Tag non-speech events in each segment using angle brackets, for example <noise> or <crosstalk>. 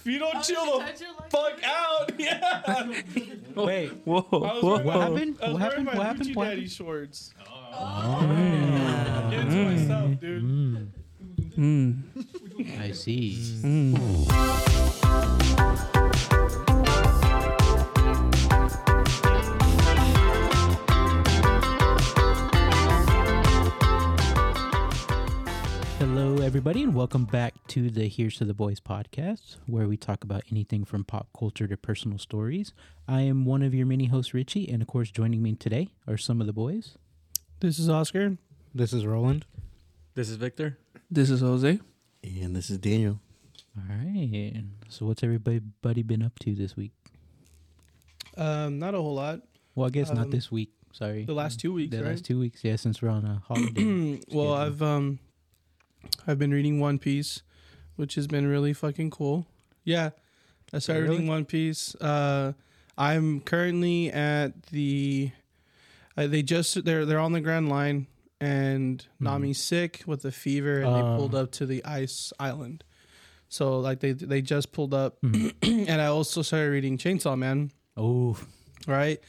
If you don't chill the fuck out, <laughs> yeah. Wait, Whoa, whoa. wearing my- What happened? I was What wearing happened? my What happened? Gucci What Daddy happened? shorts. Oh. Get to myself, dude. Mm. mm. I see. Mm. Mm. Everybody, and welcome back to the Here's to the Boys podcast, where we talk about anything from pop culture to personal stories. I am one of your mini hosts, Richie, and of course, joining me today are some of the boys. This is Oscar. This is Roland. This is Victor. This is Jose. And this is Daniel. All right. So, what's everybody been up to this week? Um, not a whole lot. Well, I guess not Um, this week. Sorry, The last two weeks, the right? last two weeks. Yeah, since we're on a holiday. <clears throat> well. I've um, I've been reading One Piece, which has been really fucking cool. Yeah, I started Really? reading One Piece. Uh, I'm currently at the. Uh, they just they're they're on the Grand Line, and Mhm. Nami's sick with a fever, and they Uh. pulled up to the ice island. So like they they just pulled up, Mhm. <clears throat> and I also started reading Chainsaw Man. oh, right?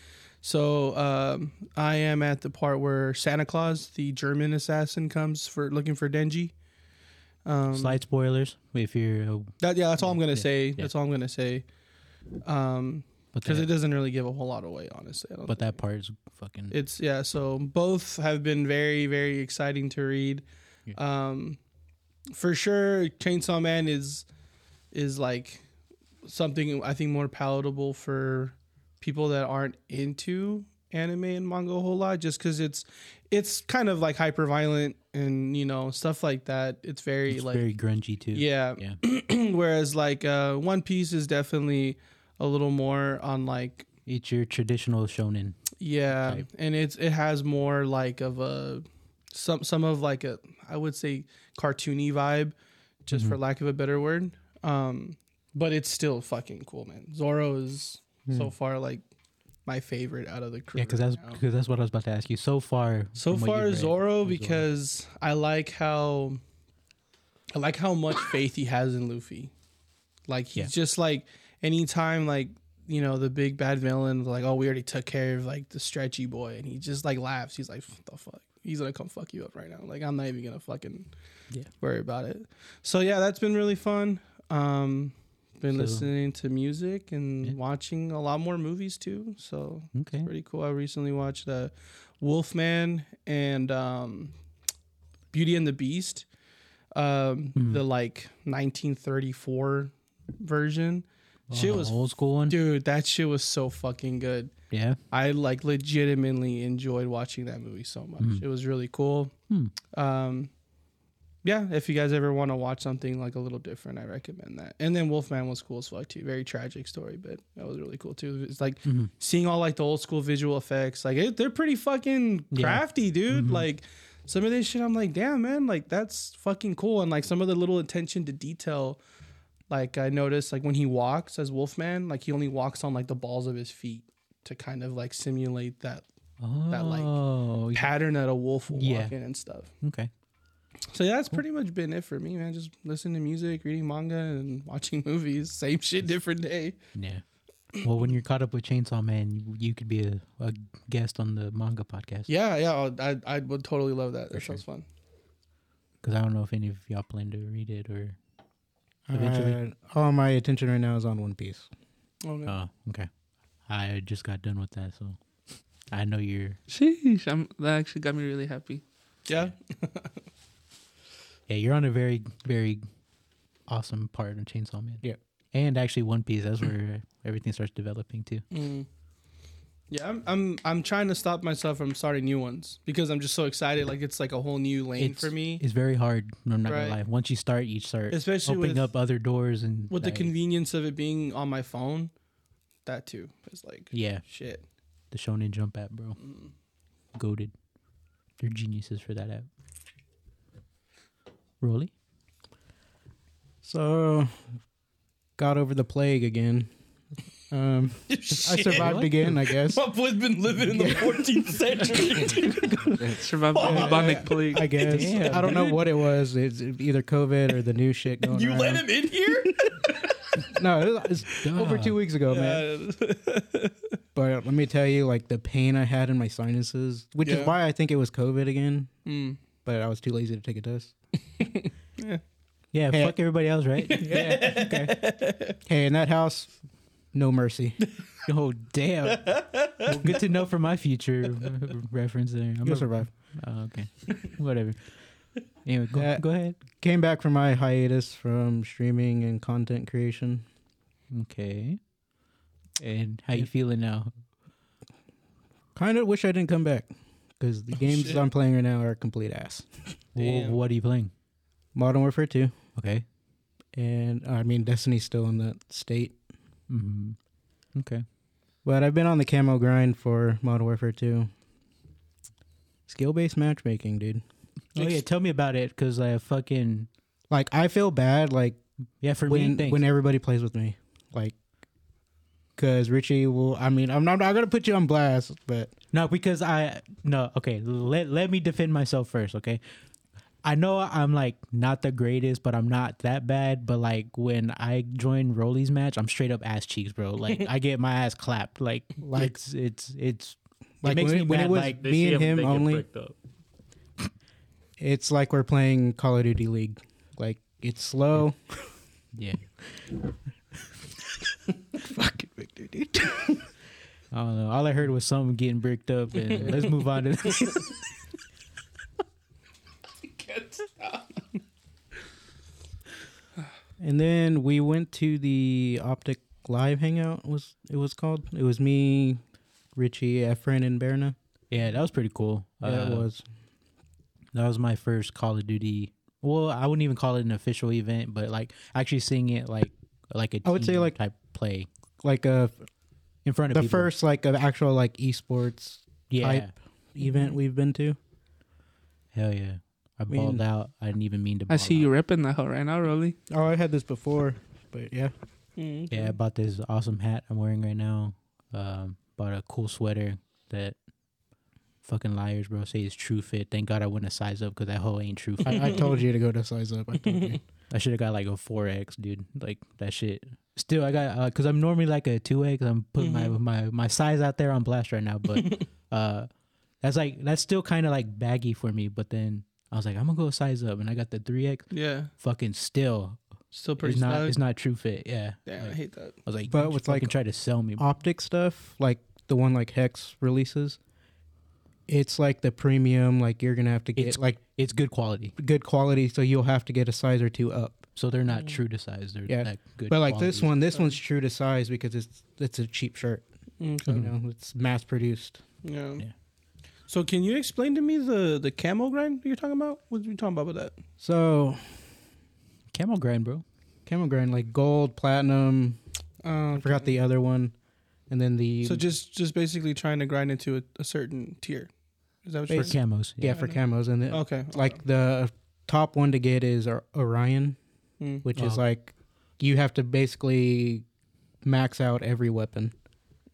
So um, I am at the part where Santa Claus, the German assassin, comes for looking for Denji. Um, slight spoilers if you're. Uh, That yeah, that's all I'm gonna Yeah, say. yeah. That's all I'm gonna say. Um, because it doesn't really give a whole lot away, honestly. I don't but that part is fucking. it's yeah. So both have been very very exciting to read. Yeah. Um, for sure, Chainsaw Man is is like something I think more palatable for people that aren't into anime and manga a whole lot, just because it's it's kind of like hyper violent and you know stuff like that. It's very it's like very grungy too. yeah. Yeah. <clears throat> Whereas like uh, One Piece is definitely a little more on like It's your traditional shonen. yeah, type. and it's it has more like of a some some of like a I would say cartoony vibe, just for Mhm. lack of a better word. Um, but it's still fucking cool, man. Zoro is so far like my favorite out of the crew. Yeah, because right that's now. because that's what I was about to ask you. So far, So far, you've read, Zoro Zoro. because I like how I like how much <coughs> faith he has in Luffy. Like he's Yeah. just like anytime like you know the big bad villain like oh we already took care of like the stretchy boy and he just like laughs. He's like what the fuck. He's gonna come fuck you up right now. Like I'm not even gonna fucking Yeah. worry about it. So yeah, that's been really fun. Um, been So- listening to music and Yeah. watching a lot more movies too. So okay. pretty cool. I recently watched uh, Wolfman and um, Beauty and the Beast, um, Mhm. the like 1934 version. Shit Oh, was old school one. dude, that shit was so fucking good. Yeah. I like legitimately enjoyed watching that movie so much. Mhm. It was really cool. Hmm. Um, yeah, if you guys ever want to watch something like a little different, I recommend that. And then Wolfman was cool as fuck too. Very tragic story, but that was really cool too. It's like Mhm. seeing all like the old school visual effects. Like it, they're pretty fucking Yeah. crafty, dude. Mhm. Like some of this shit, I'm like, damn man, like that's fucking cool. And like some of the little attention to detail. Like I noticed, like when he walks as Wolfman, like he only walks on like the balls of his feet to kind of like simulate that Oh, that, like, yeah. pattern that a wolf will Yeah. walk in and stuff. okay. So yeah, that's pretty much been it for me, man. Just listening to music, reading manga, and watching <laughs> movies. Same shit, different day. Yeah. Well, when you're caught up with Chainsaw Man, you, you could be a, a guest on the manga podcast. Yeah, yeah, I'll- I I would totally love that. For That sure. sounds fun. Because I don't know if any of y'all plan to read it or. Eventually. Uh, all my attention right now is on One Piece. Okay. Oh, okay. I just got done with that, so I know you're. Sheesh, I'm, that actually got me really happy. yeah, Yeah, <laughs> you're on a very, very awesome part of Chainsaw Man. Yeah. And actually, One Piece. That's where <clears throat> everything starts developing too. Mm. yeah. I'm I'm I'm trying to stop myself from starting new ones because I'm just so excited. Like it's like a whole new lane It's- for me. It's very hard. I'm not Right. gonna lie. Once you start, you start Especially opening with up other doors and with the convenience of it being on my phone. That too is like yeah, shit. the Shonen Jump app, bro. Mm. Goaded. They're geniuses for that app. Rolly? So, got over the plague again. Um, <laughs> I survived What? again, I guess. My boy's been living in the 14th century. <laughs> Survived the bubonic plague. I guess. Damn, I don't know what it was. It's either COVID or the new shit going you around. let him in here? <laughs> no, it's over two weeks ago, man. But let me tell you, like the pain I had in my sinuses, which Yeah. is why I think it was COVID again. Mm. But I was too lazy to take a test. <laughs> Yeah, Hey. fuck everybody else, right? <laughs> Yeah. Okay. Hey, in that house, no mercy. <laughs> oh damn. Well, good to know for my future uh, reference there. I'm You'll a- survive. Oh, okay. Whatever. Anyway, go, Yeah. go ahead. Came back from my hiatus from streaming and content creation. Okay. And how you feeling now? Kind of wish I didn't come back because the games shit. I'm playing right now are complete ass. Wh- Damn. what are you playing? Modern Warfare 2, Okay. and I mean Destiny's still in that state. hmm Okay. But I've been on the camo grind for Modern Warfare 2. Skill based matchmaking, dude. Oh yeah, tell me about it because I fucking Like I feel bad, like yeah for when me. Thanks. when everybody plays with me, like because Richie will. I mean, I'm not, I'm not gonna put you on blast, but No, because I no. Okay, let let me defend myself first. Okay, I know I'm like not the greatest, but I'm not that bad. But like when I join Rolly's match, I'm straight up ass cheeks, bro. Like <laughs> I get my ass clapped. Like Like- it's it's it's like it makes when, me it, when mad. it was like me and him, him only, it's like we're playing Call of Duty League. Like it's slow. yeah. <laughs> Fucking Victor, dude. <laughs> I don't know. All I heard was something getting bricked up, and let's move on to. This. <laughs> <laughs> and then we went to the Optic Live Hangout. Was it was called? It was me, Richie, Efren, and Berna. yeah, that was pretty cool. Yeah, it Uh, was. That was my first Call of Duty. Well, I wouldn't even call it an official event, but like actually seeing it like like a I would say, like, type play Like uh, in front of the people. first like of actual like esports yeah. type event we've been to. Hell yeah. I mean- balled out. I didn't even mean to. I see out. you ripping that hoe right now, really. Oh, I had this before, but yeah. Mm. Yeah, I bought this awesome hat I'm wearing right now. Um, bought a cool sweater that fucking liars, bro, say is true fit. Thank God I went a size up because that hoe ain't true fit. I, I told you to go to size up. I told you. <laughs> I should have got like a four X, dude. Like that shit. Still, I got because I'm normally like a two X. I'm putting Mhm. my my my size out there on blast right now, but <laughs> uh, that's like that's still kind of like baggy for me. But then I was like, I'm gonna go size up, and I got the three X. Yeah, Fucking still, still pretty it's not it's not true fit. Yeah, Damn, I hate that. I was like, But but with, with like like, try to sell me. Optic stuff, like the one like HECZ releases, it's like the premium. Like you're gonna have to get It's- like It's good quality, good quality, so you'll have to get a size or two up. So they're not Mm. true to size. They're Yeah. that good. But like this one, this one's true to size because it's it's a cheap shirt. Okay. You know, it's mass produced. Yeah. Yeah. So can you explain to me the the camo grind you're talking about? What are you talking about with that? So camel grind, bro. camel grind like gold, platinum. Uh, I forgot the other one, and then the So just just basically trying to grind into a, a certain tier. Is that what For you're saying? camos, yeah, for camos, and then Okay. like the top one to get is Orion, Mm. which is Oh. like you have to basically max out every weapon.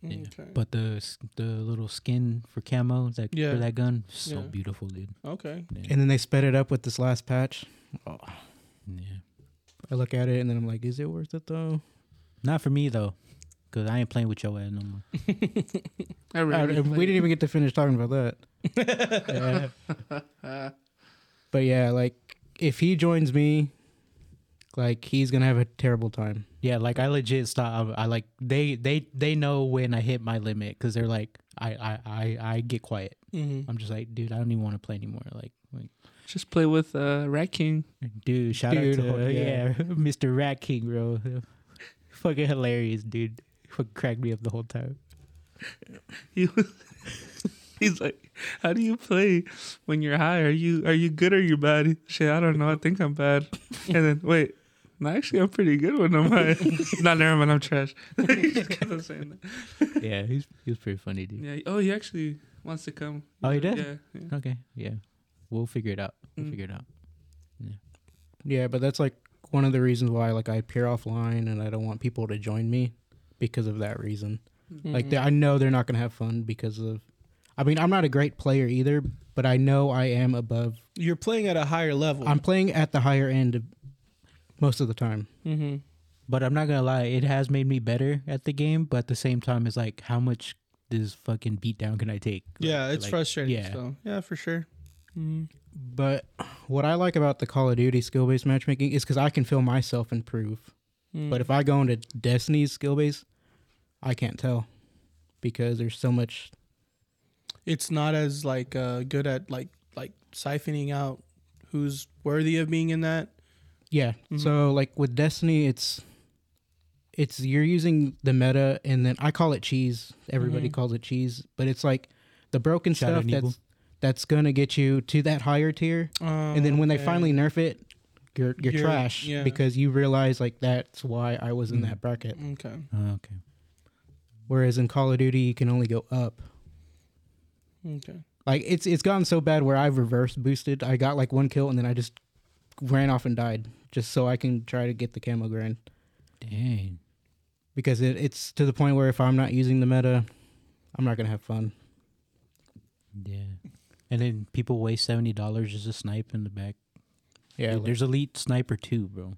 Yeah. Okay. But the the little skin for camo that Yeah. for that gun, so Yeah. beautiful, dude. okay. Yeah. And then they sped it up with this last patch. Oh, yeah. I look at it and then I'm like, is it worth it though? Not for me though, because I ain't playing with your ass no more. <laughs> I really we didn't even get to finish talking about that. <laughs> But yeah, like if he joins me, like he's gonna have a terrible time. Yeah, like I legit stop. I, I like they they they know when I hit my limit because they're like I I I I get quiet. Mm-hmm. I'm just like, dude, I don't even want to play anymore. Like, like just play with uh, Rat King. dude, shout Dude, out to yeah, yeah. <laughs> Mr. Rat King, bro. <laughs> Fucking hilarious, dude. Fucking cracked me up the whole time. He was, <laughs> he's like, "How do you play when you're high? Are you are you good or you bad?" Shit, I don't know. I think I'm bad. And then wait, no, actually, I'm pretty good when I'm. Not never mind. I'm trash. <laughs> <laughs> just kept on saying that. Yeah, he's he was pretty funny, dude. Yeah. Oh, he actually wants to come. Oh, he did. Yeah. yeah. Okay, yeah, we'll figure it out. We'll Mm. figure it out. Yeah, but that's like one of the reasons why like I appear offline and I don't want people to join me because of that reason. Mm-hmm. Like they, I know they're not gonna have fun because of. I mean, I'm not a great player either, but I know I am above. You're playing at a higher level. I'm playing at the higher end of most of the time. mm-hmm. But I'm not gonna lie, it has made me better at the game. But at the same time, it's like, how much this fucking beatdown can I take? Yeah, Like- it's like, frustrating. yeah. So yeah, for sure. Mm. But what I like about the Call of Duty skill based matchmaking is because I can feel myself improve. Mm. But if I go into Destiny's skill base, I can't tell because there's so much. it's not as like uh, good at like like siphoning out who's worthy of being in that. Yeah. Mhm. So like with Destiny, it's it's you're using the meta, and then I call it cheese. Everybody Mhm. calls it cheese, but it's like the broken Shout out stuff Neeble. that's that's gonna get you to that higher tier, and then when they finally nerf it, you're you're, You're- trash yeah. because you realize like that's why I was in Mhm. that bracket. okay, Oh, okay. Whereas in Call of Duty, you can only go up. okay, Like it's it's gotten so bad where I've reverse boosted. I got like one kill and then I just ran off and died just so I can try to get the camo grind Dang. because it, it's to the point where if I'm not using the meta, I'm not gonna have fun. Yeah. And then people waste seventy dollars just to snipe in the back. Yeah, Dude, like- there's elite sniper too, bro.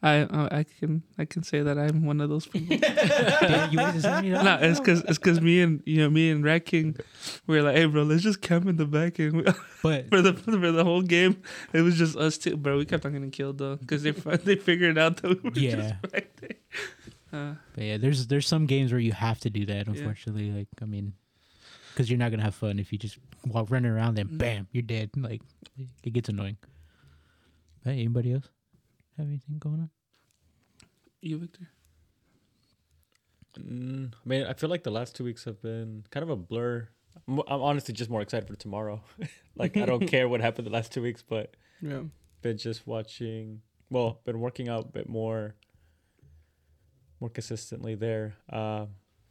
I uh, I can I can say that I'm one of those <laughs> people. Damn, you wasted seventy dollars. no, it's because it's because me and you know me and Rat King, we were like, hey bro, let's just camp in the back and we, <laughs> But for the for the whole game, it was just us two, bro. We kept on getting killed though because they they figured out that we were Yeah. <laughs> just back there. Uh, But yeah, there's there's some games where you have to do that. Unfortunately, like I mean, because you're not gonna have fun if you just walk running around and Mm. bam, you're dead. Like it gets annoying. Hey, anybody else have anything going on? you Victor? Mm, I mean, I feel like the last two weeks have been kind of a blur. I'm, I'm honestly just more excited for tomorrow. <laughs> like I don't care what happened the last two weeks, but yeah, been just watching. Well, been working out a bit more, more consistently there. Uh,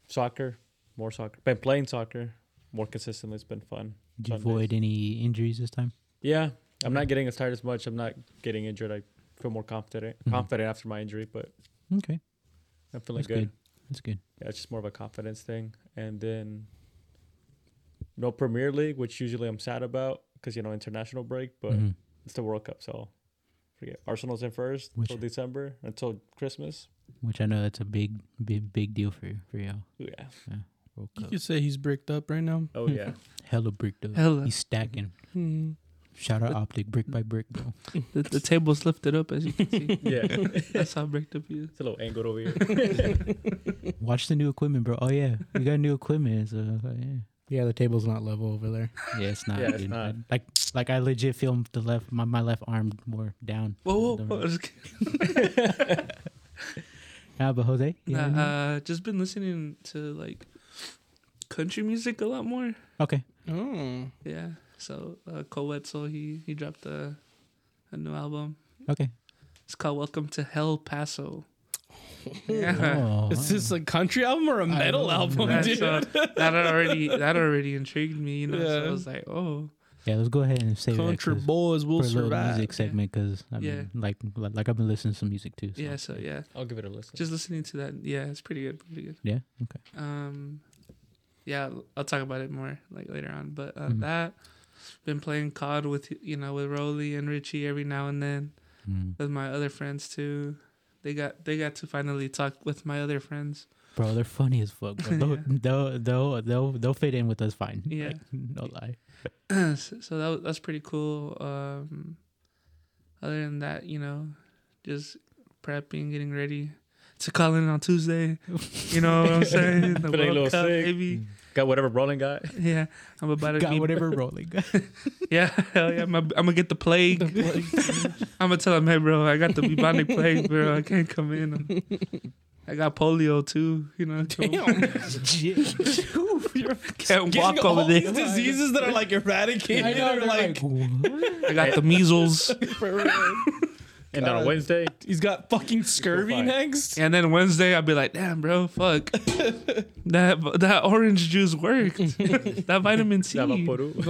soccer, more soccer. Been playing soccer more consistently. It's been fun. Did you Sundays. avoid any injuries this time? Yeah, I'm not getting as tired as much. I'm not getting injured. I feel more confident. Mhm. Confident after my injury, but Okay, I'm feeling that's good. good. That's good. Yeah, it's just more of a confidence thing. And then no Premier League, which usually I'm sad about because you know international break, but Mhm. it's the World Cup, so forget. Arsenal's in first Which- until December until Christmas. Which I know that's a big, big, big deal for you, for y'all. Yeah. World you could say he's bricked up right now. Oh yeah. <laughs> Hella bricked up. Hella. He's stacking. Hmm. Shout out Optic, brick by brick, bro. <laughs> The, the table's lifted up as you can see. <laughs> yeah. That's how bricked up he is. it's a little angled over here. <laughs> Watch the new equipment, bro. Oh yeah, we got new equipment. So yeah. yeah, the table's not level over there. Yeah, it's not. Yeah, it's dude. not. Like, like I legit feel the left, my, my left arm more down. Whoa, whoa, whoa. the Just right. kidding. How about Jose? You have Nah, anything? uh, just been listening to like country music a lot more. okay. Oh, Yeah. So uh, Koe Wetzel, he he dropped a a new album. Okay. It's called Welcome to Hell Paso. <laughs> <laughs> Yeah. Oh, is this a country album or a metal album, That, dude? so, that already that already intrigued me, you know. So I was like, oh, yeah. Let's go ahead and say Country that 'cause- boys will for a little survive. music segment because I Yeah. mean, like, like I've been listening to some music too. So. yeah. So yeah, I'll give it a listen. just listening to that, yeah, it's pretty good, pretty good. Yeah. Okay. Um, yeah, I'll talk about it more like later on. But uh, Mhm. that been playing COD with you know with Roly and Richie every now and then Mm. with my other friends too. They got they got to finally talk with my other friends. Bro, they're funny as fuck. Bro. They'll, <laughs> Yeah. they'll, they'll, they'll, they'll fit in with us fine. Yeah. Like, no lie. <clears throat> so so that that's pretty cool. Um, other than that, you know, just prepping, getting ready to call in on Tuesday. You know what I'm <laughs> saying? The Feeling a little World Cup, sick. baby. Got whatever rolling got. <laughs> Yeah, I'm about to Got be whatever <laughs> rolling. Yeah, hell yeah. I'm, I'm gonna get the plague. <laughs> I'm gonna tell him, hey, bro, I got the bubonic plague, bro. I can't come in. I got polio too. You know, You can't walk over all these there. diseases that are like eradicated or like I got the measles, And then on God. Wednesday, he's got fucking scurvy fine. next. and then Wednesday I'd be like, damn, bro, fuck, <laughs> that that orange juice worked. that vitamin C, Navaporu. <laughs>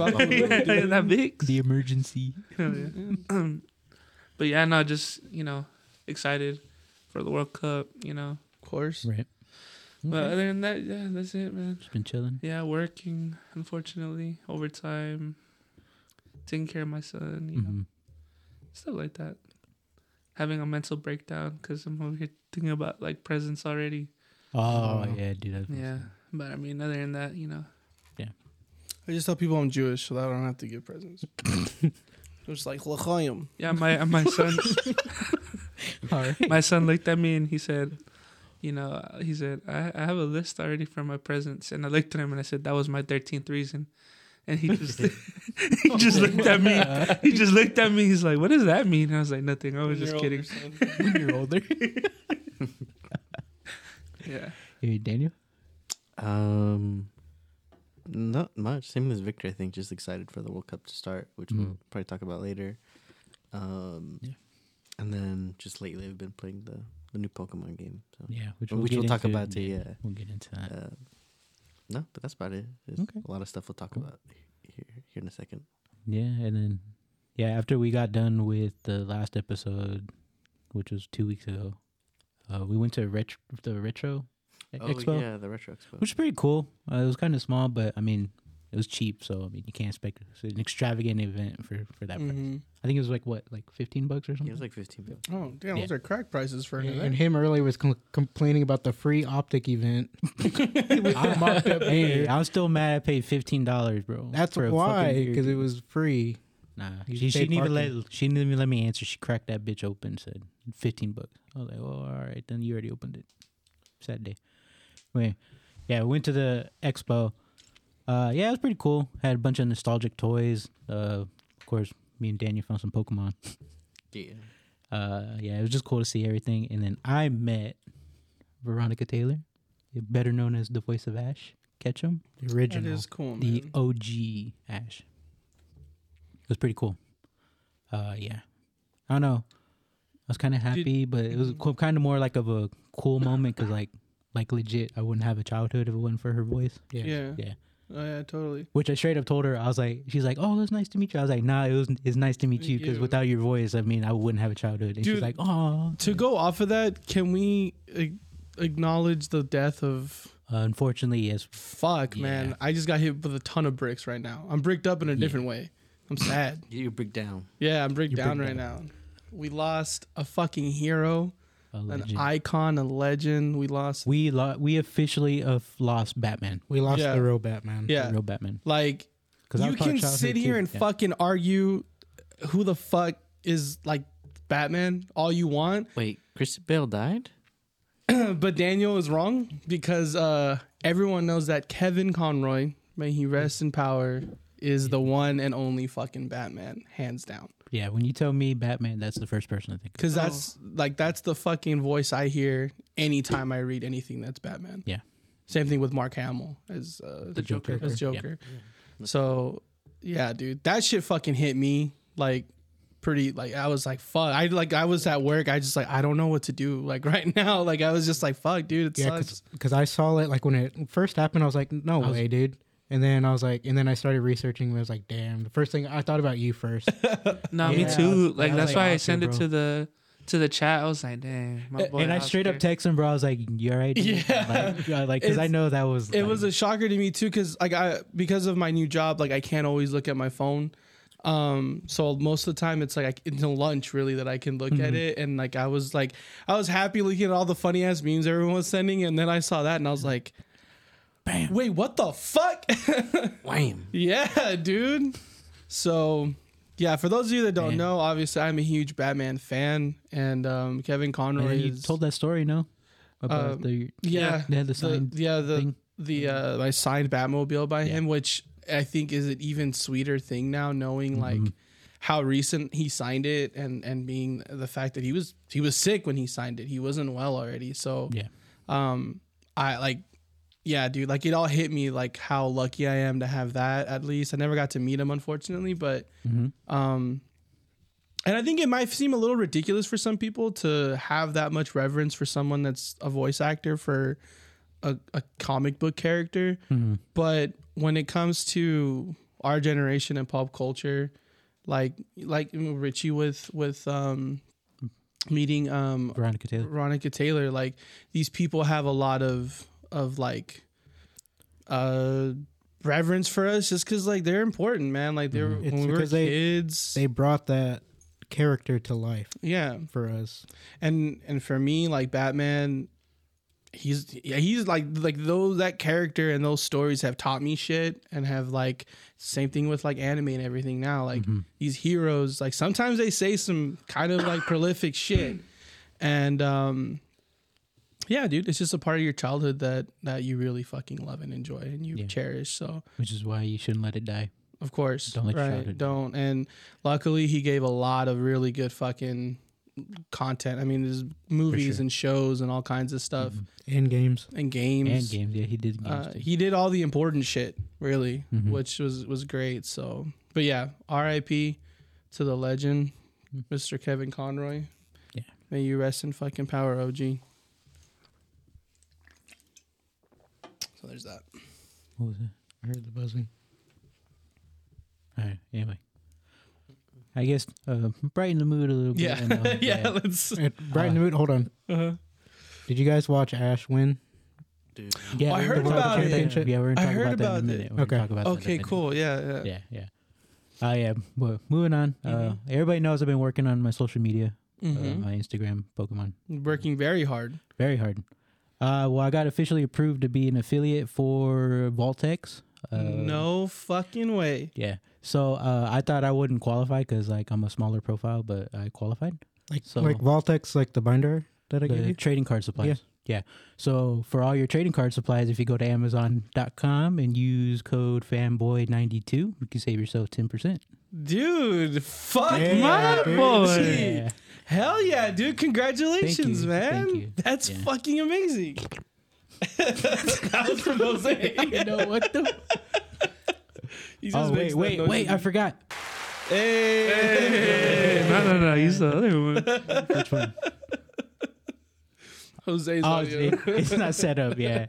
that Vicks. the emergency. Hell yeah. <clears throat> but yeah, no, just you know, excited for the World Cup. You know, Of course. Right. but Okay. other than that, yeah, that's it, man. Just been chilling. Yeah, working, unfortunately, overtime, taking care of my son, you know, Mhm. stuff like that. Having a mental breakdown because I'm over here thinking about like presents already. Oh, Oh. yeah, dude. that Yeah, sense. but I mean, other than that, you know, Yeah. I just tell people I'm Jewish so that I don't have to give presents. <laughs> Just like l'chaim. yeah. My uh, my son, <laughs> All right. my son looked at me and he said, you know, he said, I, I have a list already for my presents, and I looked at him and I said that was my thirteenth reason, and he just <laughs> <laughs> he just looked at me. <laughs> He just looked at me. He's like, "What does that mean?" And I was like, "Nothing. I was just kidding." when you're older. Yeah. hey, Daniel. Um, not much. Same as Victor. I think just excited for the World Cup to start, which Mm. we'll probably talk about later. Um, Yeah. and then just lately I've been playing the the new Pokemon game. So Yeah, which, Which we'll, we'll talk into. about too, yeah. we'll get into that. uh, no, but that's about it. There's Okay. a lot of stuff we'll talk Cool. about here here in a second. Yeah, and then yeah, after we got done with the last episode, which was two weeks ago, uh, we went to retro the retro e- expo, Oh, yeah, the retro expo. which is pretty cool. Uh, it was kind of small, but I mean, it was cheap, so I mean, you can't expect it's an extravagant event for for that price. hmm I think it was like what, like fifteen bucks or yeah, something. it was like fifteen bucks. Oh damn, Yeah. those are crack prices for an And event. him earlier was com- complaining about the free optic event. <laughs> I'm, up hey. I'm still mad. I paid fifteen dollars, bro. That's for a why, because it was free. Nah, she, she didn't even let she didn't even let me answer. She cracked that bitch open. Said fifteen bucks. I was like, oh, all right, then you already opened it. Sad day. Wait, yeah, we went to the expo. Uh, yeah, it was pretty cool. Had a bunch of nostalgic toys. Uh, of course, me and Daniel found some Pokemon. Yeah. Uh, yeah, it was just cool to see everything. And then I met Veronica Taylor, better known as the voice of Ash Ketchum The original. is cool, man. the OG Ash. It was pretty cool. Uh, yeah, I don't know. I was kind of happy, but it was kind of more like of a cool moment because, like, like legit, I wouldn't have a childhood if it wasn't for her voice. yeah. yeah. Yeah. Oh yeah, totally. Which I straight up told her. I was like, she's like, "Oh, it's nice to meet you." I was like, "Nah, it was it's nice to meet you because without your voice, I mean, I wouldn't have a childhood." And she's like, "Oh." To go off of that, can we ag- acknowledge the death of Uh, unfortunately, yes. fuck, Yeah. man? I just got hit with a ton of bricks right now. I'm bricked up in a different way. I'm sad. You break down. Yeah, I'm bricked You're down bricked right now. We lost a fucking hero, A an legend. icon, a legend. We lost we lo- we officially have lost Batman. We lost Yeah. the real Batman. Yeah. the real Batman. like 'Cause I you was part can childhood sit here too. and Yeah. fucking argue who the fuck is like Batman all you want, Wait, Christian Bale died? <clears throat> but Daniel is wrong because uh, everyone knows that Kevin Conroy, may he rest in power, is the one and only fucking Batman, hands down. Yeah, when you tell me Batman, that's the first person I think. of. Because that's like that's the fucking voice I hear anytime I read anything that's Batman. Yeah. Same thing with Mark Hamill as uh, The Joker. as Joker. So yeah, dude, that shit fucking hit me like pretty like I was like fuck. I like I was at work. I just like I don't know what to do like <laughs> right now. Like I was just like fuck, dude. It Yeah, sucks. because I saw it like when it first happened, I was like, no I was- way, dude. And then I was like, and then I started researching. And I was like, damn. The first thing I thought about you first. <laughs> No, Yeah. me too. Like that's like, why I Oscar, sent it bro. to the to the chat. I was like, dang, my boy. and I straight up Oscar. text him, bro. I was like, "You alright?" dude?" Yeah. like, yeah, like because I know that was. it like- was a shocker to me too because like i because of my new job like i can't always look at my phone um so most of the time it's like I, until lunch really that i can look at it and like i was like i was happy looking at all the funny ass memes everyone was sending and then i saw that and i was like Bam. wait what the fuck <laughs> Wham. yeah dude so yeah for those of you that don't Man. know obviously i'm a huge batman fan and um kevin conroy you is told that story, no? About Um, the yeah had the the, sign yeah the thing. the uh my signed Batmobile by Yeah. him, which I think is an even sweeter thing now, knowing like Mhm. how recent he signed it and and being the fact that he was he was sick when he signed it, he wasn't well already. So Yeah. um, I like. Yeah, dude, like it all hit me like how lucky I am to have that at least. I never got to meet him unfortunately, but Mhm. um and I think it might seem a little ridiculous for some people to have that much reverence for someone that's a voice actor for a, a comic book character. Mhm. But when it comes to our generation and pop culture, like like Richie with with um meeting um Veronica Taylor. Veronica Taylor, like these people have a lot of of like uh reverence for us just because like they're important, man. Like they're Mhm. It's when we were they- kids. they brought that character to life Yeah, for us. and and for me, like Batman, he's yeah, he's like like those that character and those stories have taught me shit, and have like same thing with like anime and everything now. Like these heroes, like sometimes they say some kind of like prolific shit, and um. Yeah, dude, it's just a part of your childhood that that you really fucking love and enjoy and you Yeah. cherish. So, which is why you shouldn't let it die. Of course. Don't let your right. childhood- Don't. And luckily, he gave a lot of really good fucking content. I mean, there's movies sure. and shows and all kinds of stuff And games. and games. And games, yeah, he did games. Uh, too. he did all the important shit, really, Mhm. which was was great. So, but yeah, R.I.P. to the legend, Mr. Kevin Conroy. Yeah. May you rest in fucking power, OG. So there's that. what was it? I heard the buzzing. All right. Anyway, I guess uh, brighten the mood a little bit. Yeah, and, <laughs> uh, yeah. Let's. Uh, Brighten the mood. Hold on. Uh-huh. Did you guys watch Ash win? Dude. Yeah, I heard about it. championship. Yeah, we're gonna I talk heard about that in a minute. it. We're Okay. talk about that Okay, minute. cool. Yeah, yeah. Yeah, yeah. Uh, yeah. Well, moving on. Uh, Mhm. everybody knows I've been working on my social media, uh, Mhm. my Instagram, Pokemon, Working very hard. very hard. Uh, well, I got officially approved to be an affiliate for Vault X. Uh, no fucking way. Yeah. So uh, I thought I wouldn't qualify because like I'm a smaller profile, but I qualified. Like So- like Vault X, like the binder that I gave you. trading card supplies. Yeah. Yeah. So for all your trading card supplies, if you go to Amazon.com and use code fanboy92, you can save yourself 10%. Dude, fuck Yeah, my dude. boy. Yeah. Hell yeah, dude. Congratulations, you, man. thank you. That's Yeah. fucking amazing. that was from Jose. <laughs> you know what the? He Oh, wait, makes wait, noise. wait. I forgot. Hey. Hey, no, no, no. He's the other one. Which one? <laughs> Jose's Oh, audio. it's not set up. Yeah.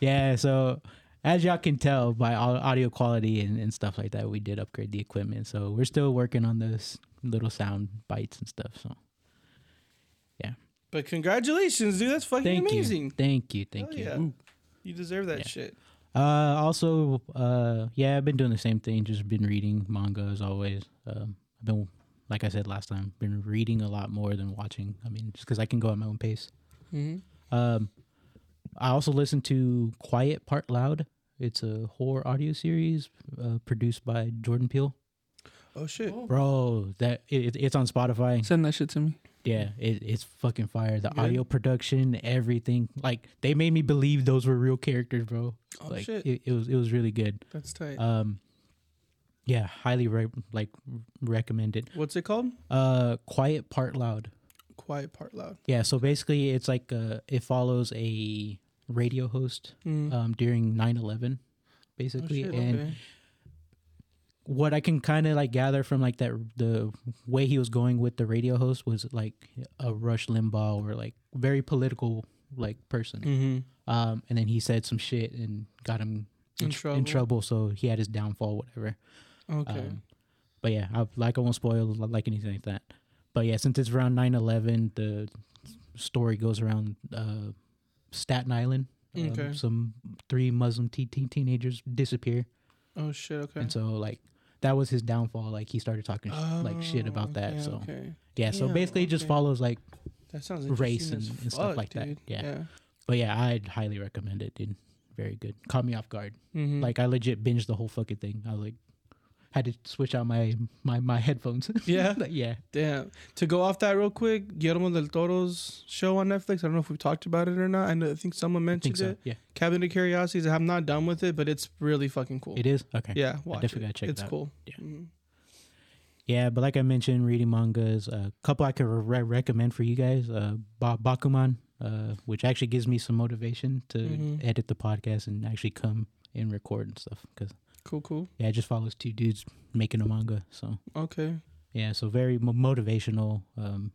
Yeah. So as y'all can tell by audio quality and, and stuff like that, we did upgrade the equipment. So we're still working on those little sound bites and stuff. So yeah. But congratulations, dude. That's fucking thank amazing. you. Thank you. Thank Hell you. yeah. You deserve that Yeah. shit. Uh, also, uh, yeah, I've been doing the same thing. Just been reading manga as always. Um, I've been, like I said last time, been reading a lot more than watching. I mean, just because I can go at my own pace. Mm-hmm. Um, I also listen to Quiet Part Loud. It's a horror audio series uh, produced by Jordan Peele. Oh shit. Bro, that it, it's on Spotify. Send that shit to me. Yeah, it, it's fucking fire. The Good. audio production, everything. Like they made me believe those were real characters, bro. Oh like shit. It, it was it was really good. That's tight. Um, yeah, highly re- like recommended. What's it called? Uh, Quiet Part Loud. Quiet part loud. Yeah, so basically it's like uh, it follows a radio host Mm. um during 9/11 Oh, basically shit, and okay. What I can kind of like gather from like that the way he was going with the radio host was like a Rush Limbaugh or like very political like person. Mhm. Um, and then he said some shit and got him In in, tr- trouble. in trouble. So he had his downfall, whatever. Okay. Um, but yeah, I, like I won't spoil like anything like that. But yeah, since it's around 9-11, the story goes around uh, Staten Island. Um, Okay. Some three Muslim te- teen teenagers disappear, oh shit. Okay. and so like that was his downfall. Like he started talking sh- like shit Oh, about that. okay, So okay. yeah, so Damn, basically it just follows like. that sounds race and- as and stuff fuck, like that. Yeah. yeah. But yeah, I'd highly recommend it, dude. Very good. Caught me off guard. Mhm. Like I legit binged the whole fucking thing. I was like had to switch out my my my headphones. <laughs> Yeah? Yeah. Damn. To go off that real quick, Guillermo del Toro's show on Netflix. I don't know if we've talked about it or not. I, know, I think someone I mentioned think so. it. Yeah. Cabinet of Curiosities. I'm not done with it, but it's really fucking cool. It is okay. Yeah, watch definitely it. gotta check it It's out. cool. Yeah. Mhm. Yeah, but like I mentioned, reading mangas. A couple I could re- recommend for you guys. Uh, ba- Bakuman, uh, which actually gives me some motivation to Mhm. edit the podcast and actually come and record and stuff. Because Cool, cool. yeah, it just follows two dudes making a manga. So Okay. yeah, so very mo- motivational. Um,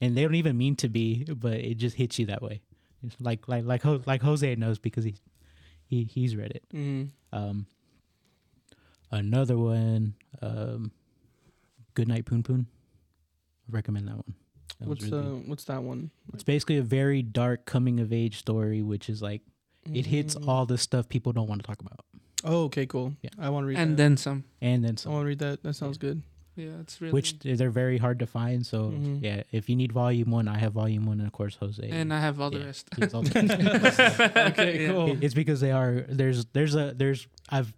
and they don't even mean to be, but it just hits you that way. It's like like like Ho- like Jose knows because he he he's read it. hmm Um, another one, um, Good Night Punpun. I recommend that one. That What's really uh what's that one? It's basically a very dark coming of age story, which is like it hits Mm. all the stuff people don't want to talk about, Oh, okay, cool. Yeah. I want to read And that. then some. and then some. I some. want to read that. That sounds good. Yeah, it's really. which they're very hard to find. So Mhm. yeah, if you need volume one, I have volume one, and of course Jose. and I have all the Yeah. rest. he all <laughs> the- Okay, Yeah. cool. It's because they are there's there's a there's I've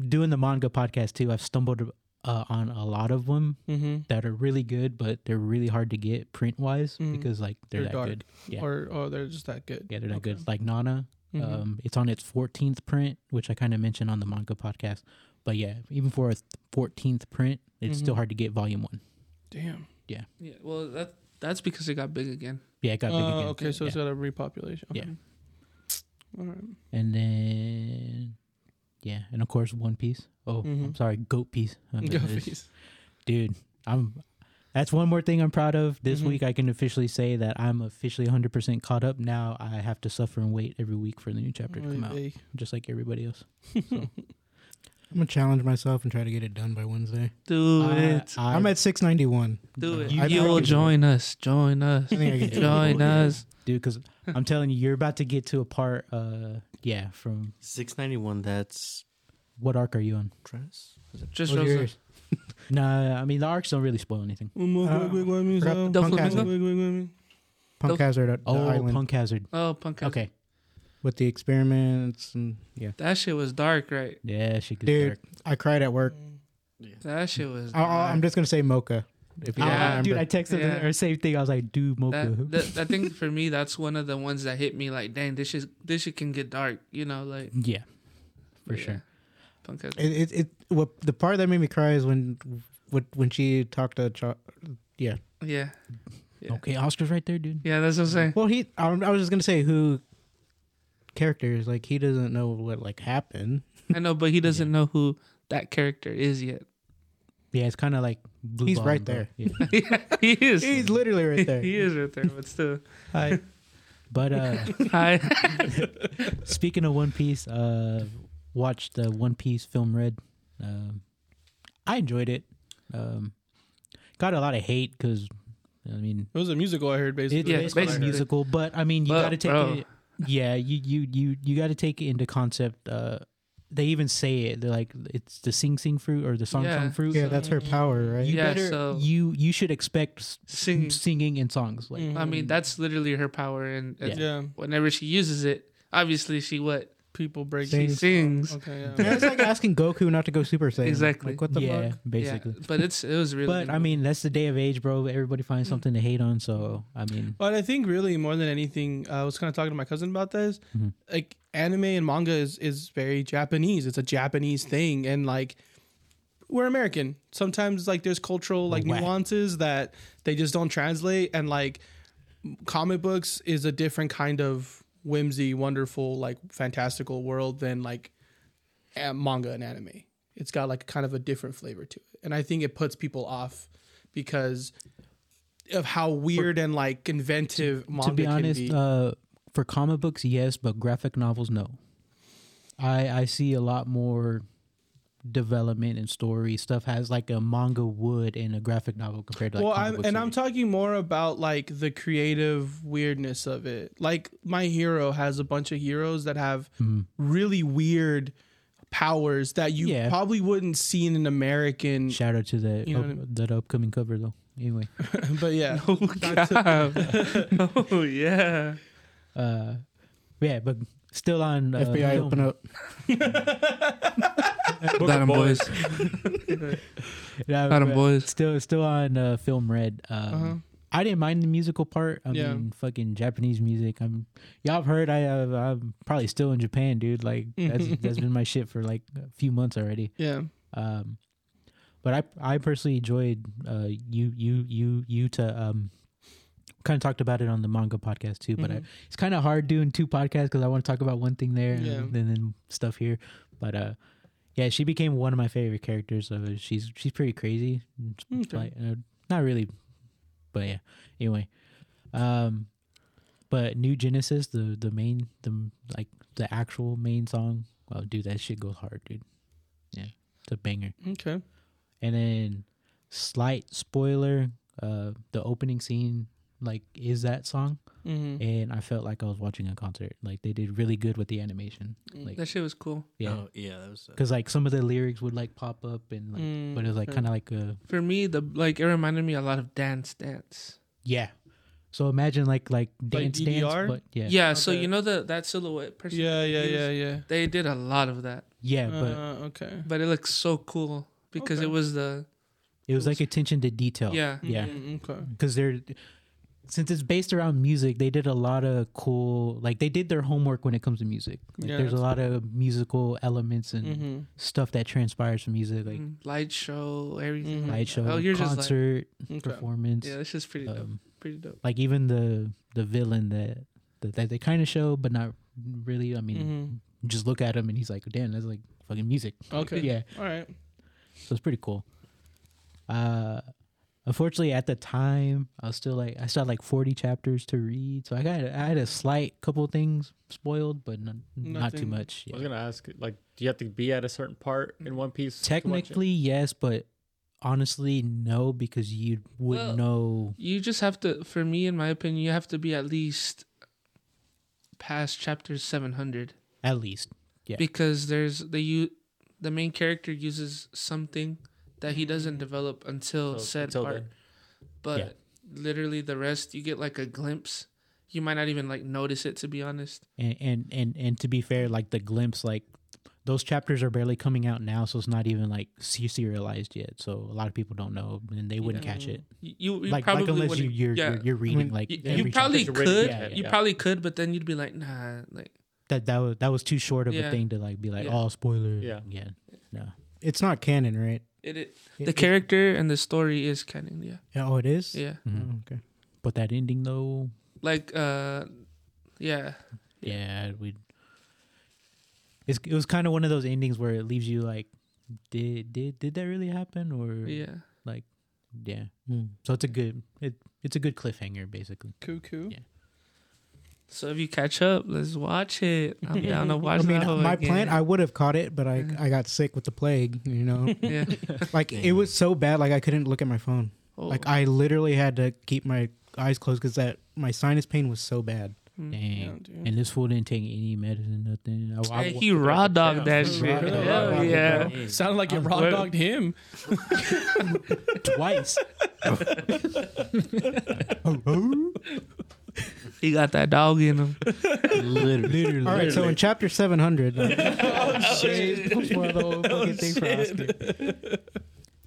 doing the manga podcast too. I've stumbled uh, on a lot of them Mm-hmm. that are really good, but they're really hard to get print wise Mhm. because like they're, They're that dark. good. Yeah. Or oh, they're just that good. Yeah, they're that Okay. good. Like Nana, Mhm. um, it's on its 14th print, which I kind of mentioned on the manga podcast. But yeah, even for a 14th print, it's still Mhm. hard to get volume one. Damn. Yeah, Yeah. well, that that's because it got big again. Yeah, it got big Uh, again. okay, so it's got a repopulation. Okay. Yeah. All right. and then yeah, and of course One Piece. Oh, I'm Mhm. sorry, Goat Piece. <laughs> I mean, Go it's- please. dude i'm that's one more thing i'm proud of this Mhm. week i can officially say that i'm officially 100% caught up now i have to suffer and wait every week for the new chapter to come out just like everybody else <laughs> I'm gonna challenge myself and try to get it done by Wednesday. Do I- it. I- I'm at 691. Do it. You- You, you will can do join us. Join us. I think I can do it. Join us. dude because i'm telling you you're about to get to a part uh yeah from Six ninety one. That's what arc are you on Tress. Is it? Just What's Rosa. yours? <laughs> nah i mean the arcs don't really spoil anything Uh, Punk Hazard. Punk Hazard at the oh island punk hazard Oh, punk. Hazard. okay with the experiments and yeah. That shit was dark, right? yeah she gets Dude, dark. I cried at work. That shit was. I, I, I'm just gonna say Mocha. If you Yeah. don't Ah, remember. dude i texted Yeah. her same thing i was like dude mocha That, that, I think for me, that's one of the ones that hit me. Like, dang, this is this shit can get dark. You know, like yeah for yeah. sure Punk Hazard. it, it, it what the part that made me cry is when when, when she talked to Ch- yeah. Yeah. Yeah. okay oscar's right there dude Yeah, that's what I'm saying. Well, he I, I was just gonna say who characters like he doesn't know what like happened. I know, but he doesn't know who that character is yet. Yeah, it's kind of like Blue He's Ball, right bro. there. Yeah. <laughs> yeah, he is. He's literally right there. <laughs> he is right there, but still. Hi. But uh, <laughs> Hi. speaking of One Piece, uh, watched the One Piece film Red. Um, I enjoyed it. Um, got a lot of hate because I mean It was a musical I heard basically. it's Yeah, basically a basically. musical, but I mean you got to take bro. it. Yeah, you you you you got to take it into concept. Uh, they even say it. They're like it's the sing sing fruit or the song Yeah. song fruit. Yeah, that's her power, right? You Yeah, better so- you you should expect s- Singing. singing in songs like Mhm. I mean, that's literally her power, and, and yeah. whenever she uses it, obviously she what People break. she Sings. sings. Okay, yeah. Yeah, it's like asking Goku not to go Super Saiyan. Exactly. Like what the yeah, fuck? basically. Yeah, but it's it was really. But I mean, that's the day of age, bro. Everybody finds something to hate on. So I mean, But I think really more than anything, I was kind of talking to my cousin about this. Mhm. Like anime and manga is is very Japanese. It's a Japanese thing, and like we're American. Sometimes like there's cultural like Whack. nuances that they just don't translate, and like comic books is a different kind of whimsy, wonderful, like fantastical world than like manga and anime. It's got like kind of a different flavor to it, and I think it puts people off because of how weird and like inventive manga to be honest, can be. uh, for comic books, yes, but graphic novels, no. I I see a lot more development and story stuff has like a manga would in a graphic novel compared to like well, comic I'm, books and would I'm be. talking more about like the creative weirdness of it. Like my hero has a bunch of heroes that have Mhm. really weird powers that you Yeah. probably wouldn't see in an American. Shout out to that You know up- I mean? that upcoming cover though. Anyway, <laughs> but yeah, <laughs> oh Not to- <laughs> god, oh yeah. uh, yeah, but still on uh, FBI film. open up. <laughs> Got him, boys. <laughs> Yeah, Got him, but boys. Still, still on uh, film red. Um, Uh-huh. I didn't mind the musical part. I Yeah. mean, fucking Japanese music. I'm y'all have heard. I have. I'm probably still in Japan, dude. Like <laughs> that's that's been my shit for like a few months already. yeah, Um, but I I personally enjoyed uh you you you you to um kind of talked about it on the manga podcast too. But I, Mhm. it's kind of hard doing two podcasts because I want to talk about one thing there Yeah. and then, then stuff here. But uh, yeah, she became one of my favorite characters. Uh, she's she's pretty crazy. Okay. Like, uh, not really, but yeah. Anyway, um, but New Genesis, the the main the like the actual main song. Oh, dude, that shit goes hard, dude. Yeah, it's a banger. okay. And then slight spoiler, uh, the opening scene like is that song, Mm-hmm. and I felt like I was watching a concert. Like they did really good with the animation. Like That shit was cool. yeah, Oh, yeah, that was. Uh, because like some of the lyrics would like pop up and like, Mm, but it was like kind of like a For me, the like it reminded me a lot of Dance Dance. yeah. So imagine like like dance dance, DDR? but yeah, Yeah, so you know the that silhouette person. Yeah, yeah, used? yeah, yeah. They did a lot of that, yeah, but uh, okay. but it looks so cool because Okay. it was the it was like attention to detail. yeah. Yeah. Mm, okay. because they're since it's based around music they did a lot of cool like they did their homework when it comes to music like, Yeah, there's a lot of musical elements and Mm-hmm. stuff that transpires from music like Mm, light show, everything. Mhm. light show Oh, you're just like concert Okay. performance yeah, this is pretty dope. um, Pretty dope. like even the the villain that that, that they kind of show but not really i mean Mhm. just look at him and he's like damn that's like fucking music Okay. <laughs> yeah All right. so it's pretty cool uh unfortunately at the time i was still like i still had like 40 chapters to read so i got i had a slight couple things spoiled but not, not too Nothing. much I was gonna ask, like, do you have to be at a certain part in One Piece? to watch it? technically yes but honestly no because you wouldn't Well- know You just have to, for me, in my opinion, you have to be at least past chapter seven hundred at least Yeah. because there's the you, the main character uses something that he doesn't develop until So, said until part. then. But Yeah. literally, the rest you get like a glimpse. You might not even like notice it, to be honest. and and and, and to be fair like the glimpse like those chapters are barely coming out now so it's not even like se- serialized yet so a lot of people don't know and they wouldn't Yeah. catch it You, you, you like, probably like unless you, you're, yeah. you're you're reading mean, like You, every you probably chapter. It's already- could. yeah, you yeah. probably could, but then you'd be like, nah, like that that was that was too short of Yeah. a thing to like be like Yeah. oh spoiler Yeah. yeah no It's not canon, right? It. it It- the it- character and the story is canon. Yeah, Yeah, oh, it is. yeah. Mhm. Oh, okay. but that ending though Like, uh, yeah, yeah we it's, it was kind of one of those endings where it leaves you like did did did that really happen or yeah. Like yeah Hmm. so it's a good it it's a good cliffhanger basically Cuckoo. Yeah. So if you catch up, let's watch it. I'm down to watch I mean, <laughs> that my again. plan, I would have caught it, but I, I got sick with the plague. You know, <laughs> yeah. like it was so bad, like I couldn't look at my phone. Oh, Like I literally had to keep my eyes closed because that my sinus pain was so bad. mm. dang Yeah, and this fool didn't take any medicine nothing I, I- Hey, he raw dogged that Raw shit. dog. Hell Raw yeah. dog. Sounded like you raw dogged him. <laughs> twice He got that dog in him. literally All right, so in chapter seven hundred, <laughs> Oh shit! <laughs>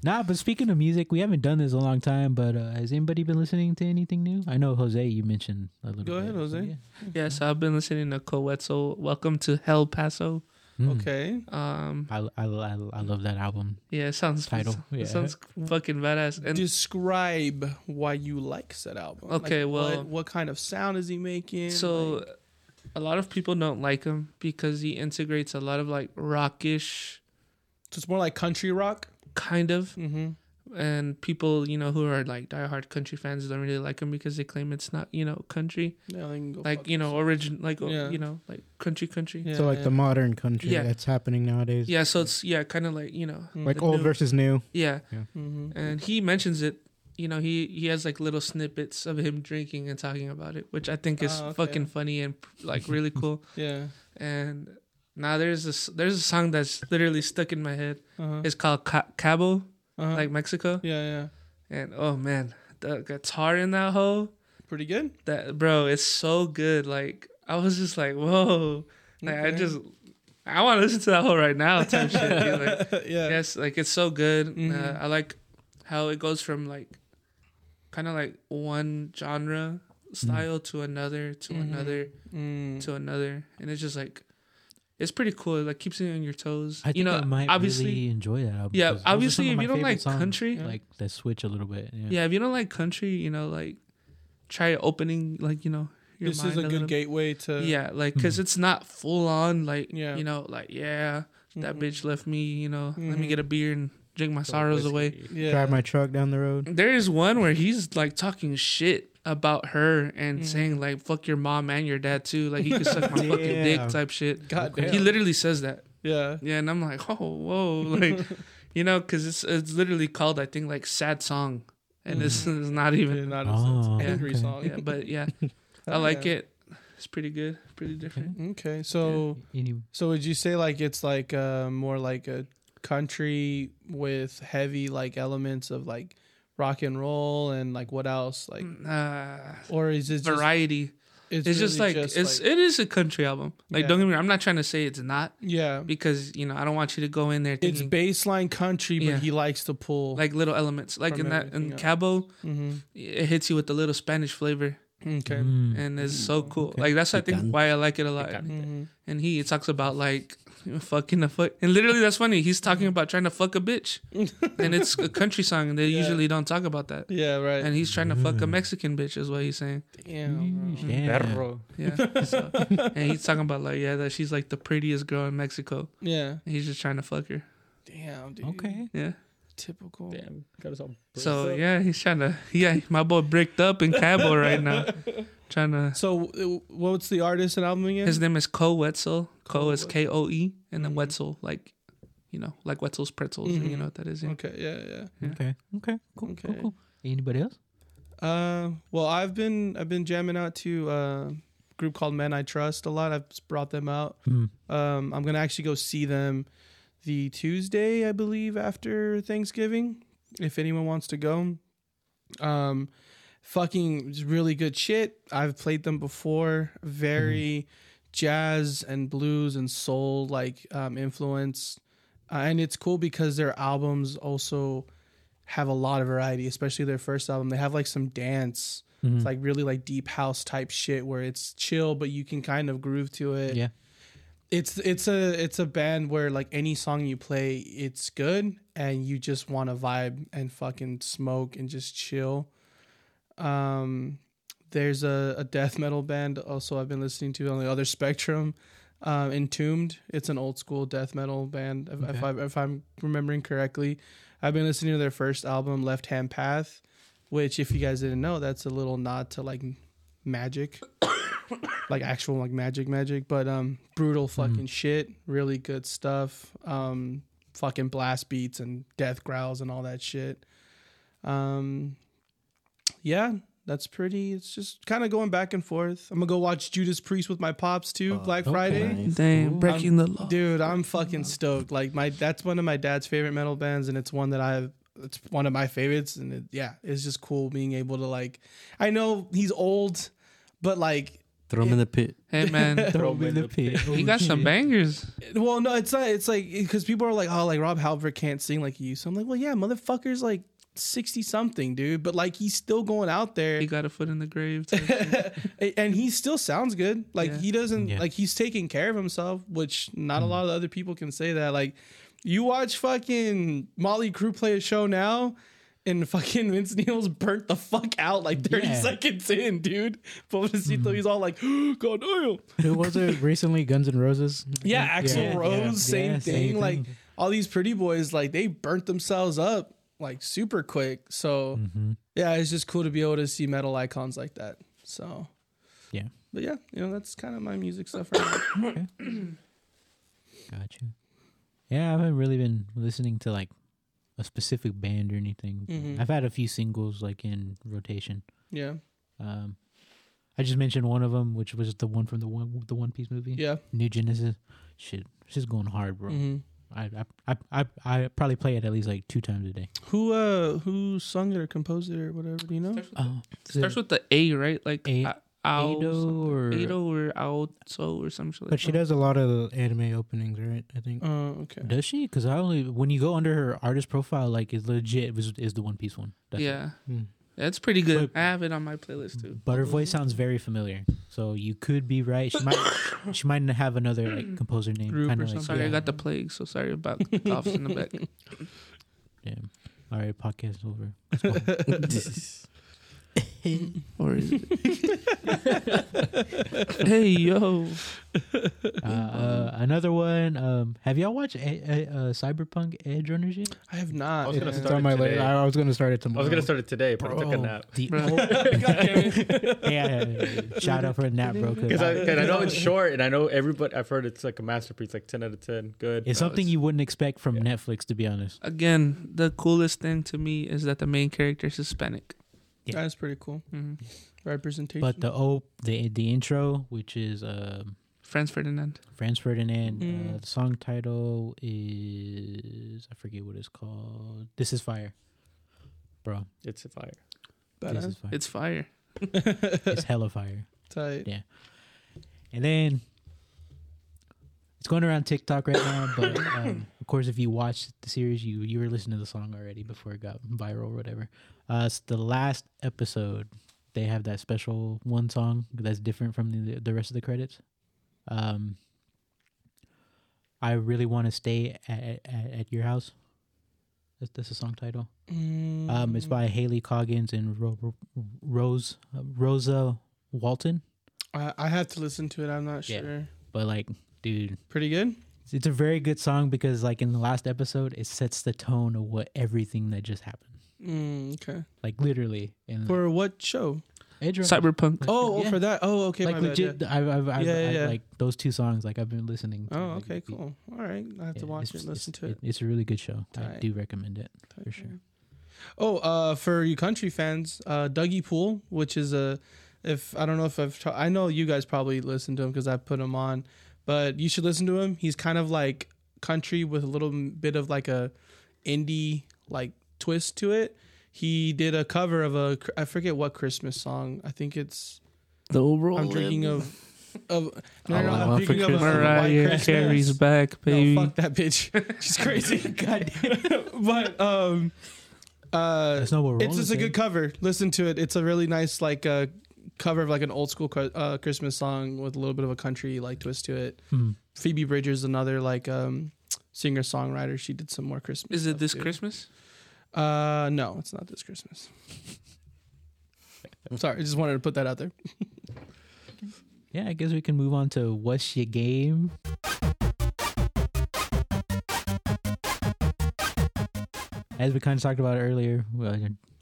Nah, but speaking of music, we haven't done this a long time. But uh, has anybody been listening to anything new? I know Jose, you mentioned a little. Go bit, ahead, so Jose. yeah. so I've been listening to Koe Wetzel. Welcome to Hell Paso. Mm. Okay. Um, I, I, I, I love that album. yeah, it sounds Title, It yeah. sounds fucking badass. And Describe why you like said album. Okay, Like, well- what, what kind of sound is he making? so, Like- a lot of people don't like him because he integrates a lot of like rockish so it's more like country rock. kind of, Mm-hmm. And people you know who are like diehard country fans don't really like him because they claim it's not you know country, Yeah, they can go like you know origin, like Yeah. you know like country country. Yeah, so like yeah. the modern country Yeah. that's happening nowadays, Yeah, so it's yeah, kind of like you know, like old new- versus new. yeah, Mm-hmm. and he mentions it. You know, he he has like little snippets of him drinking and talking about it, which I think is Oh, okay. fucking funny and like really cool. <laughs> Yeah. And now there's this there's a song that's literally stuck in my head. Uh-huh. It's called Ca- Cabo, uh-huh. like Mexico. yeah, yeah. And oh man, the guitar in that hole, Pretty good. that bro, it's so good. Like I was just like, whoa. Like I just I want to listen to that whole right now type shit. Like, <laughs> yeah. yes, like it's so good. Mhm. Uh, I like how it goes from like kind of like one genre style to another to Mhm. another Mm. to another, and it's just like it's pretty cool. It like keeps you on your toes. I think you know, I might obviously, really enjoy that album. Yeah, 'cause those are obviously, if you don't like songs, country- like that switch a little bit. Yeah. yeah. If you don't like country, you know, like try opening like you know your This mind is a a good little- gateway to Yeah, like because it's not full on like Yeah. you know like yeah that Mhm. bitch left me you know let me Mhm. get a beer and drink my sorrows away. Yeah. Drive my truck down the road. There is one where he's like talking shit about her and Mhm. saying like fuck your mom and your dad too. Like he could suck my <laughs> fucking dick type shit. God damn. He literally says that. yeah. Yeah, and I'm like, oh whoa, <laughs> like you know, because it's it's literally called I think like sad song, and this is not even. not a Oh, it's an angry okay. song. Yeah, but yeah, <laughs> I Oh, like yeah. it. It's pretty good, pretty different. Okay, so Any, so would you say like it's like uh, more like a country with heavy like elements of like rock and roll and like what else like Uh, or is it just, variety. It's, just really like it's it is a country album. Like Yeah. don't get me wrong, I'm not trying to say it's not yeah because you know I don't want you to go in there it's baseline country but Yeah. he likes to pull like little elements. Like in that in everything else. Cabo, hmm it hits you with the little Spanish flavor, okay Mm. and it's so cool. Okay. Like that's I think why I like it a lot. hmm And he talks about like <laughs> fucking a fuck, and literally that's funny. He's talking about trying to fuck a bitch, <laughs> and it's a country song, and they Yeah. usually don't talk about that. yeah right And he's trying to fuck a Mm. Mexican bitch, is what he's saying. Damn, bro. Yeah. Perro. Yeah. So, and he's talking about like yeah that she's like the prettiest girl in Mexico. yeah And he's just trying to fuck her. damn dude Okay. Yeah. Typical Damn, got us all. So up. yeah, he's trying to yeah my boy bricked up in Cabo right now, <laughs> trying to. so uh, what's the artist and album again His name is Koe Wetzel. Ko Ko is K O E, and then Mhm. Wetzel like, you know, like Wetzel's pretzels. Mhm. You know what that is? Yeah. okay yeah yeah Yeah. Okay. Okay. Cool. Okay. Cool. Cool. Anybody else? Uh, well, I've been I've been jamming out to uh, a group called Men I Trust a lot. I've brought them out. Mm. Um, I'm gonna actually go see them the Tuesday, I believe, after Thanksgiving. If anyone wants to go, um, fucking really good shit. I've played them before. Very jazz and blues and soul like um, influence, uh, and it's cool because their albums also have a lot of variety. Especially their first album, they have like some dance. Mhm. It's like really like deep house type shit where it's chill, but you can kind of groove to it yeah. It's it's a it's a band where like any song you play it's good and you just want to vibe and fucking smoke and just chill. Um there's a, a death metal band also i've been listening to on the other spectrum um entombed. It's an old school death metal band if, if, I, if i'm remembering correctly. I've been listening to their first album left hand path which if you guys didn't know that's a little nod to like magic like actual like magic magic but um brutal fucking shit really good stuff um fucking blast beats and death growls and all that shit um yeah that's pretty it's just kind of going back and forth i'm gonna go watch judas priest with my pops too Oh, black okay. friday Nice. Damn, Cool. breaking the law. dude i'm fucking stoked like my that's one of my dad's favorite metal bands and it's one that i've it's one of my favorites and it, yeah it's just cool being able to like i know he's old but like Throw him in the pit. Hey <laughs> man, Throw him in the pit. he got some bangers. Well, no, it's not. It's like because people are like, oh, like Rob Halford can't sing like you. So I'm like, well, yeah, motherfucker's like sixty something, dude. But like he's still going out there, He got a foot in the grave. <laughs> and he still sounds good. Like Yeah. he doesn't Yeah. like he's taking care of himself, which not a mm. lot of other people can say that. Like you watch fucking Mötley Crüe play a show now. And fucking Vince Neil's burnt the fuck out like 30 Yeah. seconds in, dude. Pobrecito, he's all like, <gasps> God damn. Who was it recently? Guns N' Roses. Yeah, Axl Yeah, Rose, yeah, same yeah, thing. same like thing. all these pretty boys, like they burnt themselves up like super quick. So hmm yeah, it's just cool to be able to see metal icons like that. So Yeah. but yeah, you know that's kind of my music stuff right now. <coughs> Gotcha. Yeah, I haven't really been listening to like a specific band or anything. Mhm. I've had a few singles like in rotation. Yeah, Um, I just mentioned one of them, which was the one from the one the One Piece movie, yeah. New Genesis. Shit, she's going hard, bro. hmm I, I I I I probably play it at least like two times a day. Who uh who sung it or composed it or whatever? Do you know? Starts with, Oh, the, starts with the A, right? Like A- A- Ao Ado or- Ado or Aoso or some shit. But she does a lot of anime openings, right? I think. Oh, okay. does she? Because I only when you go under her artist profile, like it's legit was is the One Piece one. That's Yeah, Hmm. that's pretty good. But- I have it on my playlist too. But her voice sounds very familiar, so you could be right. She might, <coughs> she might have another like composer name. Group or like, something. Sorry, I got the plague, so sorry about the <laughs> coughs in the back. Damn. All right, podcast over. <laughs> <laughs> <laughs> or is it? <laughs> hey yo, Uh, uh, another one. Um, have y'all watched a- a- uh, Cyberpunk Edgerunners yet? I have not. I was gonna man. It's start on my it today. I I was gonna start it tomorrow. I was gonna start it today, but I took a nap. the- <laughs> God damn yeah, yeah, yeah. shout out for a nap, bro. 'cause Because I, I- 'cause I know it's short, and I know everybody. I've heard it's like a masterpiece, like ten out of ten. Good. it's No, something you wouldn't expect from Netflix, to be honest. again, the coolest thing to me is that the main character is Hispanic. Yeah. That's pretty cool. Mm-hmm. Representation. But the oh, the the intro, which is um, Franz Ferdinand. Franz Ferdinand. Uh, Mm. the song title is I forget what it's called. This is fire, bro. It's a fire. This is fire. It's fire. <laughs> it's hella fire. Tight. Yeah. And then it's going around TikTok right now, but um, <coughs> of course, if you watched the series, you you were listening to the song already before it got viral or whatever. Uh, it's the last episode. They have that special one song that's different from the the rest of the credits. Um, I really want to stay at, at at your house. That's, that's the song title. Um, it's by Hallie Coggins and Ro- Ro- Rose uh, Rosa Walton. I, I have to listen to it. I'm not Yeah. sure. But like, dude, Pretty good. It's a very good song because like in the last episode, it sets the tone of what everything that just happened. Mm, okay. Like literally in For what show? Edge Cyberpunk. Oh, oh, Yeah. for that. Oh, okay. like my bad, legit. yeah. I've, I've, I've, Yeah, I've- yeah, yeah. like those two songs. Like I've been listening. to Oh, like, okay, cool. All right. I have to Yeah, watch it's- it, listen to it. It's a really good show. I do recommend it for sure. Oh, uh, for you country fans, uh, Dougie Poole, which is a, if I don't know if I've, I know you guys probably listen to him because I put him on, but you should listen to him. He's kind of like country with a little bit of like a indie like twist to it. He did a cover of a, I forget what Christmas song. I think it's The overall. I'm drinking of, of no, All no, I I'm Want drinking of a, White Mariah Carey's back, baby. No, fuck that bitch. <laughs> She's crazy. <laughs> God damn. <laughs> but um, uh, That's not what it's just a good cover. Listen to it. It's a really nice like uh, cover of like an old school uh, Christmas song with a little bit of a country like twist to it. Hmm. Phoebe Bridgers, another like um, singer songwriter. She did some more Christmas. Is it stuff, this too. Christmas? Uh, no, it's not this Christmas. I'm <laughs> Sorry, I just wanted to put that out there. <laughs> Yeah, I guess we can move on to what's your game. As we kind of talked about earlier, well,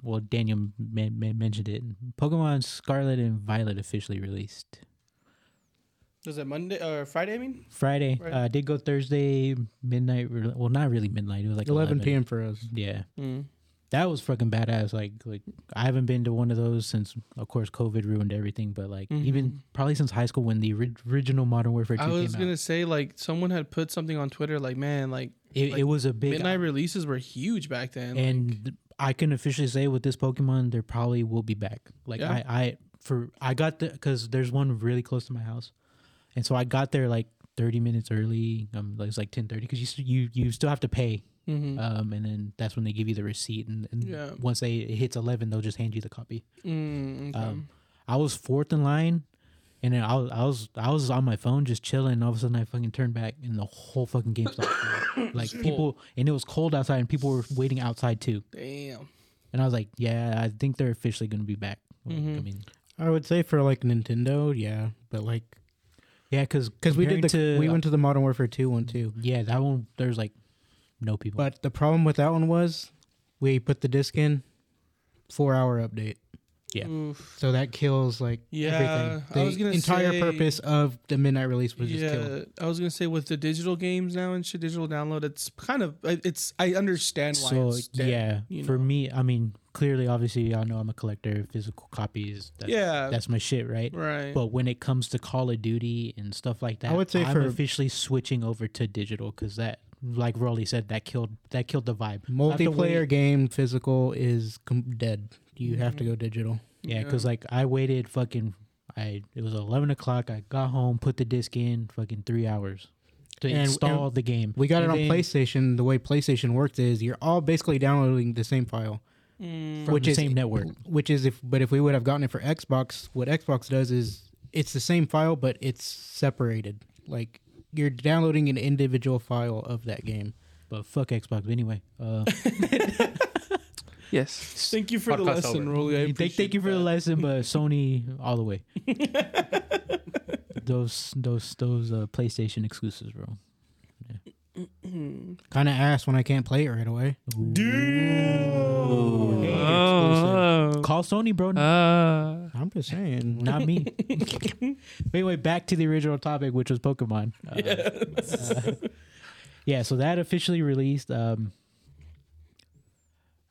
well Daniel men- men- mentioned it. Pokemon Scarlet and Violet officially released Was it Monday or Friday? I mean, Friday. Right. Uh, did go Thursday midnight. re- Well, not really midnight. It was like 11 11 p.m. for us. Yeah, mm. that was fucking badass. Like, like I haven't been to one of those since, of course, COVID ruined everything. But like, Mhm. even probably since high school when the ori- original Modern Warfare 2 I was came gonna out, say like someone had put something on Twitter like, man, like it, like, it was a big midnight releases were huge back then. and like, th- I can officially say with this Pokemon, there probably will be back. Like Yeah. I, I for I got the because there's one really close to my house, and so I got there like 30 minutes early. Um, it was like 10:30 because you st- you you still have to pay. mhm. Um, and then that's when they give you the receipt, and, and Yeah. once they it hits 11, they'll just hand you the copy. Mm, okay. Um, I was fourth in line, and then I was I was I was on my phone just chilling. And all of a sudden, I fucking turned back, and the whole fucking game stopped. <coughs> like people, and it was cold outside, and people were waiting outside too. Damn. And I was like, yeah, I think they're officially going to be back. Like, I Mhm. mean, I would say for like Nintendo, yeah, but like yeah, because because we did the to, we went to the Modern Warfare 2 one too. yeah, that one there's like no people. But the problem with that one was we put the disc in, four hour update. Yeah. Oof. So that kills like Yeah, everything. I The was gonna entire say- purpose of the midnight release was just killed. Yeah, I was gonna say with the digital games now and shit, digital download, it's kind of it's. I understand why. so it's dead, yeah, you for me, I mean, clearly, obviously, y'all know I'm a collector of physical copies. That's, yeah, that's my shit, right? right. But when it comes to Call of Duty and stuff like that, I would say I'm for- officially switching over to digital because that, like Rolly said, that killed that killed the vibe. I have to Multiplayer wait- game physical is com- dead. You have to Mhm. go digital. Yeah, because like I waited fucking, I it was eleven o'clock. I got home, put the disc in, fucking three hours to And- install the game. We got it on then PlayStation. The way PlayStation works is you're all basically downloading the same file, Mm, from which the is same network. Which is if, but if we would have gotten it for Xbox, what Xbox does is it's the same file, but it's separated. Like you're downloading an individual file of that game. But fuck Xbox anyway. Uh, <laughs> <laughs> Yes. Thank you for the lesson, over. Rolly. I thank, thank you for the lesson, but <laughs> Sony all the way. <laughs> those those those uh, PlayStation exclusives, bro. Kind of ass when I can't play it right away. Dude. Oh. Call Sony, bro. Uh, I'm just saying. Not me. <laughs> wait, wait. Back to the original topic, which was Pokemon. Uh, uh, yeah. So that officially released. Um,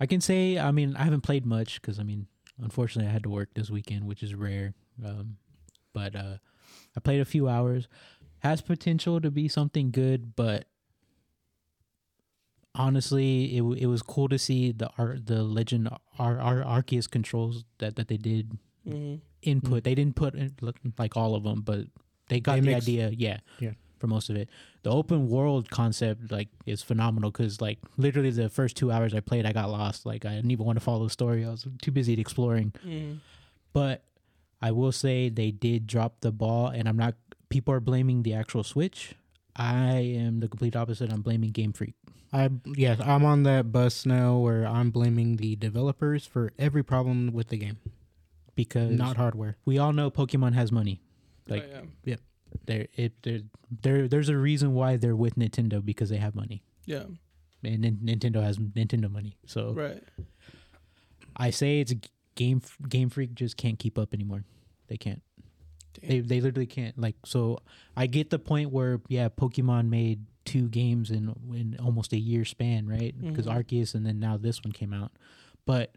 I can say, I mean, I haven't played much because I mean, unfortunately, I had to work this weekend, which is rare. Um, but uh, I played a few hours. Has potential to be something good, but honestly, it it was cool to see the art, the Legend Ar- Ar- Arceus controls that that they did Mhm. input. They didn't put in, like all of them, but they got They the mixed- idea. Yeah, Yeah. For most of it. The open world concept like is phenomenal because like literally the first two hours I played, I got lost. Like I didn't even want to follow the story. I was too busy exploring. Mhm. But I will say they did drop the ball, and I'm not. People are blaming the actual Switch. I am the complete opposite. I'm blaming Game Freak. I yeah, I'm on that bus now where I'm blaming the developers for every problem with the game, because not hardware. we all know Pokemon has money. Like Oh, yeah. There, it there, there, there's a reason why they're with Nintendo because they have money, yeah, and Nin- Nintendo has Nintendo money. So right. I say it's game Game Freak just can't keep up anymore. They can't. They they literally can't. Like so, I get the point where yeah, Pokemon made two games in in almost a year span, right? Because Mhm. Arceus and then now this one came out, but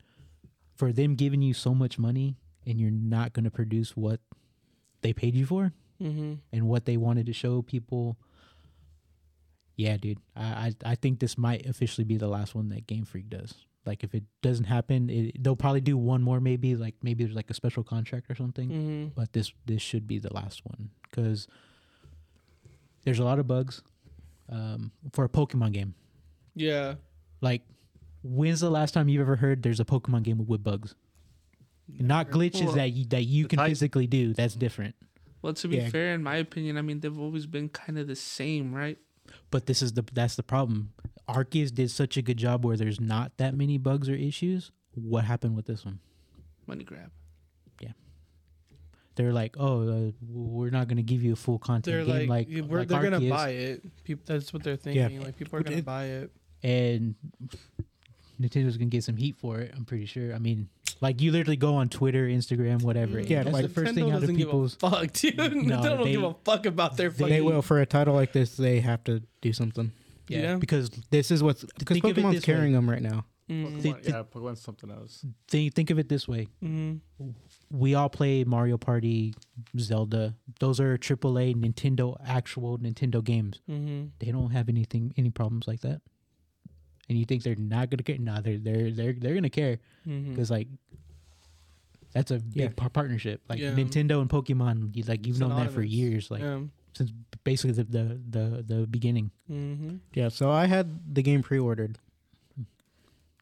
for them giving you so much money and you're not going to produce what they paid you for Mm-hmm. and what they wanted to show people. Yeah, dude, I, I I think this might officially be the last one that Game Freak does. Like, if it doesn't happen, it, they'll probably do one more. Maybe like maybe there's like a special contract or something. Mm-hmm. But this this should be the last one because there's a lot of bugs um, for a Pokemon game. Yeah. Like, when's the last time you've ever heard there's a Pokemon game with bugs? Not glitches Well, that you, that you the can type- physically do. That's different. Well, to be Yeah. fair, in my opinion, I mean they've always been kind of the same, right? But this is the that's the problem. Arceus did such a good job where there's not that many bugs or issues. What happened with this one? Money grab. Yeah. They're like, oh, uh, we're not going to give you a full content They're game like, like, we're, like they're gonna buy it. People, that's what they're thinking. Like people are gonna <laughs> buy it. and <laughs> Nintendo's gonna get some heat for it. I'm pretty sure. I mean, like you literally go on Twitter, Instagram, whatever. Yeah, that's like- the first thing out of doesn't give a people's. fuck, dude. <laughs> No, Nintendo don't they- give a fuck about their they- fucking. They will for a title like this. They have to do something. Yeah, Yeah. because This is what's because Think of it Pokemon's this way. carrying them right now. Mm. They- Pokemon, yeah, Pokemon's something else. think think of it this way: Mhm. we all play Mario Party, Zelda. Those are AAA Nintendo actual Nintendo games. Mhm. They don't have anything any problems like that. And you think they're not gonna care? Nah, they're they're they're they're gonna care because like that's a big Yeah. par- partnership. Like Yeah. Nintendo and Pokemon, you, like you've known that for years, like yeah. since basically the the the, the beginning. Mhm. Yeah, so I had the game pre-ordered.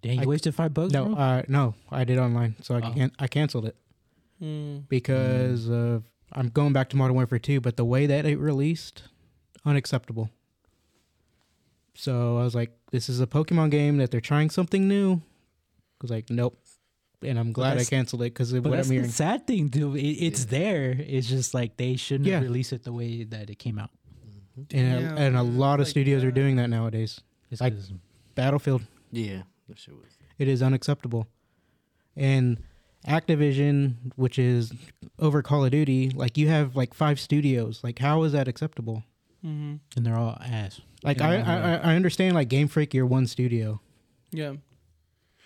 Dang, you I- wasted five bucks. No, uh, no, I did online, so I Oh. can I canceled it Mm. because of I'm going back to Modern Warfare 2, but the way that it released, unacceptable. So I was like, this is a Pokemon game that they're trying something new. I was like, nope. And I'm glad I canceled it because but what that's I'm the sad thing, dude. It, it's there. It's just like they shouldn't have Yeah. released it the way that it came out. And, Damn, a, and a lot of Like studios are doing that nowadays. It's Like- Battlefield, Yeah, that shit was. it is unacceptable. And Activision, which is over Call of Duty, like you have like five studios. Like, how is that acceptable? Mhm. and they're all ass. Like, Yeah, I, yeah. I I understand like Game Freak, you're one studio, Yeah.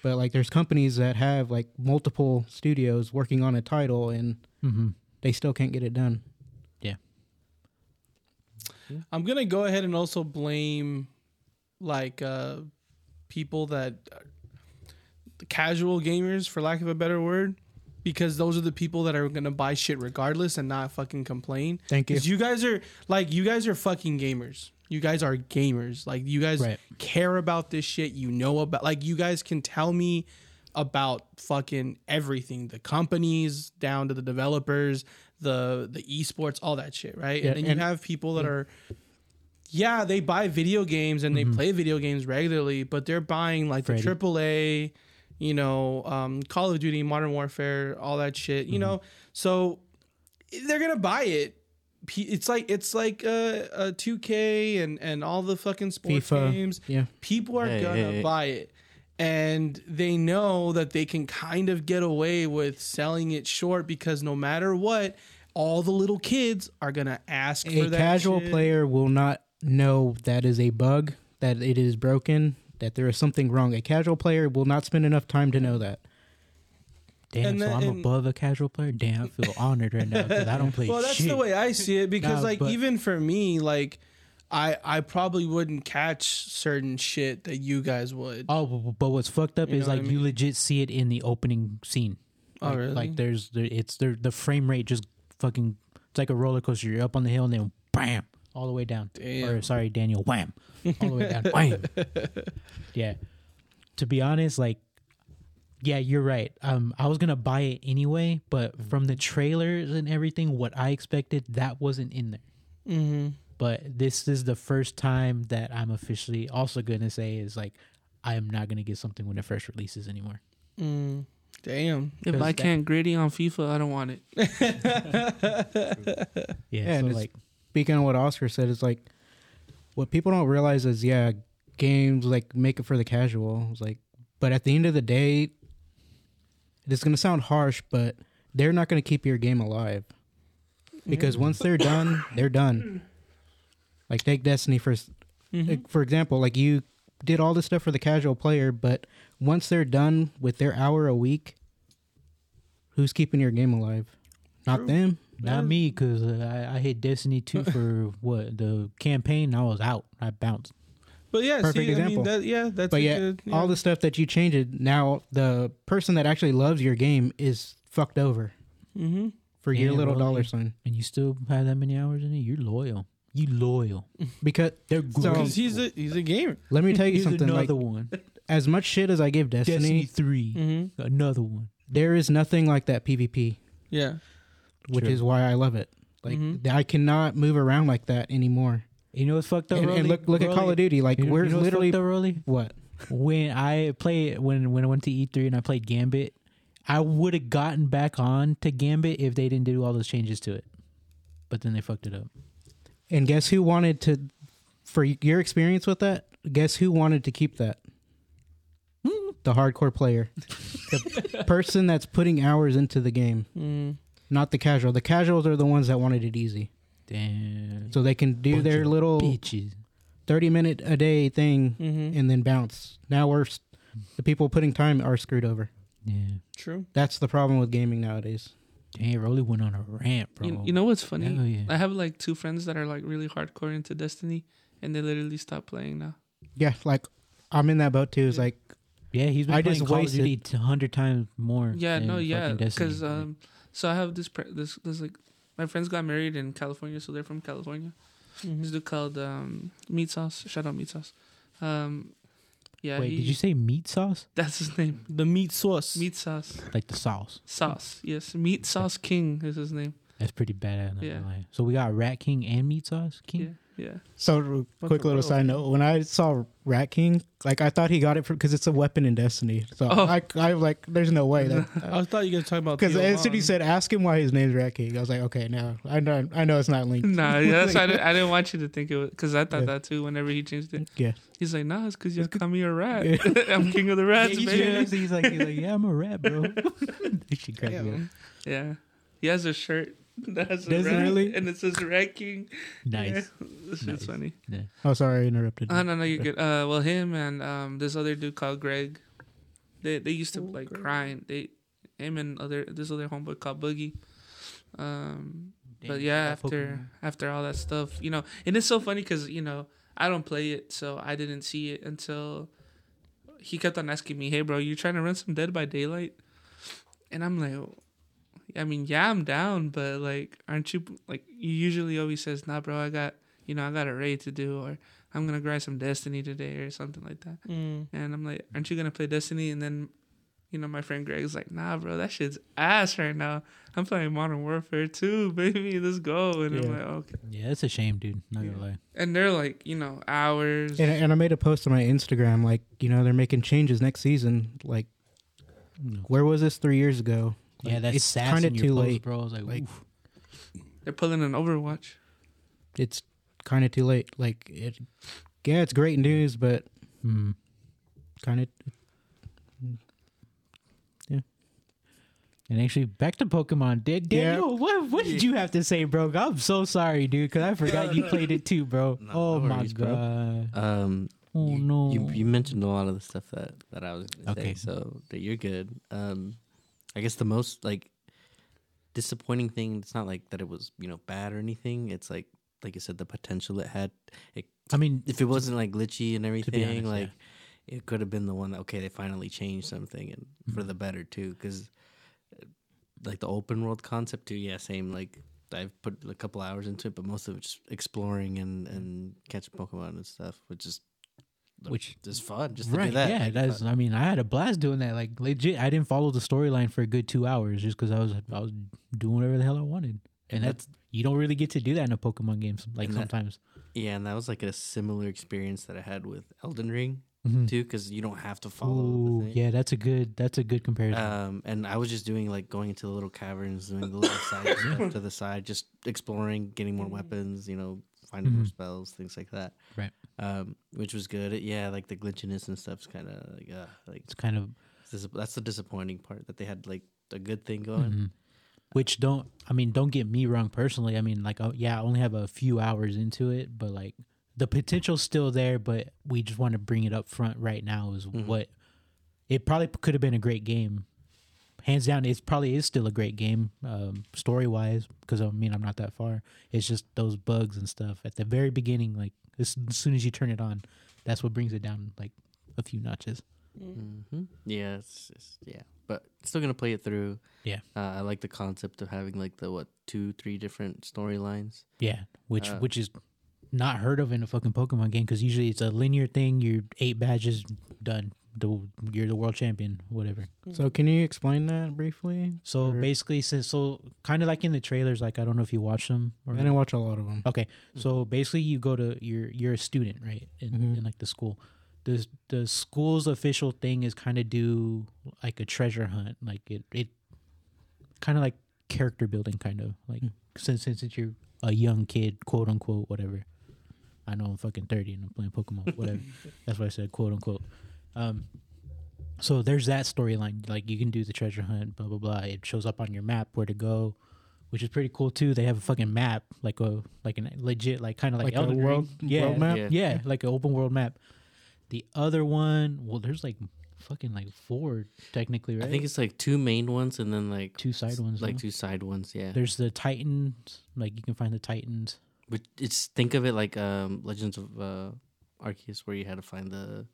but like there's companies that have like multiple studios working on a title and Mm-hmm. they still can't get it done. Yeah. I'm gonna go ahead and also blame like uh people that the casual gamers for lack of a better word because those are the people that are gonna buy shit regardless and not fucking complain Thank you. because you guys are like you guys are fucking gamers you guys are gamers like you guys Right. care about this shit you know about like you guys can tell me about fucking everything the companies down to the developers the the esports all that shit right Yeah, and then you and- have people that are yeah they buy video games and they play video games regularly but they're buying like Freddie. the AAA you know, um, Call of Duty, Modern Warfare, all that shit. Mm-hmm. You know, so they're gonna buy it. P- It's like it's like uh, uh, 2K and and all the fucking sports FIFA, games. yeah. People are Hey, gonna hey, hey. buy it, and they know that they can kind of get away with selling it short because no matter what, all the little kids are gonna ask for A that. casual shit. player will not know that is a bug, that it is broken, that there is something wrong. A casual player will not spend enough time to know that. Damn, And so I'm and- above a casual player. Damn, I feel honored right now because I don't play Well, that's shit. the way I see it because, Nah, like, but- even for me, like, I I probably wouldn't catch certain shit that you guys would. Oh, but- but what's fucked up You is like I you legit see it in the opening scene. Oh, Like, really? Like there's there, it's there the frame rate just fucking it's like a roller coaster. You're up on the hill and then bam all the way down. Damn. Or sorry, Daniel, wham all the way down. <laughs> wham. Yeah. To be honest, like yeah, you're right. Um, I was gonna buy it anyway, but from the trailers and everything, what I expected that wasn't in there. Mm-hmm. But this is the first time that I'm officially also gonna say is like I am not gonna get something when it first releases anymore. Mm. Damn. If I can't gritty on FIFA, I don't want it. <laughs> Yeah, Yeah, so and like Speaking of what Oscar said, it's like what people don't realize is yeah, games like make it for the casual. It's like, but at the end of the day, it's gonna sound harsh, but they're not gonna keep your game alive because once they're done, they're done. Like take Destiny for Mm-hmm. like, for example, like you did all this stuff for the casual player, but once they're done with their hour a week, who's keeping your game alive? Not True. them. Not me, because uh, I, I hit Destiny 2 <laughs> for what? The campaign, I was out. I bounced. But yeah, Perfect see, I example. mean, that, yeah, that's But a yeah, good, yeah. all the stuff that you changed, now the person that actually loves your game is fucked over Mm-hmm. for your little really. dollar sign. And you still have that many hours in it? You're loyal. You loyal. <laughs> Because They're So- Because he's a he's a gamer. let me tell you <laughs> something. another Like one. as much shit as I give Destiny, Destiny, 3. Mm-hmm. Another one. there is nothing like that PvP, Yeah. which True. is why I love it. Like Mhm. I cannot move around like that anymore. You know what's fucked up, And, Rolly? and look, look at Call of Duty. Like you know- we're you know what's literally fucked up, Rolly? what? when I play when when I went to E3 and I played Gambit, I would have gotten back on to Gambit if they didn't do all those changes to it. But then they fucked it up. And guess who wanted to? For your experience with that, guess who wanted to keep that? The hardcore player, the person that's putting hours into the game, Mm. not the casual. The casuals are the ones that wanted it easy, Damn. so they can do Bunch their little bitches. thirty minute a day thing Mm-hmm. and then bounce. Now we're the people putting time are screwed over. Yeah. True. That's the problem with gaming nowadays. Damn, Rolly went on a rant, bro. You, you know what's funny? Hell yeah. I have like two friends that are like really hardcore into Destiny, and they literally stopped playing now. Yeah, like I'm in that boat too. It's Yeah. like yeah, he's been I playing just Call of Duty a hundred times more. Yeah, than no, yeah, because um, so I have this pre- this this like my friends got married in California, so they're from California. Mm-hmm. This dude called um Meat Sauce. Shout out Meat Sauce. Um, yeah, Wait, he, did you say meat sauce? That's his name. The meat sauce. Meat Sauce. Like the sauce? Sauce. Yes, Meat Sauce King is his name. That's pretty bad. not Yeah. So we got Rat King and Meat Sauce King. Yeah, yeah. So, Bunch quick little side note: when I saw Rat King, like I thought he got it from because it's a weapon in Destiny. So Oh. I, I like, there's no way that <laughs> I thought you guys were talking about uh, because Theo as soon as he said, "Ask him why his name's Rat King," I was like, "Okay, now I know, I know it's not linked." Nah, yeah, that's why I <laughs> didn't, I didn't want you to think it was because I thought Yeah. that too. Whenever he changed it, Yeah, he's like, "Nah, it's because you call me a rat. Yeah. <laughs> I'm king of the rats, he's, baby." he's like, he's like, yeah, I'm a rat, bro. They should crack Yeah, me up. man. Yeah, he has a shirt <laughs> that has a Does it rat, really? and it says "Rat King." Nice. Yeah, <laughs> this shit's Nice. funny. Yeah. Oh, sorry, I interrupted. Oh no, no, you're good. Uh, well, him and um this other dude called Greg, they they used to Oh, like Greg. grind. They him and other this other homeboy called Boogie. Um, but yeah, after Pokemon. after all that stuff, you know, and it's so funny because you know I don't play it, so I didn't see it until he kept on asking me, "Hey, bro, you trying to run some Dead by Daylight?" And I'm like, I mean, yeah, I'm down, but like, aren't you like? You usually always says, "Nah, bro, I got you know I got a raid to do," or "I'm gonna grind some Destiny today," or something like that. Mm. And I'm like, "Aren't you gonna play Destiny?" And then, you know, my friend Greg's like, "Nah, bro, that shit's ass right now. I'm playing Modern Warfare 2, <laughs> baby. Let's go." And I'm like, "Okay." Yeah, it's a shame, dude. Not gonna lie. And they're like, you know, hours. And, and I made a post on my Instagram, like you know, they're making changes next season. Like where was this three years ago? Yeah, Like, that's it's sad. kind in of your too post, late. bro. I was like, Like- oof. They're pulling an Overwatch. It's kind of too late. Like it, yeah, it's great news, but Hmm. kind of yeah. And actually, back to Pokemon. Did Yeah. What what did you have to say, bro? I'm so sorry, dude, because I forgot you <laughs> played it too, bro. No, oh no my worries, bro. god. Um, Oh you, no. You, you mentioned a lot of the stuff that that I was gonna Okay. say, so that you're good. Um, I guess the most like disappointing thing. It's not like that it was you know bad or anything. It's like like I said, the potential it had. It, I mean, if it wasn't like glitchy and everything, honest, yeah. like it could have been the one that okay, they finally changed something and for Mm-hmm. the better too. Because like the open world concept too, yeah, same. Like I've put a couple hours into it, but most of it's exploring and and catching Pokemon and stuff, which is Which- is fun just to right? do that. Yeah, that's. I mean, I had a blast doing that. Like legit, I didn't follow the storyline for a good two hours just because I was I was doing whatever the hell I wanted, and And that's you don't really get to do that in a Pokemon game. Like And that- sometimes. Yeah, and that was like a similar experience that I had with Elden Ring Mhm. too, because you don't have to follow Ooh, the thing. yeah, that's a good. That's a good comparison. Um, and I was just doing like going into the little caverns, doing the little side <laughs> stuff to the side, just exploring, getting more weapons, you know, finding more Mhm. spells, things like that. Right. Um, which was good. Yeah, like the glitchiness and stuff's kind of like, uh, like it's kind of that's the disappointing part that they had like a good thing going. Mhm. Which don't I mean don't get me wrong personally. I mean like oh, yeah, I only have a few hours into it, but like the potential's still there, but we just want to bring it up front right now is Mhm. what it probably could have been a great game. Hands down, it probably is still a great game, um, story wise, because I mean I'm not that far. It's just those bugs and stuff at the very beginning, like as, as soon as you turn it on, that's what brings it down like a few notches. hmm Yeah, it's, it's yeah, but still gonna play it through. Yeah. uh, I like the concept of having like the what two, three different storylines. Yeah, which Uh, which is not heard of in a fucking Pokemon game because usually it's a linear thing. You're eight badges done. The, you're the world champion, whatever. So can you explain that briefly? So Or- basically, since so kind of like in the trailers, like I don't know if you watch them. I Or, didn't watch a lot of them. okay, so basically you go to you're you're a student, right? In, Mhm. in like the school. The the school's official thing is kind of do like a treasure hunt, like it it kind of like character building, kind of like Mm. since since you're a young kid, quote unquote, whatever. I know I'm fucking thirty and I'm playing Pokemon, whatever. <laughs> That's why I said quote unquote. Um, so there's that storyline. Like you can do the treasure hunt, blah blah blah. It shows up on your map where to go, which is pretty cool too. They have a fucking map, like a like an legit, like kind of like, Like a Elden Ring. world- yeah, world map? Yeah. yeah, like an open world map. The other one, well, there's like fucking like four technically, right? I think it's like two main ones and then like two side ones. like no? two side ones. Yeah, There's the Titans, like you can find the Titans. but it's think of it like um Legends of uh Arceus, where you had to find the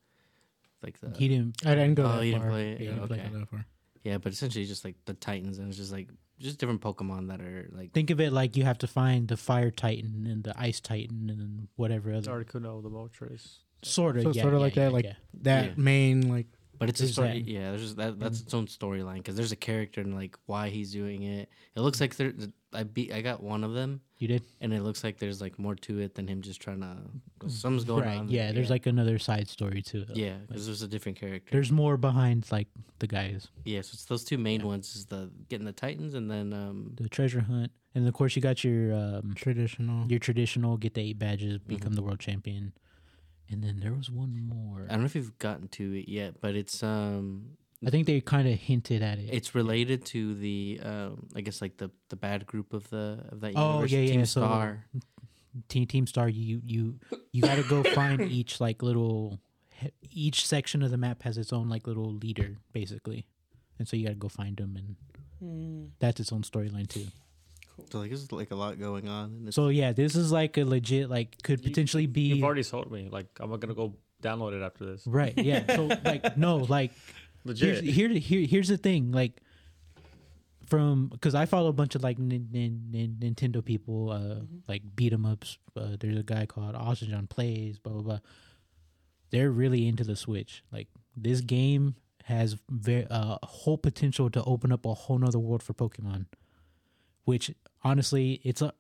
like the he didn't. I didn't go Oh, that you didn't far. play it? Yeah, I Yeah, didn't play okay. that far. yeah, but essentially just like the Titans, and it's just like just different Pokemon that are like Think of it like you have to find the Fire Titan and the Ice Titan and then whatever It's other. Articuno, the Moltres. Sort of, So yeah, sorta yeah, like yeah, that, like- yeah. That Yeah. main like But it's a story. that. Yeah, there's that. That's Mm. its own storyline because there's a character and like why he's doing it. It looks like there. I beat. I got one of them, You did and it looks like there's like more to it than him just trying to. Something's going right. on. Yeah, there's like another side story to it. Yeah, because there's a different character. there's more behind like the guys, yeah, so it's those two main Yeah. ones is the getting the Titans and then um the treasure hunt, and of course you got your um traditional. your traditional get the eight badges, Mm-hmm. become the world champion, and then there was one more. I don't know if you've gotten to it yet, but it's um I think they kind of hinted at it. it's related to the um I guess like the the bad group of the of that Oh, universe yeah, yeah, Team so- Star. Team Team Star, you you you got to go <laughs> find each like little each section of the map has its own like little leader basically, and so you got to go find them, and Mm, that's its own storyline too. So like there's like a lot going on. So yeah, this is like a legit like could You- potentially be You've already sold me. Like I'm not gonna go download it after this. right. Yeah. So <laughs> like no like here's, Legit. here, here here's the thing like from because I follow a bunch of like nin, nin, nin, Nintendo people uh like beat 'em ups. Uh, there's a guy called Austin John plays blah blah blah. They're really into the Switch. Like this game has very uh, whole potential to open up a whole nother world for Pokemon. Which honestly, it's a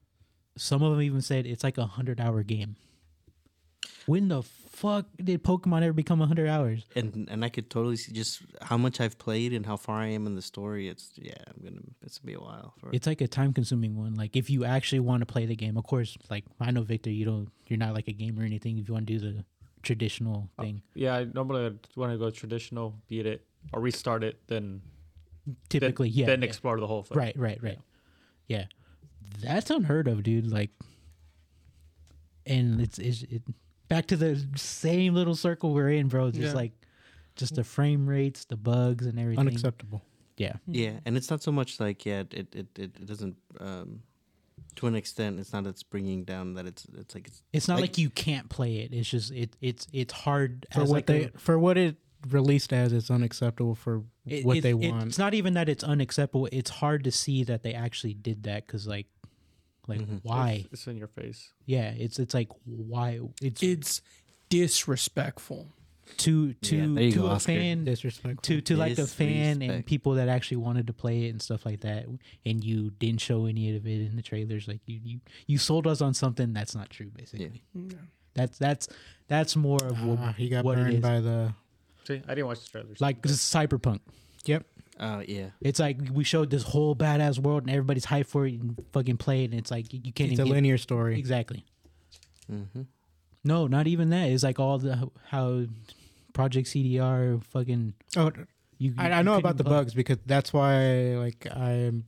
some of them even said it's like a hundred hour game. when the fuck did Pokemon ever become 100 hours? and and I could totally see just how much I've played and how far I am in the story. It's yeah, I'm gonna it's gonna be a while for It's like a time consuming one. Like if you actually want to play the game, of course, like I know Victor, you don't you're not like a gamer or anything. If you want to do the traditional uh, thing, Yeah, I normally want to go traditional, beat it, or restart it, then typically, then, yeah, then yeah. explore the whole thing. right, right, right. Yeah, that's unheard of, dude. Like, and it's, it's it back to the same little circle we're in, bro. Just Yeah. like just the frame rates, the bugs, and everything. Unacceptable. Yeah, Yeah, and it's not so much like yeah, it it it, it doesn't um to an extent. It's not it's bringing down that it's it's like it's it's not Like- like, you can't play it. It's just it it's it's hard For as what like they a, for what it released as, it's unacceptable for it- what it- they want. It's not even that it's unacceptable. It's hard to see that they actually did that because like, like Mhm. why? It's, it's in your face. Yeah, it's it's like why it's It's disrespectful. to to Yeah, to go, a Oscar. fan Disrespectful. to to like a fan and people that actually wanted to play it and stuff like that and you didn't show any of it in the trailers like you you, you sold us on something that's not true basically that's that's that's more of what, Ah, he got what burned is by the. See, I didn't watch the trailers. like this is cyberpunk Yep. uh yeah. it's like we showed this whole badass world and everybody's hyped for it and fucking play it and it's like you you can't It's a even get, linear story. exactly Mm-hmm. no not even that it's like all the how project cdr fucking Oh, you, I, you I know couldn't about the play. bugs because that's why like I'm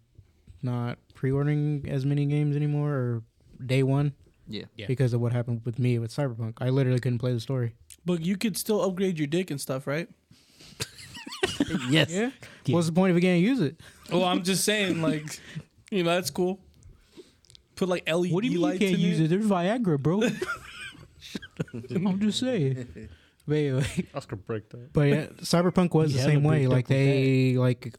not pre-ordering as many games anymore or day one Yeah. Yeah. because of what happened with me with Cyberpunk. I literally couldn't play the story. But you could still upgrade your dick and stuff, right? <laughs> yes. Yeah. Yeah. What's the point if you can't use it? Well, I'm just saying, <laughs> like, you know, that's cool. Put like LED What do you mean you can't use it. it? There's Viagra, bro. <laughs> I'm just saying. Wait, wait. Oscar break that. But yeah, Cyberpunk was the same way. Like dick with they like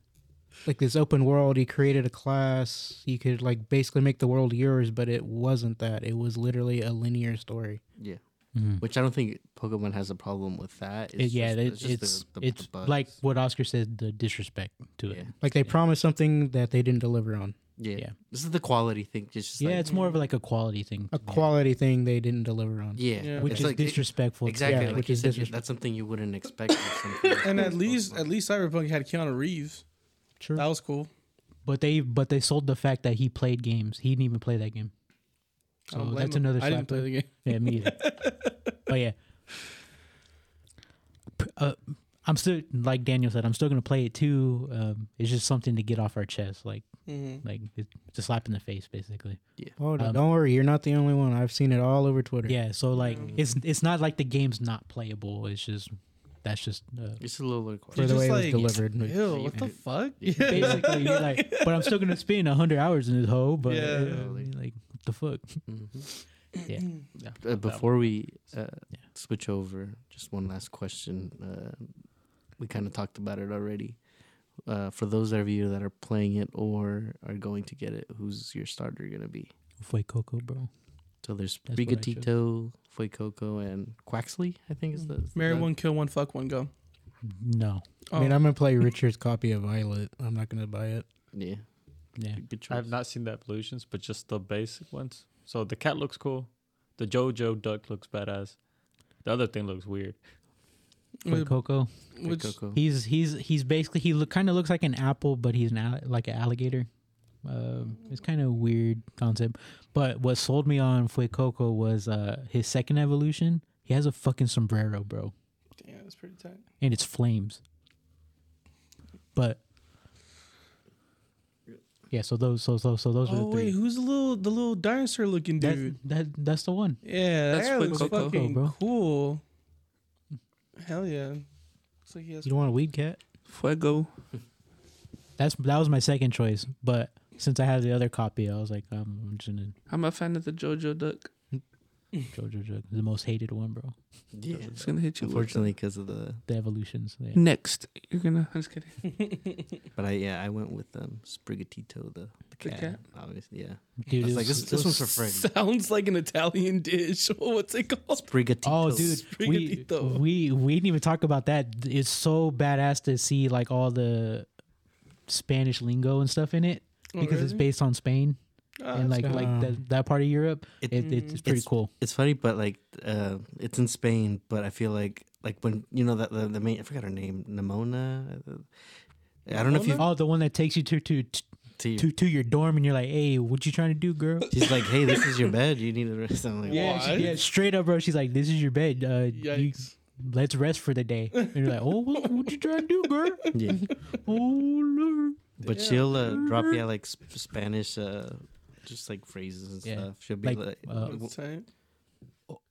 like this open world. He created a class. You could like basically make the world yours, but it wasn't that. It was literally a linear story. Yeah. Mhm. Which I don't think Pokemon has a problem with that. It- yeah, just- it- it's just it's, the- the- the like what Oscar said, the disrespect to yeah. it. Like they Yeah. promised something that they didn't deliver on. yeah, Yeah. This is the quality thing. It's just Yeah, like, it's more of like a quality thing. A quality thing they didn't deliver on. yeah, Yeah. which It's is like- disrespectful. to- exactly. Yeah, like which you is said, disres- that's something you wouldn't expect. <laughs> And at least, at least Cyberpunk had Keanu Reeves. True. That was cool. But they but they sold the fact that he played games. He didn't even play that game. I So that's him. another. I didn't play the game. Yeah, me either. but <laughs> yeah, uh, I'm still like Daniel said. I'm still gonna play it too. Um, it's just something to get off our chest. Like Mhm. like it's a slap in the face, basically. Yeah. Oh, no, Um, don't worry, you're not the only one. I've seen it all over Twitter. Yeah. So like Mm. it's it's not like the game's not playable. It's just that's just uh, it's a little like For the Just way it was delivered. Ew, what the fuck? <laughs> basically you're like. But I'm still gonna spend hundred hours in this hole. But Yeah. uh, like what the fuck? <laughs> Mhm. Yeah. Uh, before we uh, Yeah. switch over, just one last question. Uh, we kind of talked about it already. Uh, for those of you that are playing it or are going to get it, who's your starter going to be? Fuecoco, bro. So there's That's what I chose. Sprigatito, Fuecoco, and Quaxley, I think is the. is Marry the- one, kill one, fuck one, go. No. I mean, Oh. I'm gonna play Richard's copy of Violet. I'm not gonna buy it. Yeah. Yeah. Good choice. I have not seen the evolutions, but just the basic ones. So the cat looks cool. The JoJo duck looks badass. The other thing looks weird. Fue Which- Coco. which- Fuecoco. He's he's he's basically he look kind of looks like an apple, but he's an al- like an alligator. Um, it's kind of weird concept. But what sold me on Fuecoco was uh his second evolution. He has a fucking sombrero, bro, Damn, that's pretty tight. and it's flames. But yeah, so those so so so those are the Oh the wait, three. who's the little the little dinosaur looking dude? that that's the one. Yeah, That's that looks Fuecoco, fucking bro. cool. Hell yeah. Looks like he has You don't want a weed cat? Fuego. That's that was my second choice, but since I had the other copy, I was like, um, I'm just gonna I'm a fan of the JoJo duck. JoJo Jug, the most hated one, bro. yeah. It's gonna hit you. Unfortunately, because of the. The evolutions. Yeah. Next, you're gonna. I'm just kidding. <laughs> But I yeah, I went with um Sprigatito, the, the The cat. cat? Obviously, yeah. Dude, I was it like, this, was- this one's for Freddy. Sounds like an Italian dish. <laughs> What's it called? Sprigatito. Oh, dude, we, Sprigatito. we we didn't even talk about that. It's so badass to see like all the Spanish lingo and stuff in it Oh, because it's really? based on Spain. Oh, and like like that, that part of Europe. It- It, it's pretty it's- cool. It's funny, but like uh, it's in Spain. But I feel like like when you know that the, the main I forgot her name, Nemona. I don't know if you Oh, the one that takes you to to to, to to your dorm, and you're like, "Hey, what you trying to do, girl?" She's like, "Hey, this is your bed. You need to rest." I'm like, Yeah, she- What? yeah, straight up, bro. She's like, "This is your bed. Uh, you, let's rest for the day." And you're like, "Oh, what, what you trying to do, girl?" yeah. Oh, Lord. But she'll uh, drop yeah like sp- Spanish, uh, just like phrases and Yeah. stuff. She'll be Like, like, uh, What's that?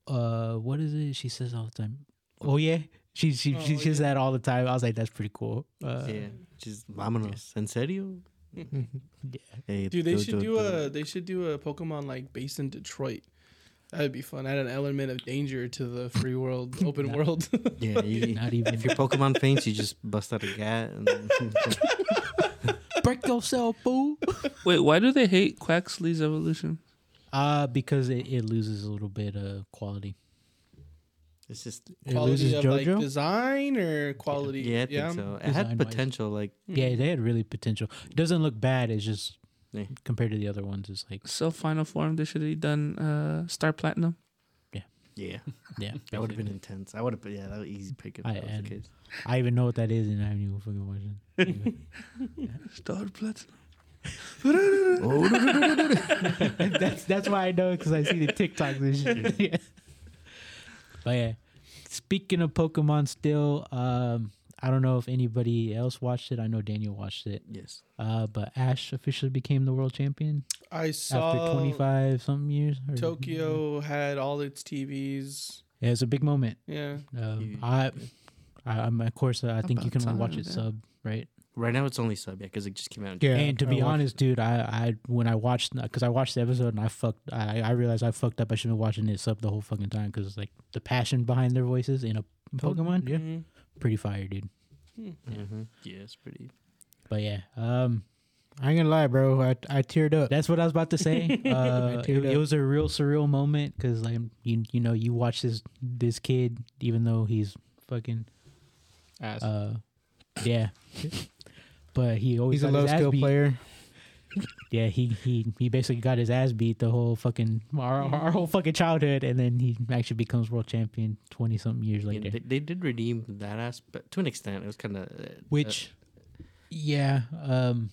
uh, what is it? She says all the time. Oh yeah, she she Oh, she says yeah. that all the time. I was like, "That's pretty cool." Uh, yeah, she's vámonos. ¿En serio? <laughs> yeah. <laughs> Hey, Dude, they do- should do- do do- a they should do a Pokemon like based in Detroit. That'd be fun. Add an element of danger to the free world, <laughs> open Nah. world. Yeah, you, Not even if your Pokemon faints, you just bust out a gat. And break yourself, fool. <laughs> Wait, why do they hate Quaxley's evolution? Uh, because it, it loses a little bit of quality. it's just It quality loses of like JoJo. on or quality. yeah, I think so. It had Design-wise. potential. Like yeah, they had really potential. It doesn't look bad. It's just Yeah. compared to the other ones, it's like So final form, they should have done uh, Star Platinum. Yeah, <laughs> yeah. that would have been intense. I would have. Yeah, that was easy pick if I- that was the case. I even know what that is, and I haven't even fucking watched it. <laughs> Star Platinum. <laughs> that's that's why I know because I see the TikToks and shit. Yeah. But yeah, speaking of Pokemon, still, um, I don't know if anybody else watched it. I know Daniel watched it. Yes. Uh, but Ash officially became the world champion I saw after twenty five something years. or- Tokyo had all its TVs. Yeah, was a big moment. Yeah. Um, I, I, I'm of course, uh, I think you About can only watch it yeah. sub, right? Right now it's only sub, yeah, because it just came out. Yeah, and to I be watched- honest, dude, I, I when I watched because I watched the episode and I fucked, I, I realized I fucked up. I should have been watching it sub the whole fucking time because it's like the passion behind their voices in a Pokemon, Yeah. Mhm. Pretty fire, dude. Mm-hmm. Yeah, it's pretty. But yeah, um, I ain't gonna lie, bro. I I teared up. that's what I was about to say. <laughs> Uh, it, it was a real surreal moment because like you you know you watch this this kid even though he's fucking Ass. uh yeah. <laughs> But he always He's a got his low ass skill beat. player. Yeah, he he he basically got his ass beat the whole fucking our, our whole fucking childhood, and then he actually becomes world champion twenty something years Yeah, later. they, they did redeem that aspect to an extent. It was kind of uh, Which, yeah, um,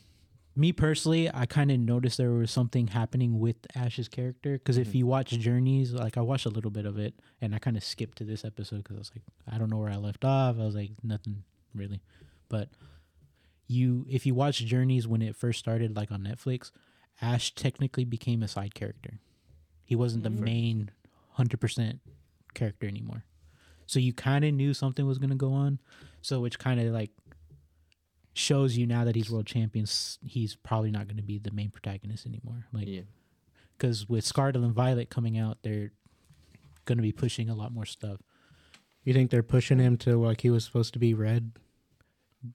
me personally, I kind of noticed there was something happening with Ash's character because if Mhm. you watch Journeys, like I watched a little bit of it, and I kind of skipped to this episode because I was like, I don't know where I left off. I was like, nothing really, but you if you watch Journeys when it first started, like on Netflix, Ash technically became a side character. He wasn't the Mhm. main hundred percent character anymore. So you kind of knew something was gonna go on. So which kind of like shows you now that he's world champion, he's probably not going to be the main protagonist anymore. Like yeah. because with Scarlet and Violet coming out, they're going to be pushing a lot more stuff. You think they're pushing him to like he was supposed to be red?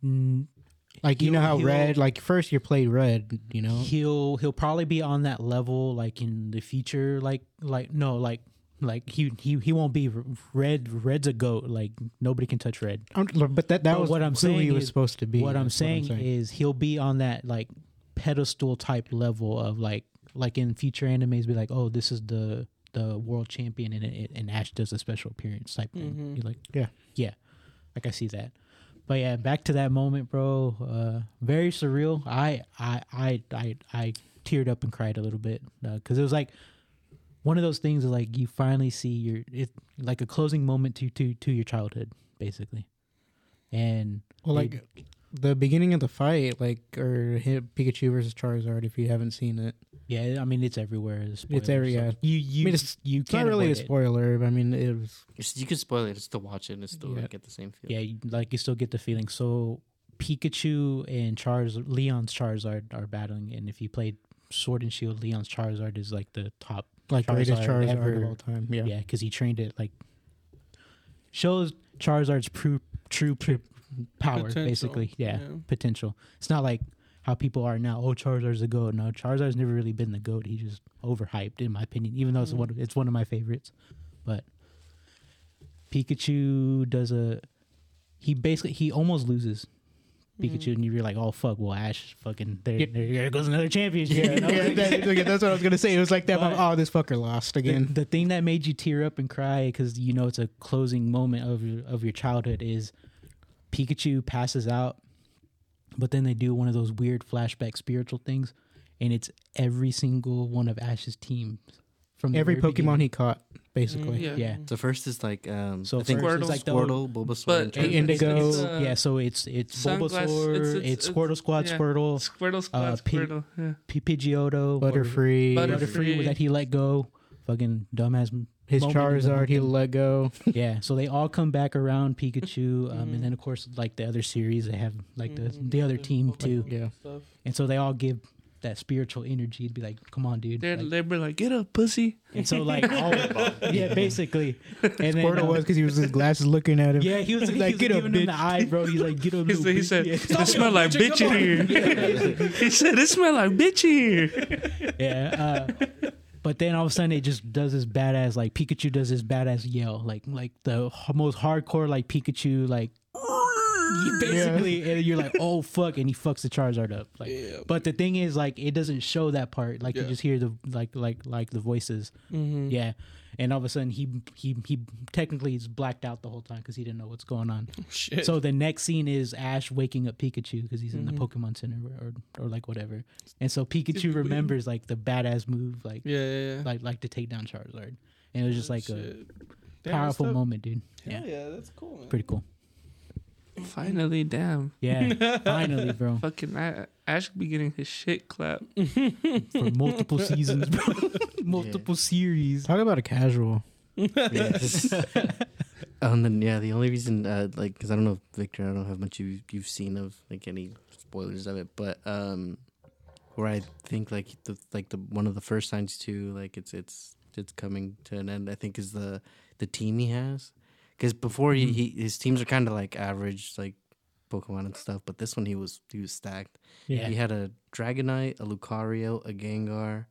Mm, Like you know how red? Like first you played red, you know. he'll he'll probably be on that level like in the future. Like like no like like he he he won't be red. Red's a goat. Like nobody can touch red. I'm- But that that But was what I'm saying he was is- supposed to be. what I'm That's saying is he'll be on that like pedestal type level of like like in future animes be like oh this is the the world champion and it, and Ash does a special appearance type thing. Mhm. You're like Yeah. yeah, like I see that. But yeah, back to that moment, bro. Uh, very surreal. I I I I I teared up and cried a little bit because it was like one of those things of like you finally see your it like a closing moment to to to your childhood basically, and well, it- like the beginning of the fight, like or hit Pikachu versus Charizard. If you haven't seen it, Yeah, I mean it's everywhere. It's, spoilers, every- so. You you I mean, it's- you it's can't really a avoid it. spoiler. But I mean, it was It's, you could spoil it. Just to watch it and still Yeah. get the same feel. Yeah, like you still get the feeling. So Pikachu and Charz Leon's Charizard are battling, and if you played Sword and Shield, Leon's Charizard is like the top. like greatest Charizard Charizard ever. of all time. Yeah. Yeah, because he trained it like shows Charizard's true true pr- power, Potential, basically. Yeah, yeah. potential. It's not like how people are now. Oh, Charizard's the goat. No, Charizard's never really been the goat. He's just overhyped, in my opinion. Even though it's Mm. one, it's one of my favorites. But Pikachu does a. He basically he almost loses. Pikachu, and you're like, oh fuck, well Ash, fucking there, there, goes another championship. Yeah, you know? yeah, that- that's what I was gonna say. It was like that. But- oh, this fucker lost the, again. the thing that made you tear up and cry because you know it's a closing moment of your, of your childhood is Pikachu passes out, but then they do one of those weird flashback spiritual things, and it's every single one of Ash's teams from Every Pokemon beginning. he caught, basically. Mm, Yeah. yeah. The first is like um, So I think first Squirtle. is like the Squirtle, Bulbasaur, But and Hey, Charizard. Indigo. It's, uh, yeah, so it's it's Sunglass- Bulbasaur, it's- it's, it's- it's- Squirtle Squad, yeah. Squirtle, Squirtle, Squad, Uh, P- Squirtle. Yeah. P- Pidgeotto, Butterfree, Butterfree. Butterfree that he let go, fucking dumbass. His moment Charizard, he let go. <laughs> Yeah, so they all come back around Pikachu, um, Mhm. and then of course like the other series they have like the Mhm. the other team Pokemon too, Yeah. Stuff. and so they all give that spiritual energy to be like, come on, dude. They're, Like, they were like, get up, pussy. and so like, <laughs> all, yeah, basically. <laughs> And then, Squirtle uh, was because he was his glasses looking at him. Yeah, he was, he Like, was "Get up, giving him in the eye, bro. He's like, get up, He little said, he bitch." said Yeah. it smell like bitch in here. he said, it smell like bitch in here. yeah. Uh, but then all of a sudden it just does this badass like Pikachu does this badass yell like like the most hardcore like Pikachu like <laughs> <laughs> basically and you're like oh fuck and he fucks the Charizard up like Yeah. but the thing is like it doesn't show that part like you just hear the like like like the voices Mm-hmm. yeah and all of a sudden he he he technically is blacked out the whole time because he didn't know what's going on <laughs> Shit. so the next scene is Ash waking up Pikachu because he's in Mhm. the Pokemon Center or, or like whatever, and so Pikachu remembers like the badass move, like yeah, yeah, yeah. like like to take down Charizard, and it was just like a Shit. Damn, powerful that's moment, dude. Hell Yeah, yeah, that's cool, man. pretty cool. Finally, damn. Yeah, <laughs> finally, bro, Fucking A- Ash be getting his shit clapped. <laughs> for multiple seasons, bro, <laughs> multiple series. Talk about a casual. And <laughs> then yeah, the only reason uh, like because I don't know Victor, I don't know how much you you've seen of like any spoilers of it, but um, where I think like the like the one of the first signs too, like it's it's it's coming to an end. I think is the the team he has, because before he, he his teams are kind of like average like Pokemon and stuff, but this one he was he was stacked. Yeah, He had a Dragonite, a Lucario, a Gengar,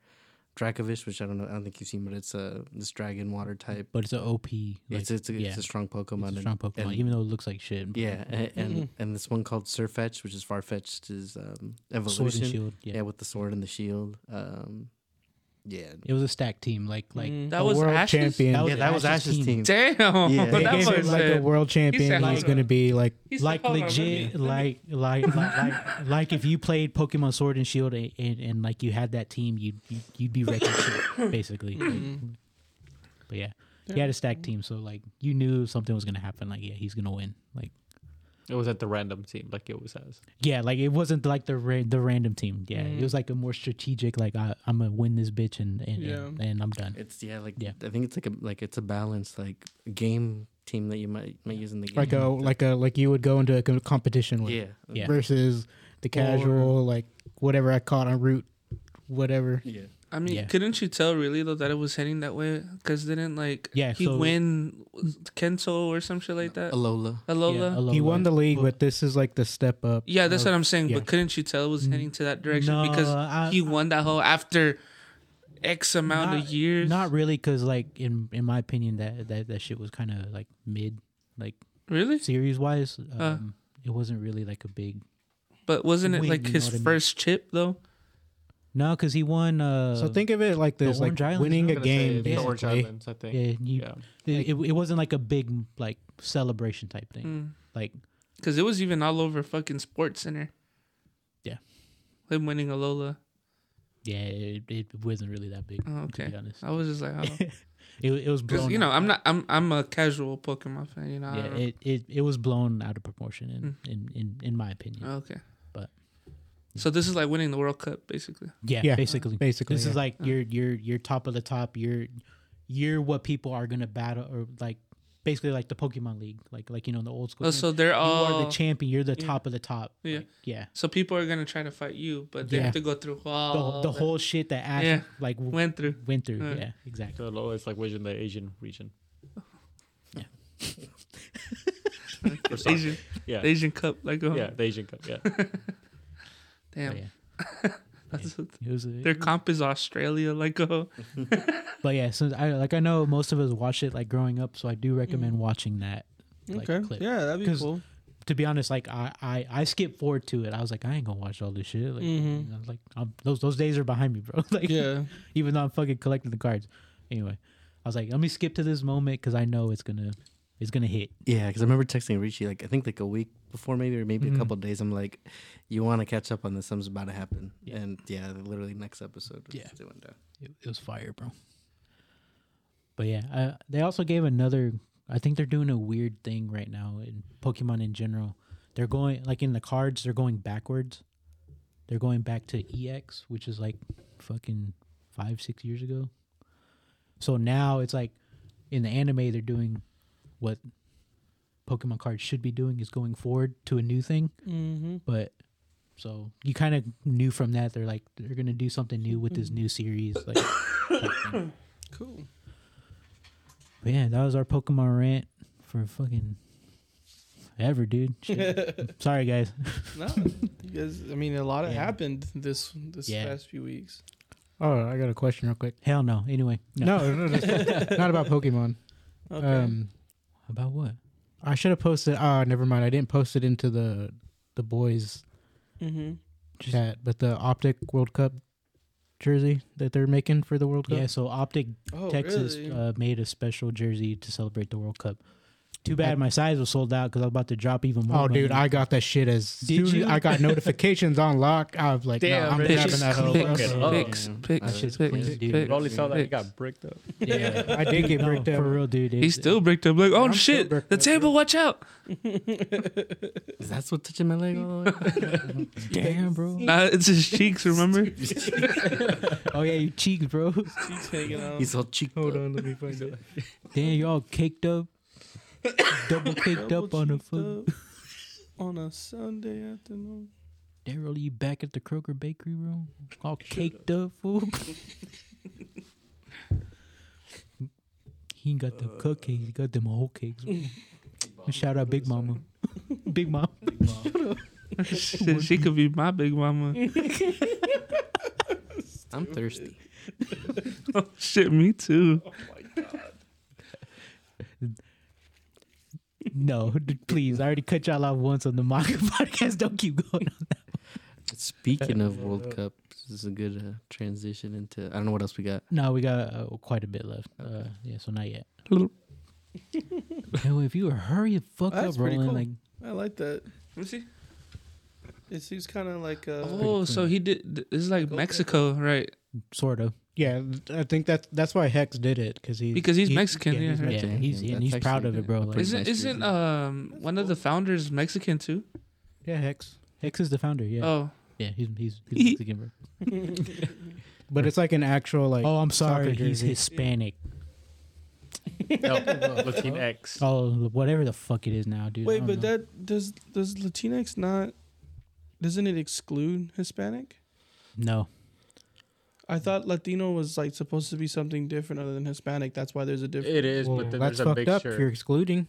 Dracovish, which I don't know, I don't think you've seen, but it's a this dragon water type. but it's an OP. Like, it's it's a, yeah, it's a strong Pokemon. it's a and- strong Pokemon, and- even though it looks like shit. yeah, and and, Mhm. and this one called Sirfetch'd, which is Farfetch'd, is um, evolution. Sword and Shield. Yeah. Yeah. with the sword and the shield. Um, yeah, it was a stacked team. Like like Mm. That A was world Ash's? champion. That was yeah, that was Ash's Ash's team. team. Damn. Yeah. But <laughs> They that gave was him like a world champion. said, He's gonna be like he like "Hold on, let legit me- like like like like like if you played Pokemon Sword and Shield and, and, and like you had that team you'd you'd, you'd be wrecking shit <laughs> basically Like, Mhm. but yeah he had a stacked team so like you knew something was gonna happen like yeah he's gonna win like It was at the random team, like it always has. yeah like it wasn't like the ra- the random team yeah Mhm. it was like a more strategic like I, I'm gonna win this bitch and and, Yeah. and, and I'm done It's yeah, like Yeah. I think it's like a like it's a balance like game team that you might might use in the game. like a like a like you would go into a competition with yeah Yeah. versus the casual like whatever I caught on route, whatever. yeah. I mean, Yeah. couldn't you tell really though that it was heading that way? Because didn't like Yeah, he so- win Kenso or some shit like that? Alola. Alola. Yeah, He won the league, But- but this is like the step up. Yeah, that's of- what I'm saying. yeah. But couldn't you tell it was heading to that direction No, because I- he won that whole after X amount Not- of years? not really because like in in my opinion that that, that shit was kind of like mid like really. series wise, um, Uh. it wasn't really like a big But wasn't it like his what I mean? first chip though? No, because he won. Uh, So think of it like this: like Islands, winning a gonna say game. the Orange Basically, Islands, I think. yeah, you, Yeah. it, it, it wasn't like a big like celebration type thing. Like Because it was even all over fucking Sports Center. Yeah. Him winning Alola. yeah, it, it wasn't really that big. Oh, To okay. be honest, I was just like, oh. <laughs> it it was Because blown. you know, out- I'm not. I'm I'm a casual Pokemon fan. You know. Yeah, it, it it was blown out of proportion in Mm. in, in, in my opinion. Okay. But- so this is like winning the World Cup, basically. yeah, Yeah, basically. basically, This is like you're you're you're top of the top. You're you're what people are gonna battle or like basically like the Pokemon League, like like you know the old school. Oh, so they're you all. are the champion. You're the yeah. top of the top. Yeah. Like, yeah. so people are gonna try to fight you, but they Yeah. have to go through The, all the whole shit that Ash Yeah. like w- went through. went through. Yeah, exactly. So low is like within the Asian region. For <laughs> soccer. Asian Yeah. Asian Cup, like oh, Yeah, the Asian Cup. Yeah. <laughs> damn, yeah, <laughs> that's what, it was. A, their comp is Australia, like <laughs> oh, <laughs> but yeah, so I like I know most of us watched it like growing up, so I do recommend watching that. Like, okay. clip. Yeah, that'd be 'Cause- cool. to be honest, like I, I I skipped forward to it. I was like, I ain't gonna watch all this shit. Like, Mhm. I was like, I'm, those those days are behind me, bro. like, Yeah. even though I'm fucking collecting the cards. Anyway, I was like, let me skip to this moment because I know it's gonna it's gonna hit. Yeah, because I remember texting Richie like I think like a week before maybe or maybe Mhm. a couple of days. I'm like, you want to catch up on this? Something's about to happen. Yeah. And yeah, literally next episode. Yeah. It, it was fire, bro. But yeah, uh, they also gave another. I think they're doing a weird thing right now in Pokemon in general. They're going like in the cards. They're going backwards. They're going back to EX, which is like fucking five six years ago. So now it's like in the anime they're doing what Pokemon cards should be doing is going forward to a new thing. Mm-hmm. But so you kind of knew from that they're like they're gonna do something new with this new series. Like. <coughs> Cool. but yeah, that was our Pokemon rant for fucking ever, dude. <laughs> Shit. Sorry, guys. No, you guys. I mean, a lot Yeah. happened this this Yeah. past few weeks. Oh, I got a question real quick. Hell no. Anyway, no. No, no, no not about Pokemon. <laughs> Okay. Um, About what? I should have posted. Ah, never mind. I didn't post it into the the boys mm-hmm. chat, but the Optic World Cup jersey that they're making for the World Cup. Yeah, so Optic Oh, Texas really? uh, made a special jersey to celebrate the World Cup. Too bad my size was sold out because I was about to drop even more. Oh, dude. I got that shit as Did soon you? as I got <laughs> notifications on lock. I was like, Damn, no, I'm Rich, grabbing just that hoe. click bro. it. Picks, man. picks, shit's picks, clean, dude. picks, We only saw that he got bricked up. <laughs> yeah, I did get no, bricked up. for real, dude. He's It's- still bricked up. Like, oh I'm still shit, bricked the up, table, watch out. <laughs> Is that what touching my leg all the way? damn, bro. Nah, it's his cheeks. Remember? Oh yeah, you cheeks, bro. Cheeks hanging out. He's all cheek. Hold on, let me find it. Damn, you all caked up, <coughs> double caked Double up on a cheeked foot. <laughs> on a Sunday afternoon. Daryl, you back at the Kroger Bakery, room, All caked up, fool. <laughs> he ain't got the uh, cupcakes. He got them whole cakes. <laughs> Shout out Big Mama. Big Mom. Shit, she could be my big mama. I'm thirsty. Oh, shit, me too. Oh No, please. I already cut y'all off once on the manga <laughs> podcast. Don't keep going on that. Speaking of World Cup, this is a good uh, transition into. I don't know what else we got. No, we got uh, quite a bit left. Uh, yeah, so not yet. Little- <laughs> Hell, if you were hurry the fuck That's up, pretty Roland, cool. like I like that. Let me see. It seems kind of like uh, Oh, so he did. This is like Mexico, right? sort of. Yeah, I think that's that's why HECZ did it because he Because he's he- Mexican, yeah, he's right. Yeah, he's yeah, and he's proud of it, bro. Like, Isn't nice isn't um one of the founders Mexican too? Yeah, HECZ. HECZ is the founder. Yeah, Oh, yeah, he's he's, he's <laughs> Mexican, bro. <laughs> But it's like an actual like. Oh, I'm sorry, he's. Hispanic. <laughs> No, Latinx. Oh, whatever the fuck it is now, dude. Wait, but know. that does does Latinx not? Doesn't it exclude Hispanic? no, I thought Latino was like supposed to be something different other than Hispanic. That's why there's a difference. It is, Well, but then that's there's a fucked up. If you're excluding.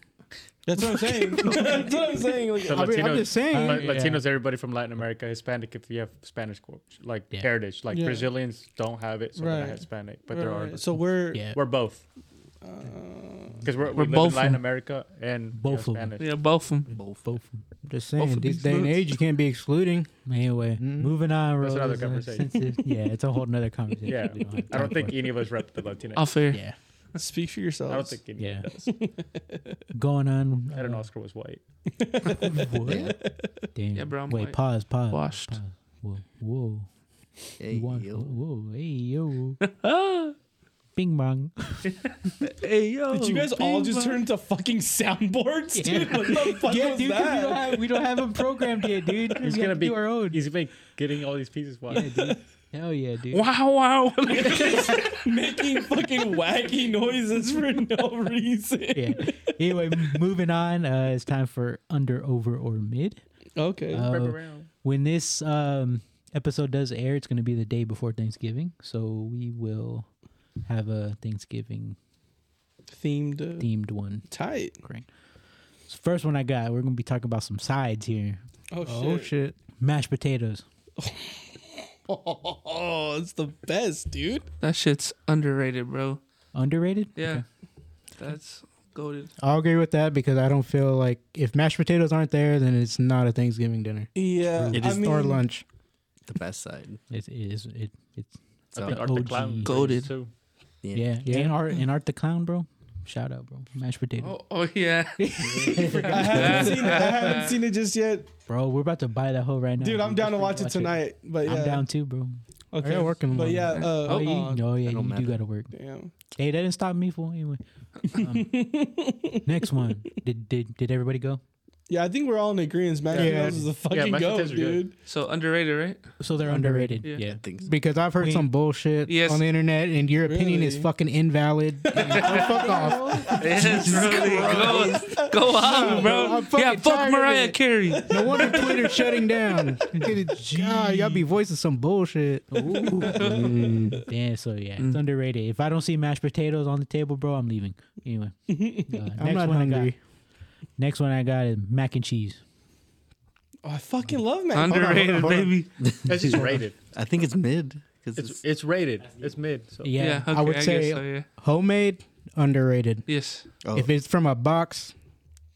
That's what I'm saying. <laughs> <laughs> That's what I'm saying. Like, So I mean, I'm Latinos- just saying. La- Yeah. Latinos, everybody from Latin America, Hispanic. If you have Spanish, like Yeah. heritage, like Yeah. Brazilians don't have it, so they're not Hispanic, but right, there are. right. So we're yeah, We're both uh, because we're, we We're live both in Latin them. America and Both you of them. Spanish. yeah, both of them. both, both. just Both saying, of this these day and nuts. age, you can't be excluding. Anyway, Mhm. moving on. That's Ro, another is, uh, conversation. since yeah, it's a whole nother conversation. Yeah. We don't have I don't time think for any of us rep the Latinx. Off air. it. Yeah, <laughs> speak for yourselves. I don't think any Yeah. of us. <laughs> going on. I don't know. uh, Oscar was white. <laughs> what? Damn. Yeah, bro, I'm Wait, white. pause, pause. Washed. pause. Whoa, whoa. Hey, You want- yo. Whoa, hey yo, bing bong. <laughs> hey yo. Did you guys all just turn into fucking soundboards, dude? What the fuck yeah, was dude, 'cause we don't have we don't have them programmed yet, dude. He's we gonna have to be- do our own. He's been getting all these pieces. Wow. Yeah, dude. Hell yeah, dude. Wow, wow. <laughs> <laughs> Making fucking wacky noises for no reason. Yeah. Anyway, moving on. Uh, it's time for under, over, or mid. Okay. Uh, when this um, episode does air, it's going to be the day before Thanksgiving, so we will have a Thanksgiving Themed uh, themed one. tight. Correct. So first one I got, we're going to be talking about some sides here. Oh, Oh shit. shit! Mashed potatoes. Oh, <laughs> it's the best, dude. that shit's underrated, bro. Underrated? Yeah. Okay. That's Goaded. I'll agree with that because I don't feel like if mashed potatoes aren't there, then it's not a Thanksgiving dinner Yeah, It is I mean, or lunch. The best side. It is it it's So, I think Art OG. the Clown Goated. Too. yeah. yeah, Yeah. and art and art the clown, bro. Shout out, bro. Mashed potato, Oh, oh yeah. <laughs> I haven't seen it. I haven't seen it just yet, bro. We're about to buy that whole right now. dude. I'm down to Just watch it tonight. But yeah, I'm down too, bro. Okay, I work in but yeah, uh, Oh, you, uh, oh yeah, you matter. do gotta work. damn. Hey, that didn't stop me for anyway. <laughs> Um, next one. Did did did everybody go? Yeah, I think we're all in agreement. Mashed Yeah. potatoes is a fucking mashed goat, potatoes are good. dude. So underrated, right? So they're Underrated. underrated. Yeah. Yeah. I think so. Because I've heard Wait. some bullshit Yes. on the internet, and your opinion is fucking invalid. So <laughs> fuck off. Yes, really. Go, go on, bro. I'm Yeah, fuck Mariah. Carey. No wonder Twitter's shutting down. <laughs> God, y'all be voicing some bullshit. Yeah, so yeah, it's underrated. If I don't see mashed potatoes on the table, bro, I'm leaving. Anyway, <laughs> uh, I'm not one I hungry. Got. Next one I got is mac and cheese. Oh, I fucking love mac. Underrated, hold on. baby. <laughs> It's just rated. I think it's mid. Cause It's it's, it's rated. It's mid. So. Yeah, Yeah, okay, I would I say- guess so, yeah. Homemade, underrated. Yes. oh, If it's from a box,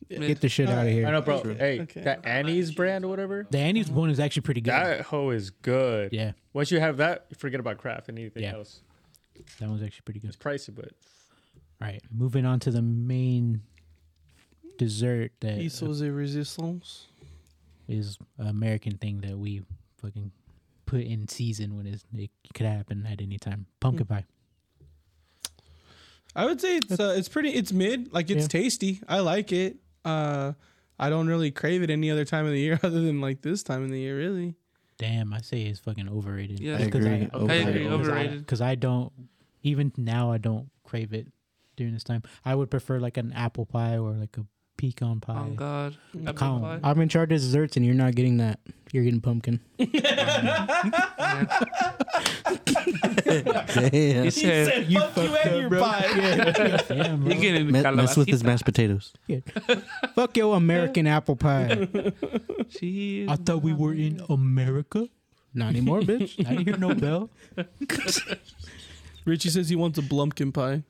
get the shit out of here. I here. know, bro. Hey, Okay. that Annie's brand or whatever. the Annie's one is actually pretty good. That hoe is good. yeah, Once you have that, you forget about Kraft and anything Yeah. else. that one's actually pretty good. It's pricey, but All right, moving on to the main dessert that Pisos de resistance. is an American thing that we fucking put in season when it's, it could happen at any time. Pumpkin pie. I would say it's uh, it's pretty it's mid. Like it's Yeah. tasty. I like it. Uh I don't really crave it any other time of the year <laughs> other than like this time of the year, really. Damn, I say it's fucking overrated. Yeah. I agree. I agree, Overrated. overrated. Because I don't, even now, I don't crave it during this time. I would prefer like an apple pie or like a pecan pie. Oh God. Apple Count. pie. I'm in charge of desserts, and you're not getting that. You're getting pumpkin. <laughs> Damn. He said, you fuck you and your pie. <laughs> <laughs> Damn, bro. you getting Me- mess with his mashed potatoes. Fuck your American apple pie. She I thought we were in America. Not anymore, bitch. I didn't hear no bell. Richie says he wants a blumpkin pie.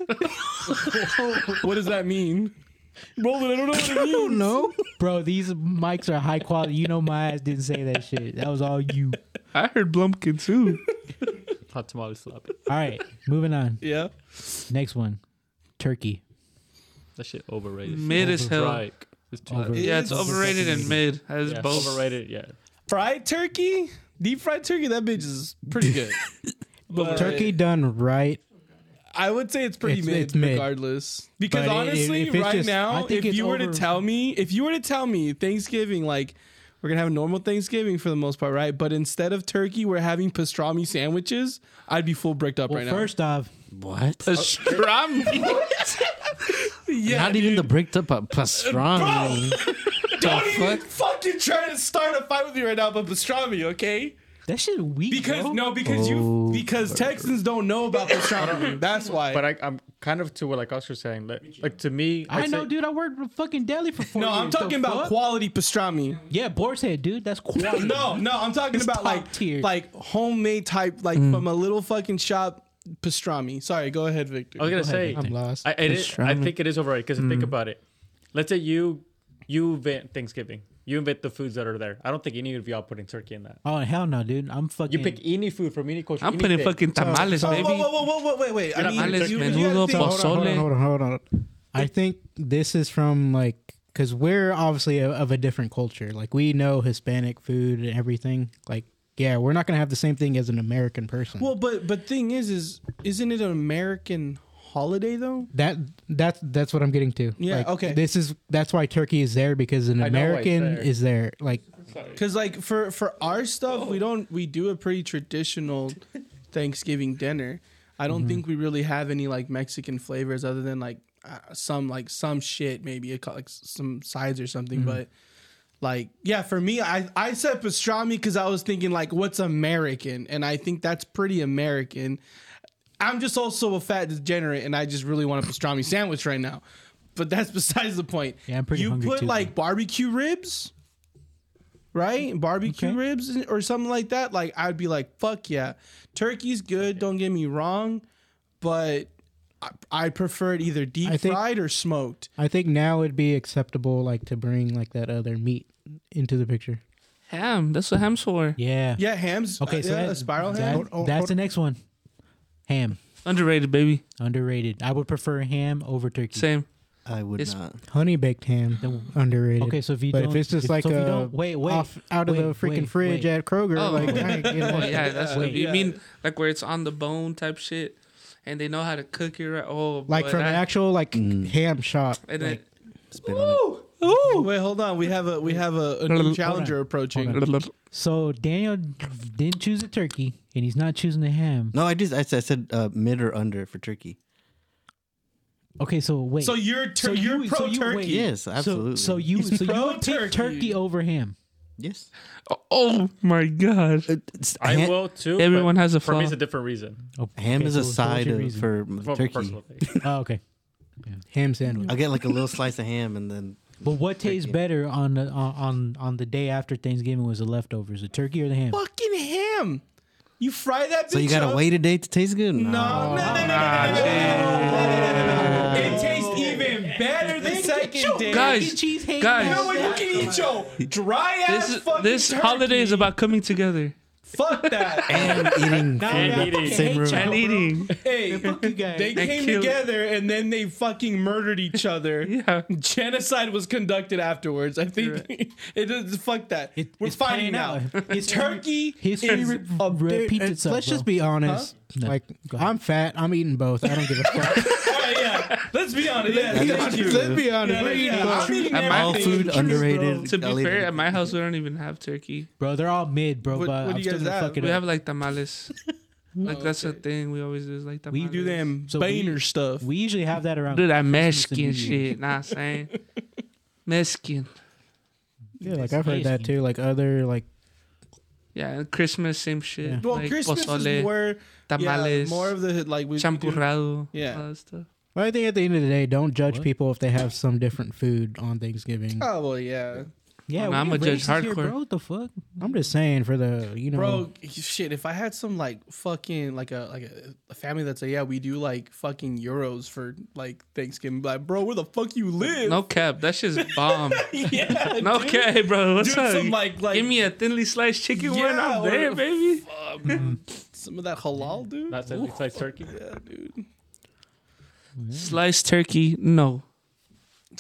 what does that mean? Roland, I don't know what it <laughs> means. No. Bro, these mics are high quality. You know my ass didn't say that shit. That was all you. I heard Blumpkin too. hot tamale slap. All right, moving on. Yeah. Next one. Turkey. That shit overrated. Mid as hell. Right. It's too uh, Over- Yeah, it's It's- overrated and mid. As yeah, both. overrated. Yeah. Fried turkey? Deep fried turkey, that bitch is pretty good. <laughs> But Turkey done right. I would say it's pretty It's- mid, it's mid. regardless. Because But honestly, if it's right just- now, if it's you were to tell me, if you were to tell me Thanksgiving, like we're gonna have a normal Thanksgiving for the most part, right? But instead of turkey, we're having pastrami sandwiches. I'd be full bricked up Well, right first off, What? Pastrami. <laughs> <laughs> Yeah, Not even the bricked up pa- pastrami. now. Don't even fucking try to start a fight with me right now about pastrami, okay? That shit weak. Because bro. no, because you Oh, because Texans don't know about the pastrami. <laughs> That's why. But I, I'm kind of to what like Oscar's saying. Like, like to me, I I'd know, say- dude. I worked for fucking deli for four no, years. I'm talking The about fuck? quality pastrami. Yeah, Boar's Head, dude. That's quality. No, no, I'm talking It's about top like tier. like homemade type, like mm. from a little fucking shop pastrami. Sorry, go ahead, Victor. I was gonna Go say, Victor. I'm lost. I, it is, I Pastrami. think it is overrated because think mm. about it. Let's say you you invent Thanksgiving. You invent the foods that are there. I don't think any of y'all putting turkey in that. Oh hell no, dude. I'm fucking. You pick any food from any culture. I'm putting anything. fucking tamales, so- baby. Whoa, whoa, whoa, whoa, whoa, wait, wait. I mean, Tamales, you, you menudo, gotta So hold on, hold on, hold on, hold on. I think this is from like because we're obviously a, of a different culture. Like we know Hispanic food and everything. Like yeah, we're not gonna have the same thing as an American person. Well, but but thing is, is isn't it an American holiday though? that that's that's what I'm getting to. Yeah, Like, okay. This is that's why Turkey is there because an I know why it's American there. is there. Like Because like for for our stuff, we don't we do a pretty traditional Thanksgiving dinner. I don't think we really have any like Mexican flavors other than like uh, some like some shit maybe a, co- like some sides or something. But like yeah, for me, I I said pastrami because I was thinking like what's American, and I think that's pretty American. I'm just also a fat degenerate, and I just really want a pastrami sandwich right now. But that's <laughs> besides the point. Yeah, I'm pretty You hungry put too, like barbecue ribs, right? Barbecue Okay. ribs or something like that. Like I'd be like, fuck yeah. Turkey's good. Don't get me wrong, but I, I prefer it either deep think- fried or smoked. I think now it'd be acceptable, like to bring like that other meat into the picture. Ham. That's what ham's for. Yeah. Yeah, hams. Okay, uh, so yeah, that- a spiral that- ham. Hold- hold- that's the next one. Ham. Underrated, baby. Underrated. I would prefer ham over turkey. Same. I would It's- not. Honey baked ham, underrated. Okay, so if you but don't, if it's just like so if you a don't- wait, wait, off out of wait, the freaking wait, fridge wait. at Kroger, Oh. like I ain't getting Oh that. yeah, that's Wait, you mean like where it's on the bone type shit, and they know how to cook it right. Oh, like boy, from that- an actual like Mm. ham shop. and then like, Spit on Ooh, wait, hold on. We have a we have a, a new challenger approaching. So Daniel didn't choose a turkey, and he's not choosing the ham. No, I just I said, I said uh, mid or under for turkey. Okay, so wait. So you're tur- So you- you're pro so you- turkey. wait. Yes, so, absolutely. so you He's so you pro would pick turkey. turkey over ham. yes. oh my god, It's- I ham, will too. everyone has a For me, it's a different reason. Oh, ham okay, is a so- so side of, for For turkey. <laughs> Oh, okay. ham sandwich. I'll get like a little slice of ham and then But what tastes Turkey. better on the on, on on the day after Thanksgiving was the leftovers, the turkey or the ham? Fucking ham. You fry that. so you gotta up. wait a day to taste good. No, no, no, no, no, no, no, no, no, no. It tastes even better the second day. Guys, cheese hate guys. you know what? You can eat your dry ass this fucking this turkey. holiday is about coming together fuck that. and eating Now And I eating. Same room. and eating. hey, Fuck you guys. they And came kill- together and then they fucking murdered each other. Yeah. Genocide was conducted afterwards. I think <laughs> it is fuck that. It- We're it's finding playing out. out. History- Turkey history is re- a Dude, repeats uh, itself. let's bro. just be honest. No, Like go ahead. I'm fat. I'm eating both. I don't give a fuck. <laughs> Alright, yeah. Let's be honest. Yeah, thank you. Let's be honest. Yeah, We're eating yeah. I'm eating At my- all everything. food underrated. To be I'll eat fair, it. at my house we don't even have turkey. bro. They're all mid, bro. What- but what do I'm you still guys gonna have? fuck it We up. have like tamales. <laughs> Like that's a thing we always do. Is like tamales. We do them So Boehner stuff. we usually have that around. do that Christmas and Mexican New Year. shit. Nah, <laughs> saying Mexican. Yeah, like I've heard that too. Like other like Yeah, and Christmas same shit. Yeah. well, like Christmas pozole, is more, tamales, yeah, more of the like we we do- champurrado, Yeah. all that stuff. Well, I think at the end of the day, don't judge What? people if they have some different food on Thanksgiving. Oh well, yeah, Yeah, Nah, we I'ma judge racist here, hardcore. bro. What the fuck? I'm just saying for the you know. bro. Shit, if I had some like fucking like a like a, a family that's like yeah we do like fucking euros for like Thanksgiving, like bro, where the fuck you live? No cap, that shit's bomb. <laughs> yeah, no dude. cap, bro. What's Dude, up? some like like Give me a thinly sliced chicken one. Yeah, I'm there, baby. um, <laughs> some of that halal, dude. That's it. It's like turkey. yeah, dude. Sliced turkey, no.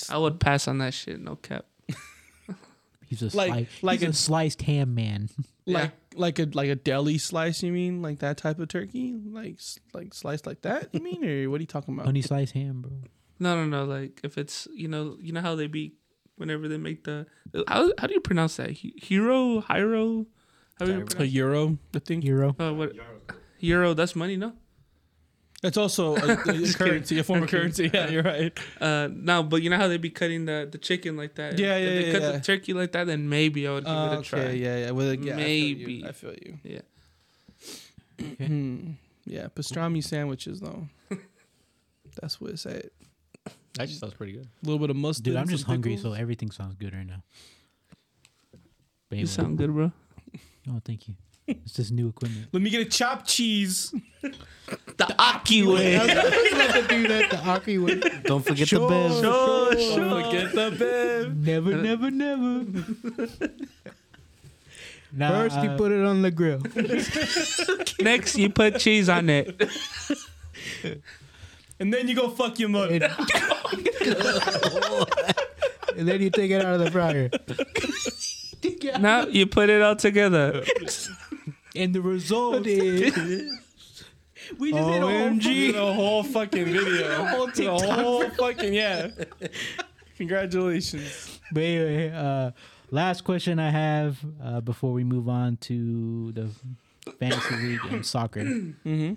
I would pass on that shit. No cap. <laughs> He's a Like- sli- like he's a, a- sliced ham man. <laughs> Like like a like a deli slice, you mean? Like that type of turkey, like s- like sliced like that, you mean? Or what are you talking about? Honey sliced ham, bro. No, no, no. Like if it's you know you know how they be whenever they make the how how do you pronounce that? He- Hero, Hiro. How do you A pronounce? euro, I think. Euro. Uh, what? Euro. That's money, no. It's also a, a <laughs> currency, a form of Okay. currency. Yeah, you're right. Uh, no, but you know how they'd be cutting the, the chicken like that. Yeah, If yeah, they yeah, cut yeah. the turkey like that, then maybe I would give Uh, it a try. okay, yeah, yeah. With a, yeah, Maybe. I feel you. Yeah. I feel you. Hmm. Yeah, pastrami sandwiches though. <laughs> That's what it's at. Actually, sounds pretty good. A little bit of mustard. Dude, I'm just hungry, pickles. so everything sounds good right now. But You sound good, bro. Oh, thank you. <laughs> It's just new equipment. Let me get a chopped cheese. <laughs> The Aki way. I was about to do that. The <laughs> Aki way. Don't forget Sure. the bev. Sure, Don't forget the bev. Never, never, never. nah, First, you uh, put it on the grill. Next, you put cheese on it. And then you go fuck your mother. and then you take it out of the fryer. Now you put it all together. And the result is <laughs> we just did a whole OMG. A whole fucking video. whole Did a whole fucking yeah. <laughs> Congratulations. But anyway, uh, last question I have uh, before we move on to the fantasy league and soccer. <clears throat> Mm-hmm.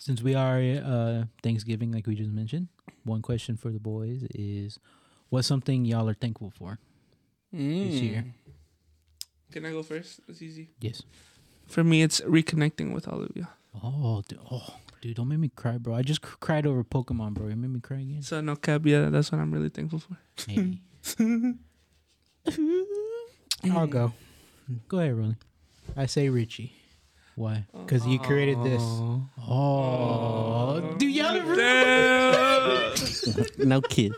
Since we are uh, Thanksgiving, like we just mentioned, one question for the boys is, what's something y'all are thankful for Mm. this year? Can I go first? It's easy. Yes. For me, it's reconnecting with all of you. Oh, dude, oh, dude, don't make me cry, bro. I just cr- cried over Pokemon, bro. You made me cry again. So no cap, yeah, that's what I'm really thankful for. Hey. <laughs> I'll go. Go ahead, Rolly. I say Richie. Why? Oh. because you created this. Oh, oh. do you have it? Damn. <laughs> no kid.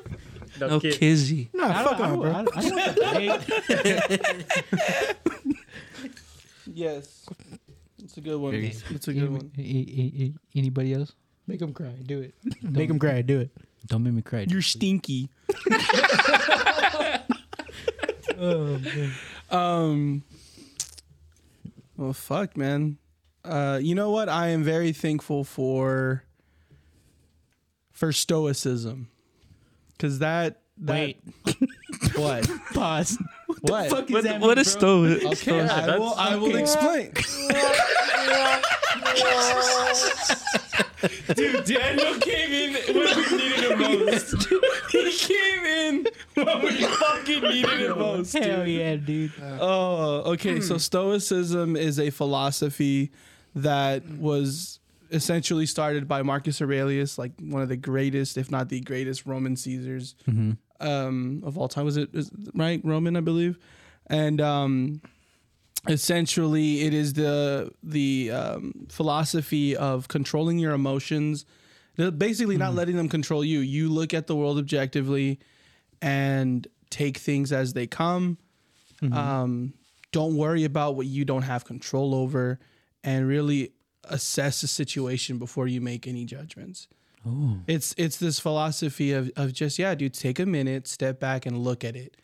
No kizzy. No, I fuck don't, on, bro. I don't, I don't want the hate. <laughs> Yes. It's a good one. It's a good one. Anybody else? Make them cry. Do it. Make them cry. Do it. Don't make me cry. You're stinky. <laughs> <laughs> um. Well, fuck, man. Uh, you know what? I am very thankful for for stoicism, because that, that Wait. <laughs> what Pause. What fuck What, that what mean, is bro? stoic? Okay, I will. I will explain. <laughs> Dude, Daniel came in when we needed him most. <laughs> he came in when we fucking needed him most. dude. Hell yeah, dude. Oh, okay. So Stoicism is a philosophy that was essentially started by Marcus Aurelius, like one of the greatest, if not the greatest, Roman Caesars Mm-hmm. Um, of all time. Was it is, right Roman, I believe, and um, essentially it is the the um, philosophy of controlling your emotions, basically not letting them control you. You look at the world objectively and take things as they come. Um, don't worry about what you don't have control over, and really assess the situation before you make any judgments. Oh, It's it's this philosophy of of just yeah, dude, take a minute, step back, and look at it.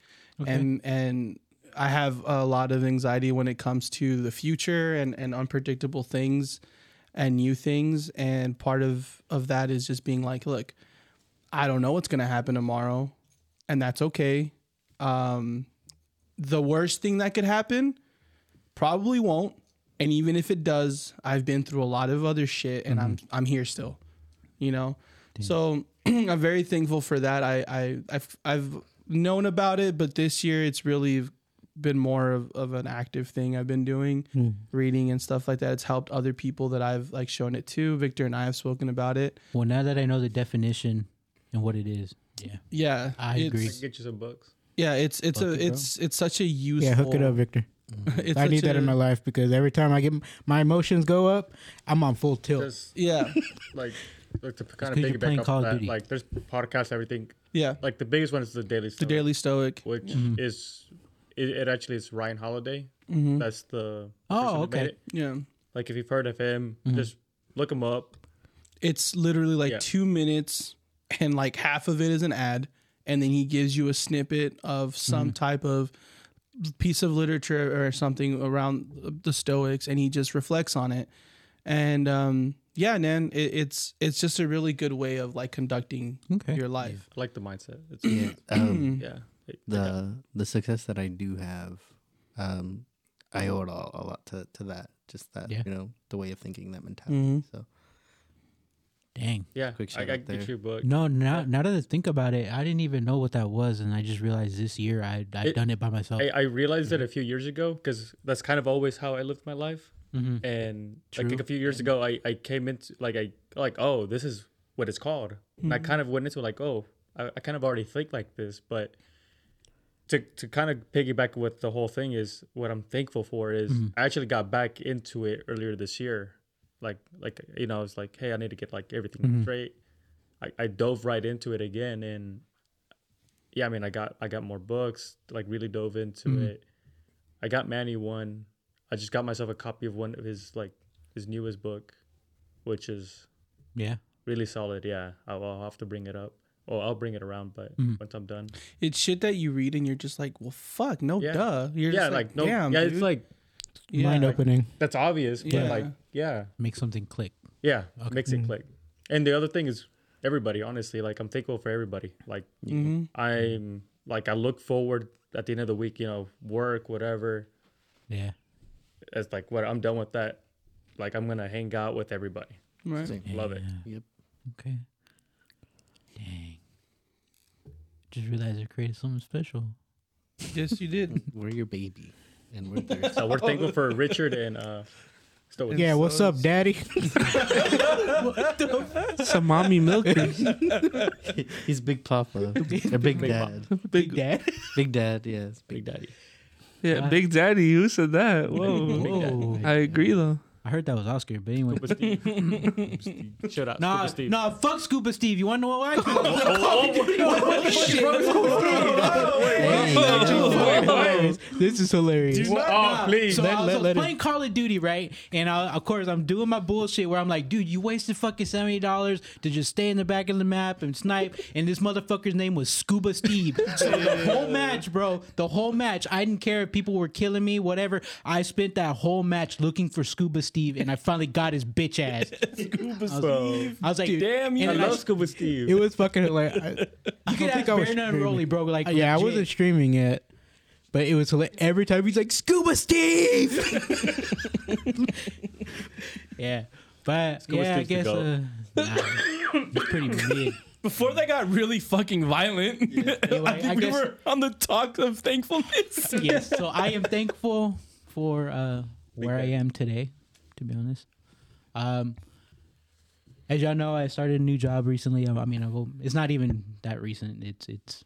And and I have a lot of anxiety when it comes to the future and and unpredictable things and new things. And part of of that is just being like, look, I don't know what's gonna happen tomorrow, and that's okay. Um, the worst thing that could happen probably won't. And even if it does, I've been through a lot of other shit, and I'm I'm here still you know so <clears throat> i'm very thankful for that I, I i've i've known about it but this year it's really been more of, of an active thing i've been doing hmm. reading and stuff like that it's helped other people that i've like shown it to victor and i have spoken about it well, now that I know the definition and what it is, yeah, yeah I it's- agree. Get you some books. yeah it's it's Fuck a it, bro. it's it's such a useful Yeah, hook it up, Victor. <laughs> it's I need that a- in my life because every time I get my emotions go up, I'm on full tilt. Because yeah <laughs> like, like to kind of you're piggyback playing off Call of of that, Duty. like there's podcasts, everything. yeah Like the biggest one is the Daily. Stoic, the Stoic, daily stoic which Mhm. is it, it actually is Ryan Holiday. hmm That's the Oh, person that made okay. it. yeah Like if you've heard of him, Mhm. just look him up. it's literally like Yeah. two minutes and like half of it is an ad and then he gives you a snippet of some type of piece of literature or something around the stoics and he just reflects on it and um yeah man it, it's it's just a really good way of like conducting Okay. your life I like the mindset. It's, Yeah. Um, <clears throat> yeah. It- the the success that I do have, um, I owe it all a lot to, to that. Just that, Yeah. you know, the way of thinking, that mentality. Mhm. So Dang. yeah. Quick I, shout I out get there. your book. No, now now that I think about it, I didn't even know what that was, and I just realized this year I I It- done it by myself. I, I realized it a few years ago because that's kind of always how I lived my life. Hmm And True. like a few years ago, I, I came into like I like oh this is what it's called. And I mm-hmm. kind of went into like oh I, I kind of already think like this, but to to kind of piggyback with the whole thing is what I'm thankful for is mm-hmm. I actually got back into it earlier this year. Like like you know I was like hey I need to get like everything mm-hmm. straight. I, I dove right into it again and yeah I mean I got I got more books like really dove into it. I got Manny one. I just got myself a copy of one of his like his newest book, which is Yeah. really solid. Yeah, I'll, I'll have to bring it up. Oh, I'll bring it around, but Mhm. once I'm done. it's shit that you read and you're just like well fuck no Yeah. duh you're yeah, just like, no, damn, yeah, dude. it's like yeah. Mind opening. that's obvious, but Yeah. like, yeah, Make something click. yeah, Okay. makes it click. And the other thing is everybody. Honestly, like I'm thankful for everybody. Like Mhm. I'm like I look forward at the end of the week. You know, work, whatever. Yeah. It's like what I'm done with that. Like I'm gonna hang out with everybody. right Love it. Yeah. Yep. Okay. Dang. Just realized I created something special. yes you did <laughs> we're your baby, and we're there. So we're thankful for Richard and uh. Stoic. Yeah, what's up, Daddy? <laughs> what the Some mommy milkers. <laughs> He's Big Papa, or Big, Dad. Big Dad. Big Dad, yes. Big Daddy. Yeah, Big Daddy. Who said that? Whoa. Whoa. I agree though. I heard that was Oscar, but anyway. Scuba Steve. Steve. Shut up. Nah, Scuba Steve. nah, fuck Scuba Steve. You want to know why? This is hilarious. Oh, please. So Let- I was, let- I was let it- playing Call of Duty, right? And I, of course, I'm doing my bullshit where I'm like, dude, you wasted fucking seventy dollars to just stay in the back of the map and snipe. And this motherfucker's name was Scuba Steve. So the whole match, bro, the whole match, I didn't care if people were killing me, whatever. I spent that whole match looking for Scuba Steve, and I finally got his bitch ass. <laughs> Scuba Bro. Steve. I was like, Damn you. I And I- love Scuba Steve. It was fucking hilarious. I, you I could don't ask think I was Berna and streaming. Rolly, bro. Like, yeah, I wasn't streaming it, but it was hilarious. every time he's like Scuba Steve. <laughs> Yeah, but Scuba yeah, I Steve's the guess uh, nah, it's pretty <laughs> mid. Before that got really fucking violent, Anyway, I think I we guess- were on the talk of thankfulness. yes, so I am thankful for uh, where I am today. To be honest, um, as y'all know, I started a new job recently. I, I mean, I've, it's not even that recent. It's it's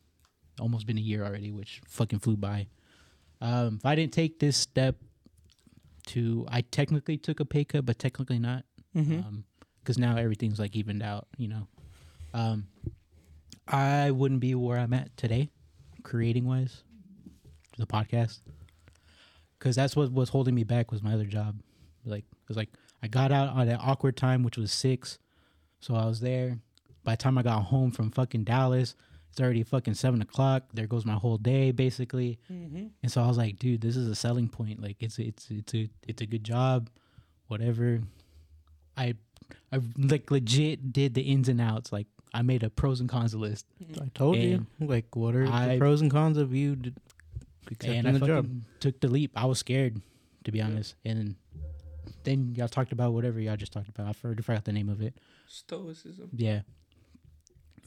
almost been a year already, which fucking flew by. Um, if I didn't take this step to, I technically took a pay cut, but technically not, because now everything's like evened out. You know, um, I wouldn't be where I'm at today, creating wise, the podcast, because that's what was holding me back was my other job. Like, it was like I got out on that awkward time, which was six, so I was there. By the time I got home from fucking Dallas, it's already fucking seven o'clock. There goes my whole day, basically. Mm-hmm. And so I was like, dude, this is a selling point. Like, it's it's it's a it's a good job, whatever. I I like legit did the ins and outs. Like, I made a pros and cons list. Mm-hmm. I told you. Like, what are I- the pros and cons of you d- and I the fucking job? took the leap. I was scared, to be honest. And then y'all talked about whatever y'all just talked about. I forgot, forgot the name of it. Stoicism. Yeah.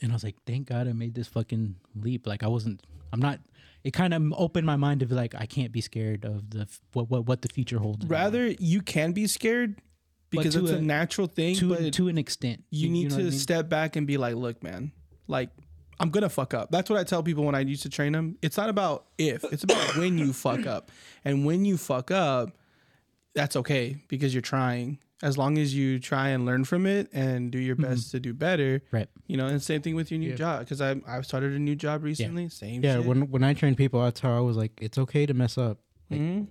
And I was like, thank God I made this fucking leap. Like I wasn't. I'm not. It kind of opened my mind to be like, I can't be scared of the f- what what what the future holds. Rather, you can be scared because it's a, a- natural thing, to but to an extent, you need know to I mean? step back and be like, look, man, like I'm gonna fuck up. That's what I tell people when I used to train them. It's not about if, it's about when you fuck up. And when you fuck up, that's okay because you're trying. As long as you try and learn from it and do your best to do better, Right. you know. And same thing with your new Yeah. job because I I started a new job recently. Same. Yeah, shit. when when I train people, that's how I was like, it's okay to mess up. Like, Mhm.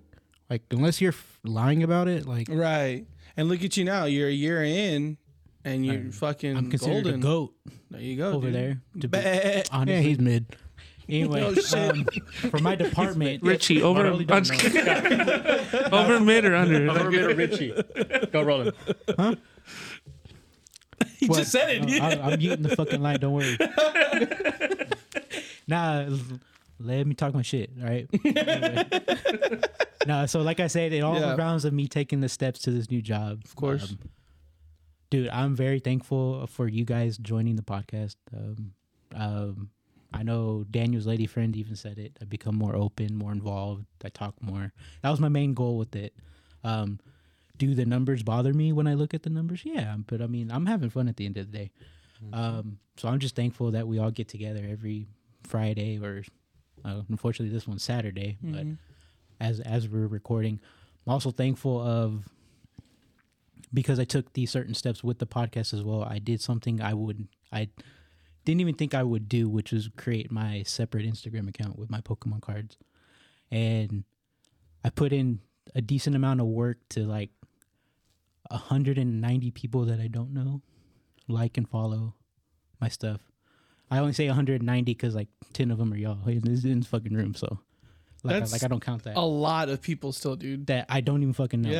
like unless you're f- lying about it, like right. And look at you now. You're a year in, and you're fucking I'm considered golden. a goat There you go, over dude. there. To be, honestly. yeah, he's mid. Anyway, Oh, um, for my department, Richie over. really I'm just kidding. over mid or under? Over mid or Richie. Go rolling. Huh? <laughs> He What? just said it. Oh, I, I'm muting the fucking line. Don't worry. <laughs> nah, let me talk my shit. All right. Anyway. nah, so like I said, it all Yeah. rounds of me taking the steps to this new job. Of course. dude, I'm very thankful for you guys joining the podcast. Um, um, I know Daniel's lady friend even said it. I become more open, more involved. I talk more. That was my main goal with it. Um, do the numbers bother me when I look at the numbers? Yeah, but I mean, I'm having fun at the end of the day. Um, so I'm just thankful that we all get together every Friday, or uh, unfortunately this one's Saturday. But as as we're recording, I'm also thankful of because I took these certain steps with the podcast as well. I did something I would I didn't even think I would do, which was create my separate Instagram account with my Pokemon cards, and I put in a decent amount of work to like 190 people that I don't know like and follow my stuff. I only say 190 because like 10 of them are y'all in this, in this fucking room, so like I, like I don't count that A lot of people still, dude. that I don't even fucking know.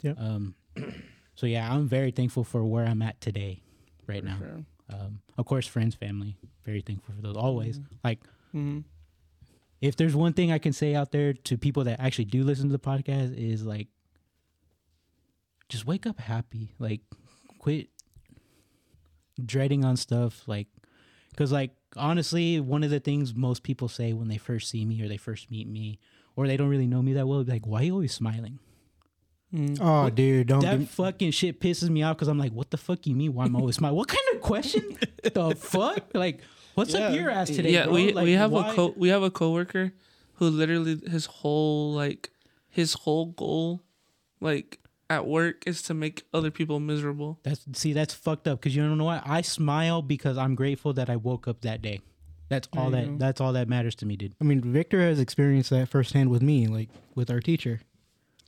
Yeah. Um, <clears throat> so yeah, I'm very thankful for where I'm at today, right now. Sure. Um, of course, friends, family, very thankful for those always. Like, hmm if there's one thing I can say out there to people that actually do listen to the podcast is like, just wake up happy. Like, quit dreading on stuff. Like, because like honestly, one of the things most people say when they first see me or they first meet me or they don't really know me that well, like, why are you always smiling? Oh, dude, don't. that Be, fucking shit pisses me off because I'm like, what the fuck you mean? Why am I always <laughs> smiling? What kind of question? the fuck? Like, what's Yeah. up your ass today? yeah, bro? we Like, we have why- a co we have a coworker who literally his whole like his whole goal, like at work is to make other people miserable. That's see, that's fucked up. Because you don't know what? I smile because I'm grateful that I woke up that day. That's all that. go. That's all that matters to me, dude. I mean, Victor has experienced that firsthand with me, like with our teacher.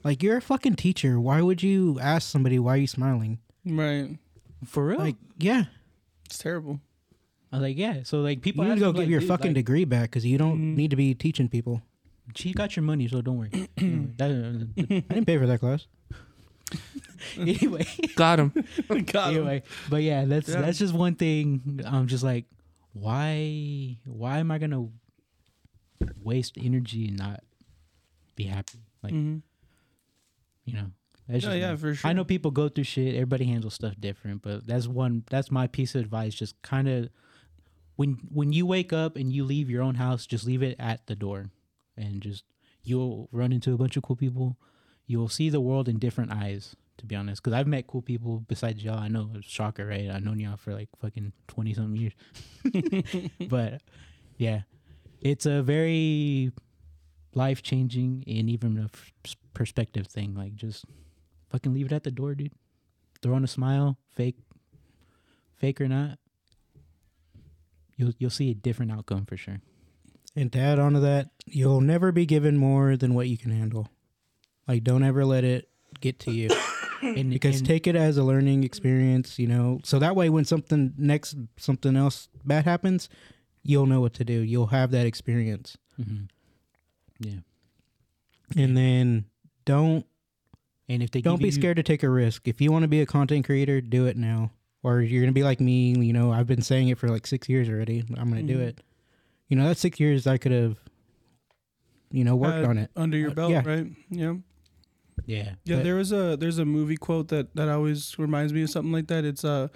Like, you're a fucking teacher. Why would you ask somebody why are you smiling? Right. For real. Like, yeah, It's terrible. I was like, yeah. So like, people you need to go get like, your dude, fucking like, degree back because you don't Mhm. need to be teaching people. She got your money, so don't worry. <clears throat> That- <laughs> I didn't pay for that class. <laughs> anyway, <laughs> Got him. Got him. anyway, but yeah, that's Yeah. that's just one thing. I'm just like, why? Why am I gonna waste energy and not be happy? Like, Mhm. You know. That's Yeah, just yeah, me. for sure. I know people go through shit. Everybody handles stuff different, but that's one. That's my piece of advice. Just kind of when when you wake up and you leave your own house, just leave it at the door, and just you'll run into a bunch of cool people. You'll see the world in different eyes. To be honest, because I've met cool people besides y'all. I know it's shocker, right? I've known y'all for like fucking twenty something years, <laughs> but yeah, it's a very life changing and even a f- perspective thing. Like just fucking leave it at the door, dude. Throw on a smile, fake, fake or not. You'll you'll see a different outcome for sure. And to add on to that, you'll never be given more than what you can handle. Like, don't ever let it get to you. <coughs> And because and- take it as a learning experience, you know. So that way, when something next, something else bad happens, you'll know what to do. You'll have that experience. Mhm. Yeah, And then don't and if they don't give be you- scared to take a risk. If you want to be a content creator, do it now. Or you're gonna be like me. You know, I've been saying it for like six years already. I'm gonna do Mhm. it. You know, that's six years I could have, you know, worked Had on it. under your Uh, belt, yeah. right? Yeah. yeah, Yeah, But- there was a there's a movie quote that that always reminds me of something like that. It's uh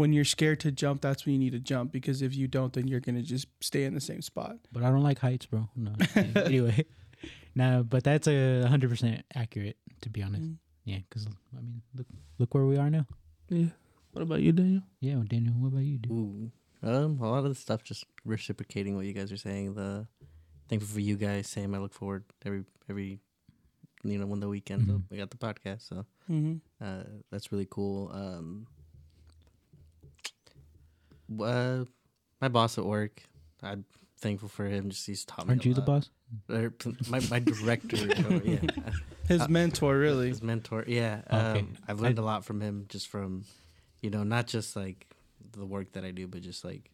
when you're scared to jump, that's when you need to jump because if you don't, then you're gonna just stay in the same spot. but I don't like heights, bro. No. <laughs> Anyway, no, but that's a hundred percent accurate. To be honest, Mm. yeah, because I mean, look look where we are now. Yeah. What about you, Daniel? Yeah, well, Daniel, what about you, dude? Ooh. Um, a lot of the stuff just reciprocating what you guys are saying. The thankful for you guys. Same. I look forward every every you know when the weekends Mhm. up. We got the podcast, so Mm-hmm. uh, that's really cool. Um, uh, my boss at work. I'm thankful for him. Just he's taught me. Aren't you the boss? Or, my my director. or, yeah, <laughs> His Uh, mentor, really. his mentor. Yeah, Okay. um, I've learned a lot from him, just from, you know, not just like the work that I do, but just like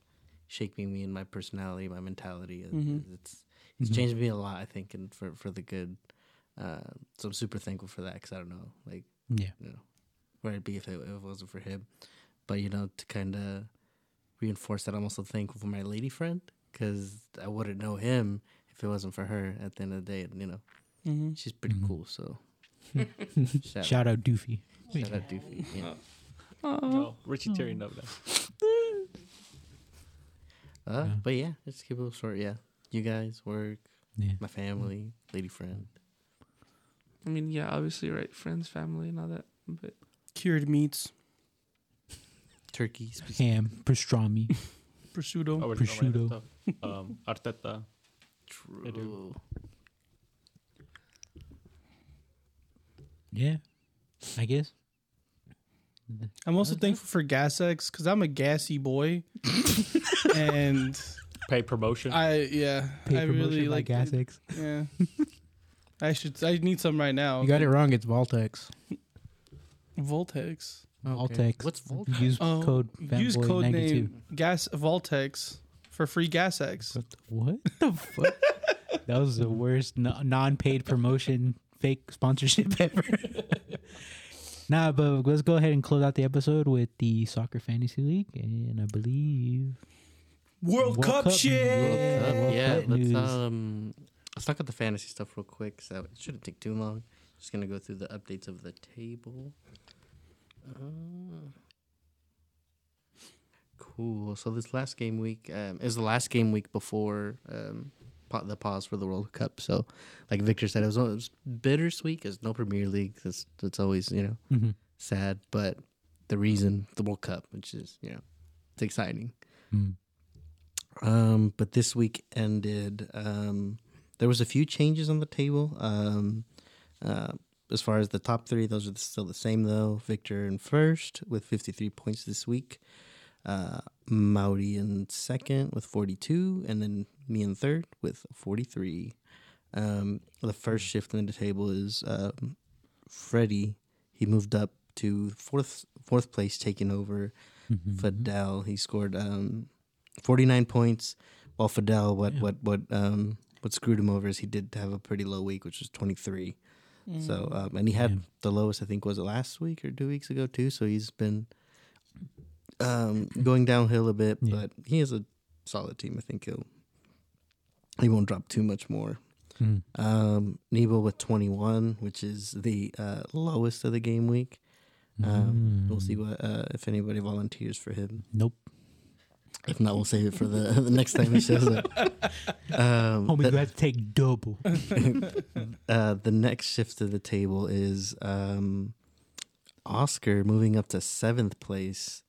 shaping me and my personality, my mentality. It- Mhm. It's it's Mhm. changed me a lot, I think, and for for the good. Uh, so I'm super thankful for that because I don't know, like Yeah. you know, where I'd be if it, if it wasn't for him. But you know, to kind of reinforce that, I'm also thankful for my lady friend because I wouldn't know him if it wasn't for her. At the end of the day, and, you know, Mm-hmm. she's pretty Mhm. cool. So <laughs> shout, Shout out Doofy. shout out Doofy. Yeah. No, Richie Terry up now. <laughs> Uh, Yeah. But yeah, just keep it short. Yeah, you guys, work, Yeah. my family, lady friend. I mean, yeah, obviously, right? Friends, family, and all that. But Cured meats, turkeys. Ham, pastrami. <laughs> prosciutto. Oh, we're Prosciutto. Um, Arteta. They do. True. yeah, I guess. I'm also thankful for Gas X because I'm a gassy boy, <laughs> and Pay promotion. I yeah, Paid I promotion really like Gas X. Yeah, I should. I need some right now. You got it wrong. It's Vault X. Voltex. Altex. What's Vault X? Use Oh, code Use fanboy code 92. name Gas Vault X for free Gas X. What the, what <laughs> the fuck? that was the worst no- non-paid promotion, fake sponsorship <laughs> ever. <laughs> nah, but let's go ahead and close out the episode with the soccer fantasy league, and I believe World, World Cup, Cup shit. news. Uh, World yeah, Cup let's news. um, let's talk about the fantasy stuff real quick. So it shouldn't take too long. Just gonna go through the updates of the table. Uh, cool. So this last game week um, is the last game week before um, the pause for the World Cup. So, like Victor said, it was, it was bittersweet because no Premier League. That's that's always you know Mhm. sad, but the reason the World Cup, which is you know, it's exciting. Mm. Um, but this week ended. Um, there was a few changes on the table. Um, uh, as far as the top three, those are still the same though. Victor in first with 53 points this week. Uh, Mauri in second with 42, and then me in third with 43. Um, the first shift in the table is um, Freddie. He moved up to fourth fourth place, taking over Mhm. Fidel. He scored um, 49 points, while Fidel, what Yeah. what what um what screwed him over is he did have a pretty low week, which was 23. So um, and he had Yeah. the lowest I think was it last week or two weeks ago too. So he's been um going downhill a bit, Yeah. but he is a solid team. I think he'll he won't drop too much more. Mm. Um, Nebo with 21, which is the uh, lowest of the game week. Um, We'll see Mm. what uh, if anybody volunteers for him. Nope. If not, we'll save it for the <laughs> the next time he shows up. <laughs> Um, Homie, the, you have to take double. <laughs> uh, the next shift to the table is um, Oscar moving up to seventh place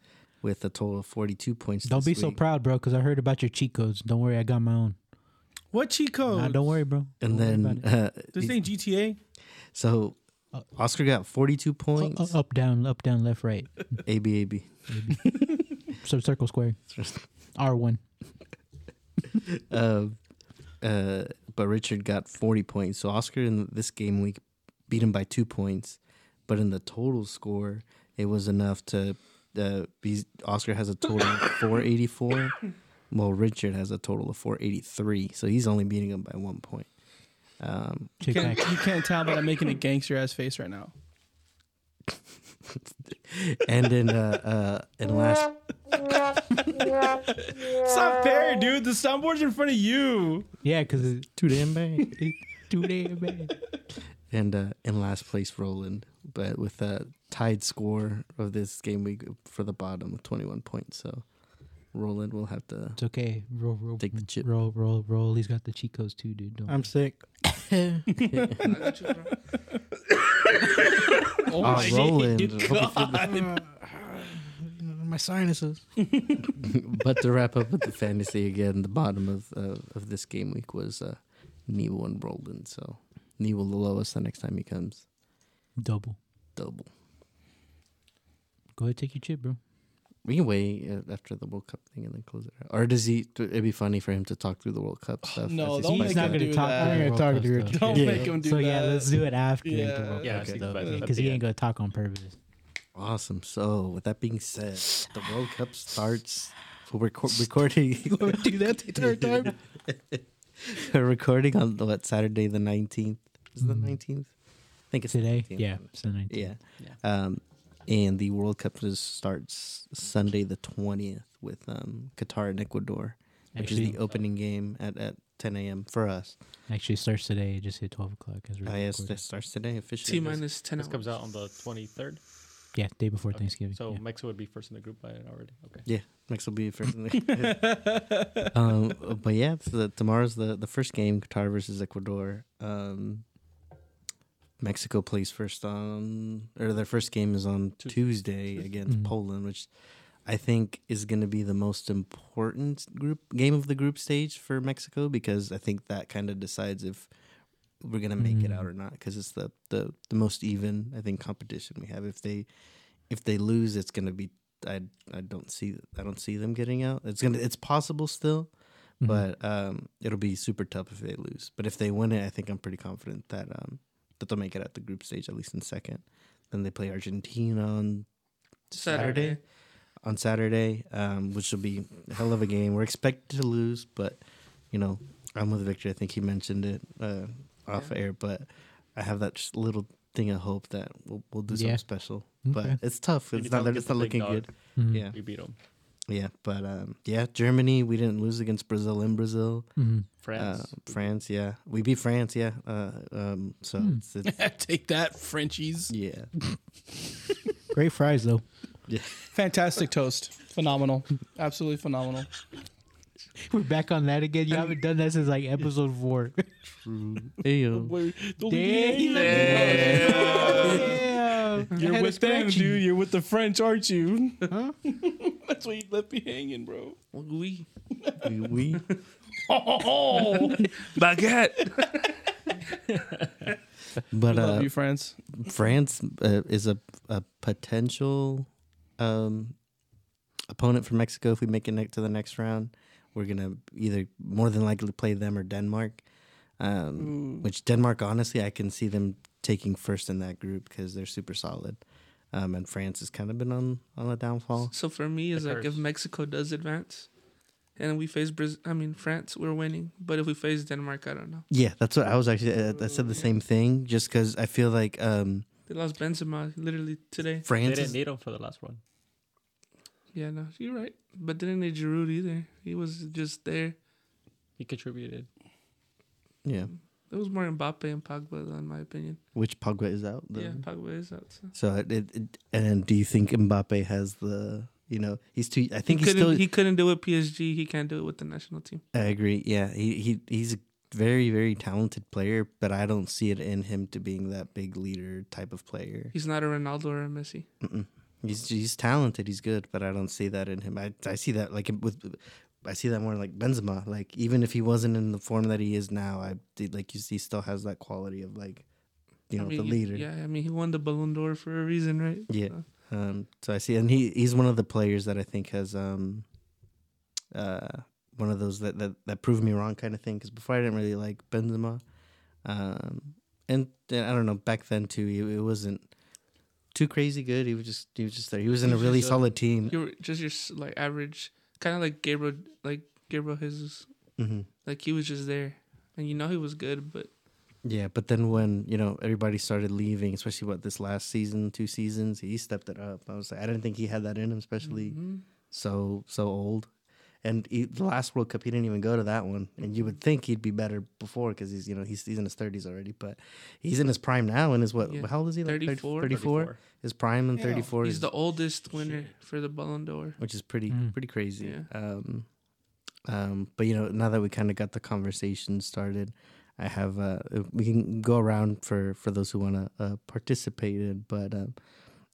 with a total of 42 points. Don't this be so proud, bro, because I heard about your cheat codes. Don't worry, I got my own. What cheat code? Nah, don't worry, bro. And Don't then, about it. uh, This ain't GTA. so Uh, Oscar got 42 Uh, points. uh, up, down, up, down, left, right. A B A B. So circle square. <laughs> R one. Uh, <laughs> uh, but Richard got 40 points. So Oscar in this game week beat him by two points. But in the total score, it was enough to uh, be. Oscar has a total of <laughs> 484. Well, Richard has a total of 483. So he's only beating him by one point. Um, You can't, you can't tell, but I'm making a gangster ass face right now. <laughs> and in uh, uh, in last It's not fair, dude. The soundboard's in front of you. Yeah, because it's too damn bad. too damn bad. and uh, in last place Roland, but with a tied score of this game week for the bottom with 21 points. So Roland will have to. It's okay. Roll, roll, Take the chip. Roll, roll, roll. He's got the cheat codes too, dude. Don't. I'm sick. <laughs> <laughs> Oh, my Roland. Hope you feel God. <sighs> My sinuses. <laughs> but to wrap up with the fantasy again, the bottom of uh, of this game week was uh, Nevo and Roland. So Nevo the lowest the next time he comes. Double. Double. Go ahead, take your chip, bro. We can wait uh, after the World Cup thing and then close it out. Or does he? It'd be funny for him to talk through the World Cup <sighs> stuff. no, don't he's make him not going do to talk. that. I'm gonna talk to your. Don't Yeah. make him do so that. yeah, let's do it after Yeah. the World Yeah, Cup I think stuff because he ain't gonna talk on purpose. Awesome. So, with that being said, the World Cup starts. We're reco- recording. <laughs> do that the entire time. <laughs> We're recording on what Saturday the nineteenth. Is it the nineteenth? I think it's Today, 19th. yeah, it's the 19th. yeah. Um, and the World Cup is, starts Sunday the twentieth with um, Qatar and Ecuador, which is the opening game at, at ten a.m. for us. actually starts today. It just hit 12 o'clock. As we're Oh yes, recording. that starts today officially. T minus ten. This hours. comes out on the twenty third. Yeah, day before Okay. Thanksgiving. So yeah. Mexico would be first in the group by it already. Okay. Next will be first. in the. <laughs> um, but yeah, it's the, tomorrow's the, the first game, Qatar versus Ecuador. Um, Mexico plays first on, or their first game is on Tuesday. Tuesday against Mhm. Poland, which I think is going to be the most important group game of the group stage for Mexico because I think that kind of decides if we're going to make it Mhm. out or not because it's the, the the most even I think competition we have. If they if they lose, it's going to be I I don't see I don't see them getting out. It's gonna it's possible still, Mhm. but um, it'll be super tough if they lose. But if they win it, I think I'm pretty confident that um that they'll make it at the group stage at least in second. Then they play Argentina on Saturday. On Saturday, um, which will be a hell of a game. We're expected to lose, but you know I'm with Victor. I think he mentioned it uh, off Yeah. air, but I have that just little thing of hope that we'll we'll do something Yeah. special. Okay. But it's tough. It's can not tell that get it's not looking dog. good. Mhm. Yeah. We beat them. Yeah, but um, yeah, Germany. We didn't lose against Brazil in Brazil. Mhm. France. Uh, France, yeah, we beat France, yeah. Uh, um, so Hmm. it's, it's <laughs> Take that, Frenchies. yeah, <laughs> Great fries though. Yeah. Fantastic toast. Phenomenal. Absolutely phenomenal. <laughs> We're back on that again. You haven't done that since like episode four. Ayo. Damn. You're Ahead with them, Frenchie. dude. You're with the French, aren't you? Huh? <laughs> That's why you left me hanging, bro. Oui. we, we <laughs> Oh, Baguette. <laughs> But we love uh, you, France. France uh, is a a potential um, opponent for Mexico if we make it ne- to the next round. We're gonna either more than likely play them or Denmark. Um, which Denmark, honestly, I can see them taking first in that group because they're super solid. Um, and France has kind of been on on a downfall. So for me, is The like if. Mexico does advance, and we face Brazil, I mean France, we're winning. But if we face Denmark, I don't know. Yeah, that's what I was actually. Uh, I said the same thing, just because I feel like um, They lost Benzema literally today. They France. didn't Is, need him for the last one. Yeah, no, you're right. But didn't need Giroud either. He was just there. He contributed. yeah, It was more Mbappe and Pogba, though, in my opinion. which Pogba is out. Yeah, Pogba is out. So. So it, it, it- and do you think Mbappe has the you know he's too? I think he he's couldn't. still. he couldn't do it with PSG. He can't do it with the national team. I agree. Yeah, he he he's a very very talented player, but I don't see it in him to being that big leader type of player. He's not a Ronaldo or a Messi. Mm-mm. He's he's talented. He's good, but I don't see that in him. I I see that like with. I see that more like Benzema. Like even if he wasn't in the form that he is now, I like you see, he still has that quality of like, you know, I mean, the leader. Yeah, I mean, he won the Ballon d'Or for a reason, right? Yeah. So, Um, so I see, and he he's one of the players that I think has um, uh, one of those that that, that proved me wrong kind of thing. Because before I didn't really like Benzema, um, and, and I don't know back then too, it, it wasn't too crazy good. He was just he was just there. He was in He a really solid team. you were just your like average, kind of like Gabriel, like Gabriel Jesus. hmm Like he was just there, and you know he was good, but Yeah, but then when you know everybody started leaving, especially what this last season, two seasons, he stepped it up. I was like, I didn't think he had that in him, especially. Mhm. so so old. And he, the last World Cup, he didn't even go to that one. And you would think he'd be better before because he's you know he's he's in his thirties already, but he's in his prime now. And is what? Yeah. How old is he? Like 34? 34? His prime in Yeah. thirty four. he's is, the oldest winner for the Ballon d'Or. which is pretty Mm. pretty crazy. Yeah. Um, um, but you know, now that we kind of got the conversation started, I have uh, we can go around for for those who want to uh, participate in. But um,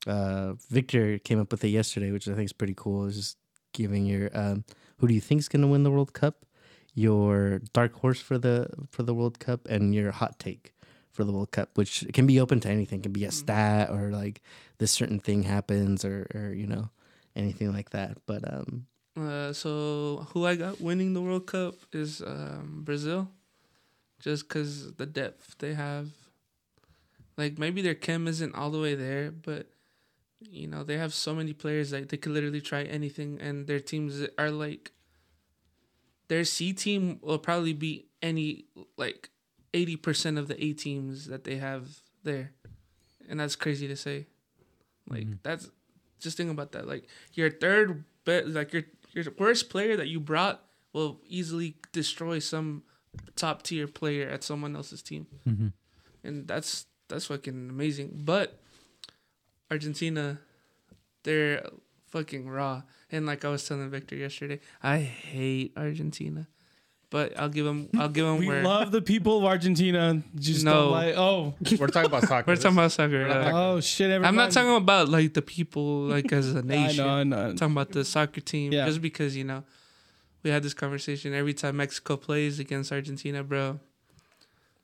uh, Victor came up with it yesterday, which I think is pretty cool. Is just giving your um, who do you think is going to win the World Cup, your dark horse for the for the World Cup, and your hot take for the World Cup, which can be open to anything. It can be a stat or like this certain thing happens or or you know anything like that. But um, Uh, so who I got winning the World Cup is um, Brazil, just because the depth they have. Like maybe their chem isn't all the way there, but you know they have so many players that they could literally try anything, and their teams are like. Their C team will probably beat any like eighty percent of the A teams that they have there, and that's crazy to say. Like Mhm. that's just think about that. Like your third bet, like your your worst player that you brought will easily destroy some top tier player at someone else's team, Mm-hmm. and that's that's fucking amazing. But Argentina, they're fucking raw, and like I was telling Victor yesterday, I hate Argentina, but I'll give them I'll give them <laughs> We where love the people of Argentina. Just No. don't like. Oh, <laughs> We're talking about soccer. we're talking about soccer. We're uh, talking- oh shit! Everybody. I'm not talking about like the people like as a <laughs> nation. know. I know. I'm talking about the soccer team. Yeah. Just because you know, we had this conversation every time Mexico plays against Argentina, bro.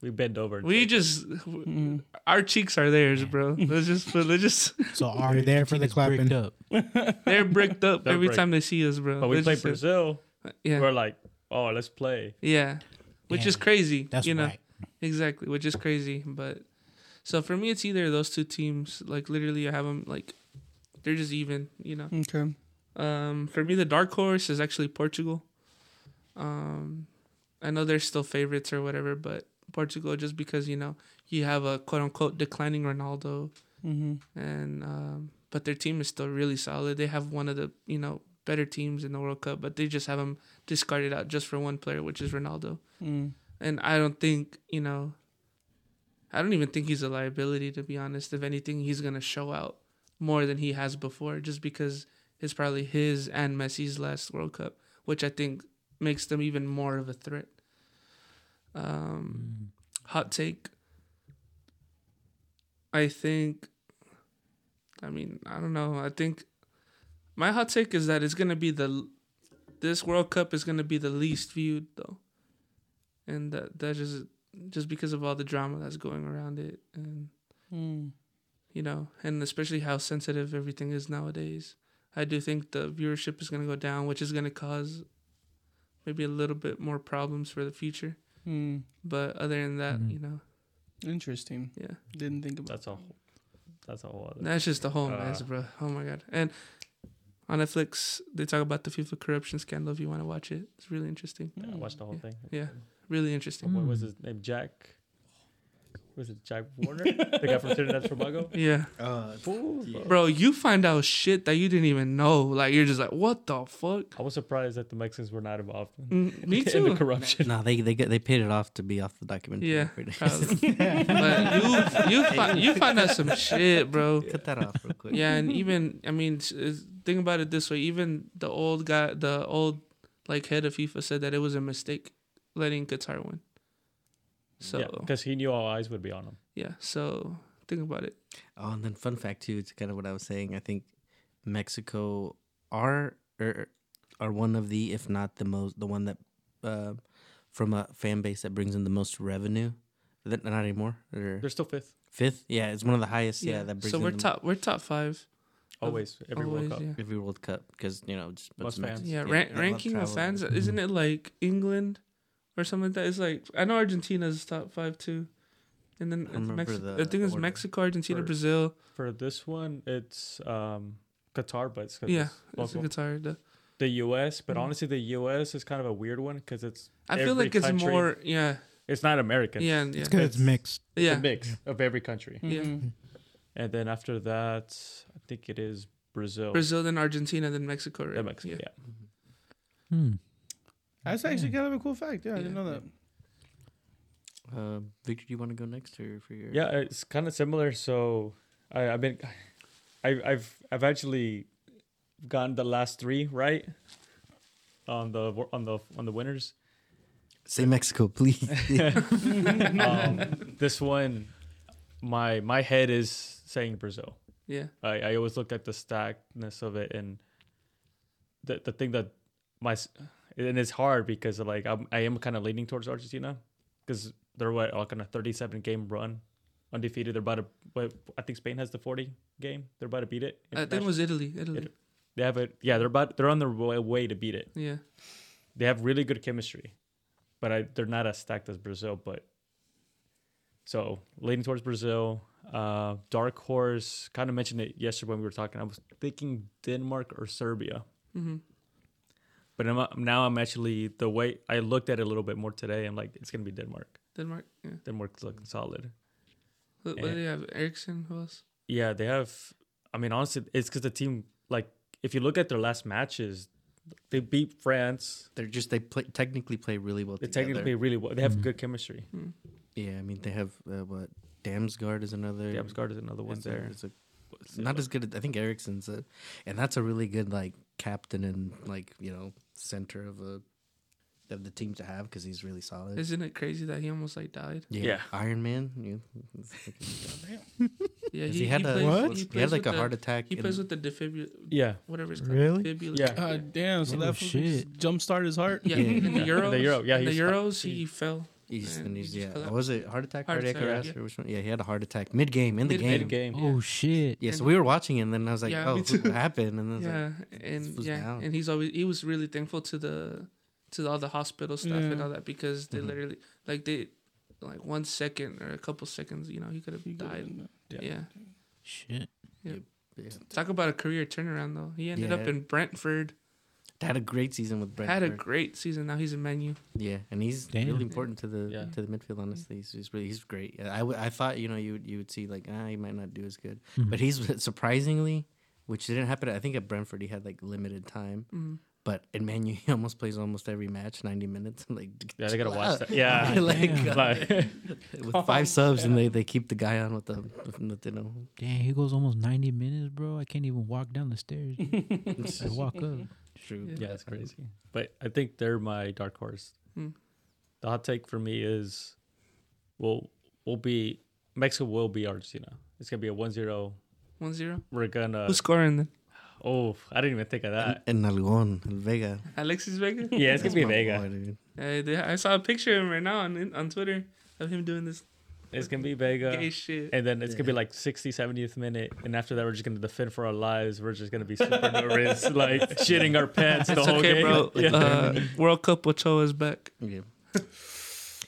We bend over. We just Mm. our cheeks are theirs, bro. Let's just <laughs> let's just So our You're there for the clapping. Up. <laughs> they're bricked up They're every bricked. time they see us, bro. But we Let's play just- Brazil. Yeah, We're like, oh, let's play. yeah, which is crazy. That's you know right. exactly, which is crazy. But so for me, it's either those two teams. Like literally, I have them like they're just even. You know. Okay. Um, for me, the dark horse is actually Portugal. Um, I know they're still favorites or whatever, but Portugal just because you know you have a quote unquote declining Ronaldo, Mm-hmm. and um, but their team is still really solid. They have one of the you know better teams in the World Cup, but they just have them discarded out just for one player, which is Ronaldo. Mm. And I don't think you know. I don't even think he's a liability to be honest. If anything, he's gonna show out more than he has before, just because it's probably his and Messi's last World Cup, which I think makes them even more of a threat. Um, hot take. I think. I mean, I don't know. I think my hot take is that it's gonna be the this World Cup is gonna be the least viewed though, and that that just just because of all the drama that's going around it, and Mm. you know, and especially how sensitive everything is nowadays. I do think the viewership is going to go down, which is going to cause maybe a little bit more problems for the future. Mm. But other than that, Mhm. you know, Interesting. yeah, Didn't think about That's a whole. That's a whole other. that's just a whole Uh, mess, bro. Oh my god! And on Netflix, they talk about the FIFA corruption scandal. If you want to watch it, it's really interesting. Yeah, I watched the whole thing. Yeah, really interesting. What was Mm. his name? Jack. Was it Jack Warner? the guy from Trinidad and Tobago. <laughs> Yeah, Uh, Fool, bro. bro, you find out shit that you didn't even know. Like you're just like, what the fuck? I was surprised that the Mexicans were not involved Mm, me in the too. corruption. no, they they get they paid it off to be off the documentary. Yeah, <laughs> but you you find you find out some shit, bro. Cut that off real quick. Yeah, and even I mean, think about it this way: even the old guy, the old like head of FIFA, said that it was a mistake letting Qatar win. So yeah, because he knew all eyes would be on him. yeah, so think about it. Oh, and then fun fact too, it's kind of what I was saying. I think Mexico are er, are one of the, if not the most, the one that uh, from a fan base that brings in the most revenue. That not anymore. Or They're still fifth, fifth? Yeah, it's one of the highest. Yeah, that brings. In. So we're the- top. We're top five. always every always, World Cup. yeah. every World Cup because you know just Most fans. Yeah, they ran- love ranking of fans, isn't it like England or something like that? It's like I know Argentina's top five too, and then I remember Mex- the I think it's order. Mexico, Argentina, For- Brazil. For this one, it's um, Qatar, but it's 'cause Yeah, it's it's a guitar. The, the U.S. But Mhm. honestly, the U.S. is kind of a weird one because it's I feel Every like it's country- more. Yeah, it's not American. yeah, yeah, It's because it's It's- mixed. it's yeah. a mix of every country. Yeah. Mhm. And then after that, I think it is Brazil. Brazil, then Argentina, then Mexico. Right? Yeah, Mexico. Yeah. Hmm. That's actually kind of a cool fact. Yeah, I didn't know that. Uh, Victor, do you want to go next or for your? Yeah, it's kind of similar. So I, I've been, I, I've, I've actually gotten the last three right on the on the on the winners. Say Mexico, please. <laughs> um, this one, my my head is saying Brazil. Yeah, I, I always look at the stackness of it and the the thing that my s- and it's hard because like I'm, I am kind of leaning towards Argentina because they're what like on a 37 game run undefeated. They're about to what I think Spain has the 40 game. They're about to beat it. I think it was Italy. Italy. Italy. They have it. Yeah, they're about they're on their way, way to beat it. Yeah, They have really good chemistry, but I, they're not as stacked as Brazil. But so leaning towards Brazil. Uh, dark horse. Kind of mentioned it yesterday when we were talking. I was thinking Denmark or Serbia, hmm but I'm, now I'm actually the way I looked at it a little bit more today. I'm like, it's gonna be Denmark. Denmark. Yeah. Denmark's looking solid. What, what do they have? Eriksen. Who else? Yeah, they have. I mean, honestly, it's because the team like if you look at their last matches, they beat France. They're just they play technically play really well. They together. technically really well. They have Mhm. good chemistry. Hmm. Yeah, I mean they have uh, what Damsgaard is another. Damsgaard is another one it's a- there. it's a- it's not as good. As, I think Eriksen's a, and that's a really good like captain and like you know center of a of the team to have because he's really solid. Isn't it crazy that he almost like died? yeah. Yeah. Iron Man. <laughs> Yeah, Yeah, he, had a plays, What? he, plays had like with a heart attack. He plays with the defibrillator, Yeah, whatever it's called. Really? Defibrillator. Yeah. God damn! So Oh, that shit. jumpstart his heart. Yeah, Yeah. in the <laughs> Euros. The Euro, yeah, in the Euros, he- he fell. He's, and and he he's just yeah. collapsed. What was it heart attack, Heart cardiac attack, arrest, yeah. or which one? Yeah, he had a heart attack mid game in the Mid- game. mid game. Oh shit! Yeah, so And- we were watching it, and then I was like, Yeah, "Oh, me what happened?" And then Yeah, like, and yeah, down. and he's always he was really thankful to the to all the hospital staff and all that because they Mhm. literally like they like one second or a couple seconds, you know, he could have died. Yeah. Yeah. Shit. yeah. Talk about a career turnaround though. He ended up in Brentford. They had a great season with Brentford. Had a great season. Now he's in Manu. Yeah, and he's Damn. really important to the Yeah. to the midfield. Honestly, he's, he's really he's great. Yeah, I, w- I thought you know you would- you would see like ah he might not do as good, Mhm. but he's <laughs> surprisingly, which didn't happen. I think at Brentford he had like limited time, Mm. but in Manu <laughs> he almost plays almost every match, ninety minutes. <laughs> like Yeah, they gotta watch that. Yeah, like, Damn. like with five subs and they, they keep the guy on with the with, you know Damn, he goes almost ninety minutes, bro. I can't even walk down the stairs. I walk up. True. Yeah. yeah, it's crazy. But I think they're my dark horse. Hmm. The hot take for me is, we'll we'll be Mexico will be Argentina. It's gonna be a 1-0. One zero. We're gonna. Who's scoring then? Oh, I didn't even think of that. And Nalgon, El Vega. Alexis Vega. Yeah, it's gonna be That's Vega. boy, dude. I saw a picture of him right now on on Twitter. of him doing this It's gonna be Vega. gay shit. And then it's gonna be like 60, 70th minute, and after that we're just gonna defend for our lives. We're just gonna be super nervous, <laughs> like shitting our pants the It's whole okay, game. bro. <laughs> Yeah. Uh, World Cup Ochoa is back. Yeah.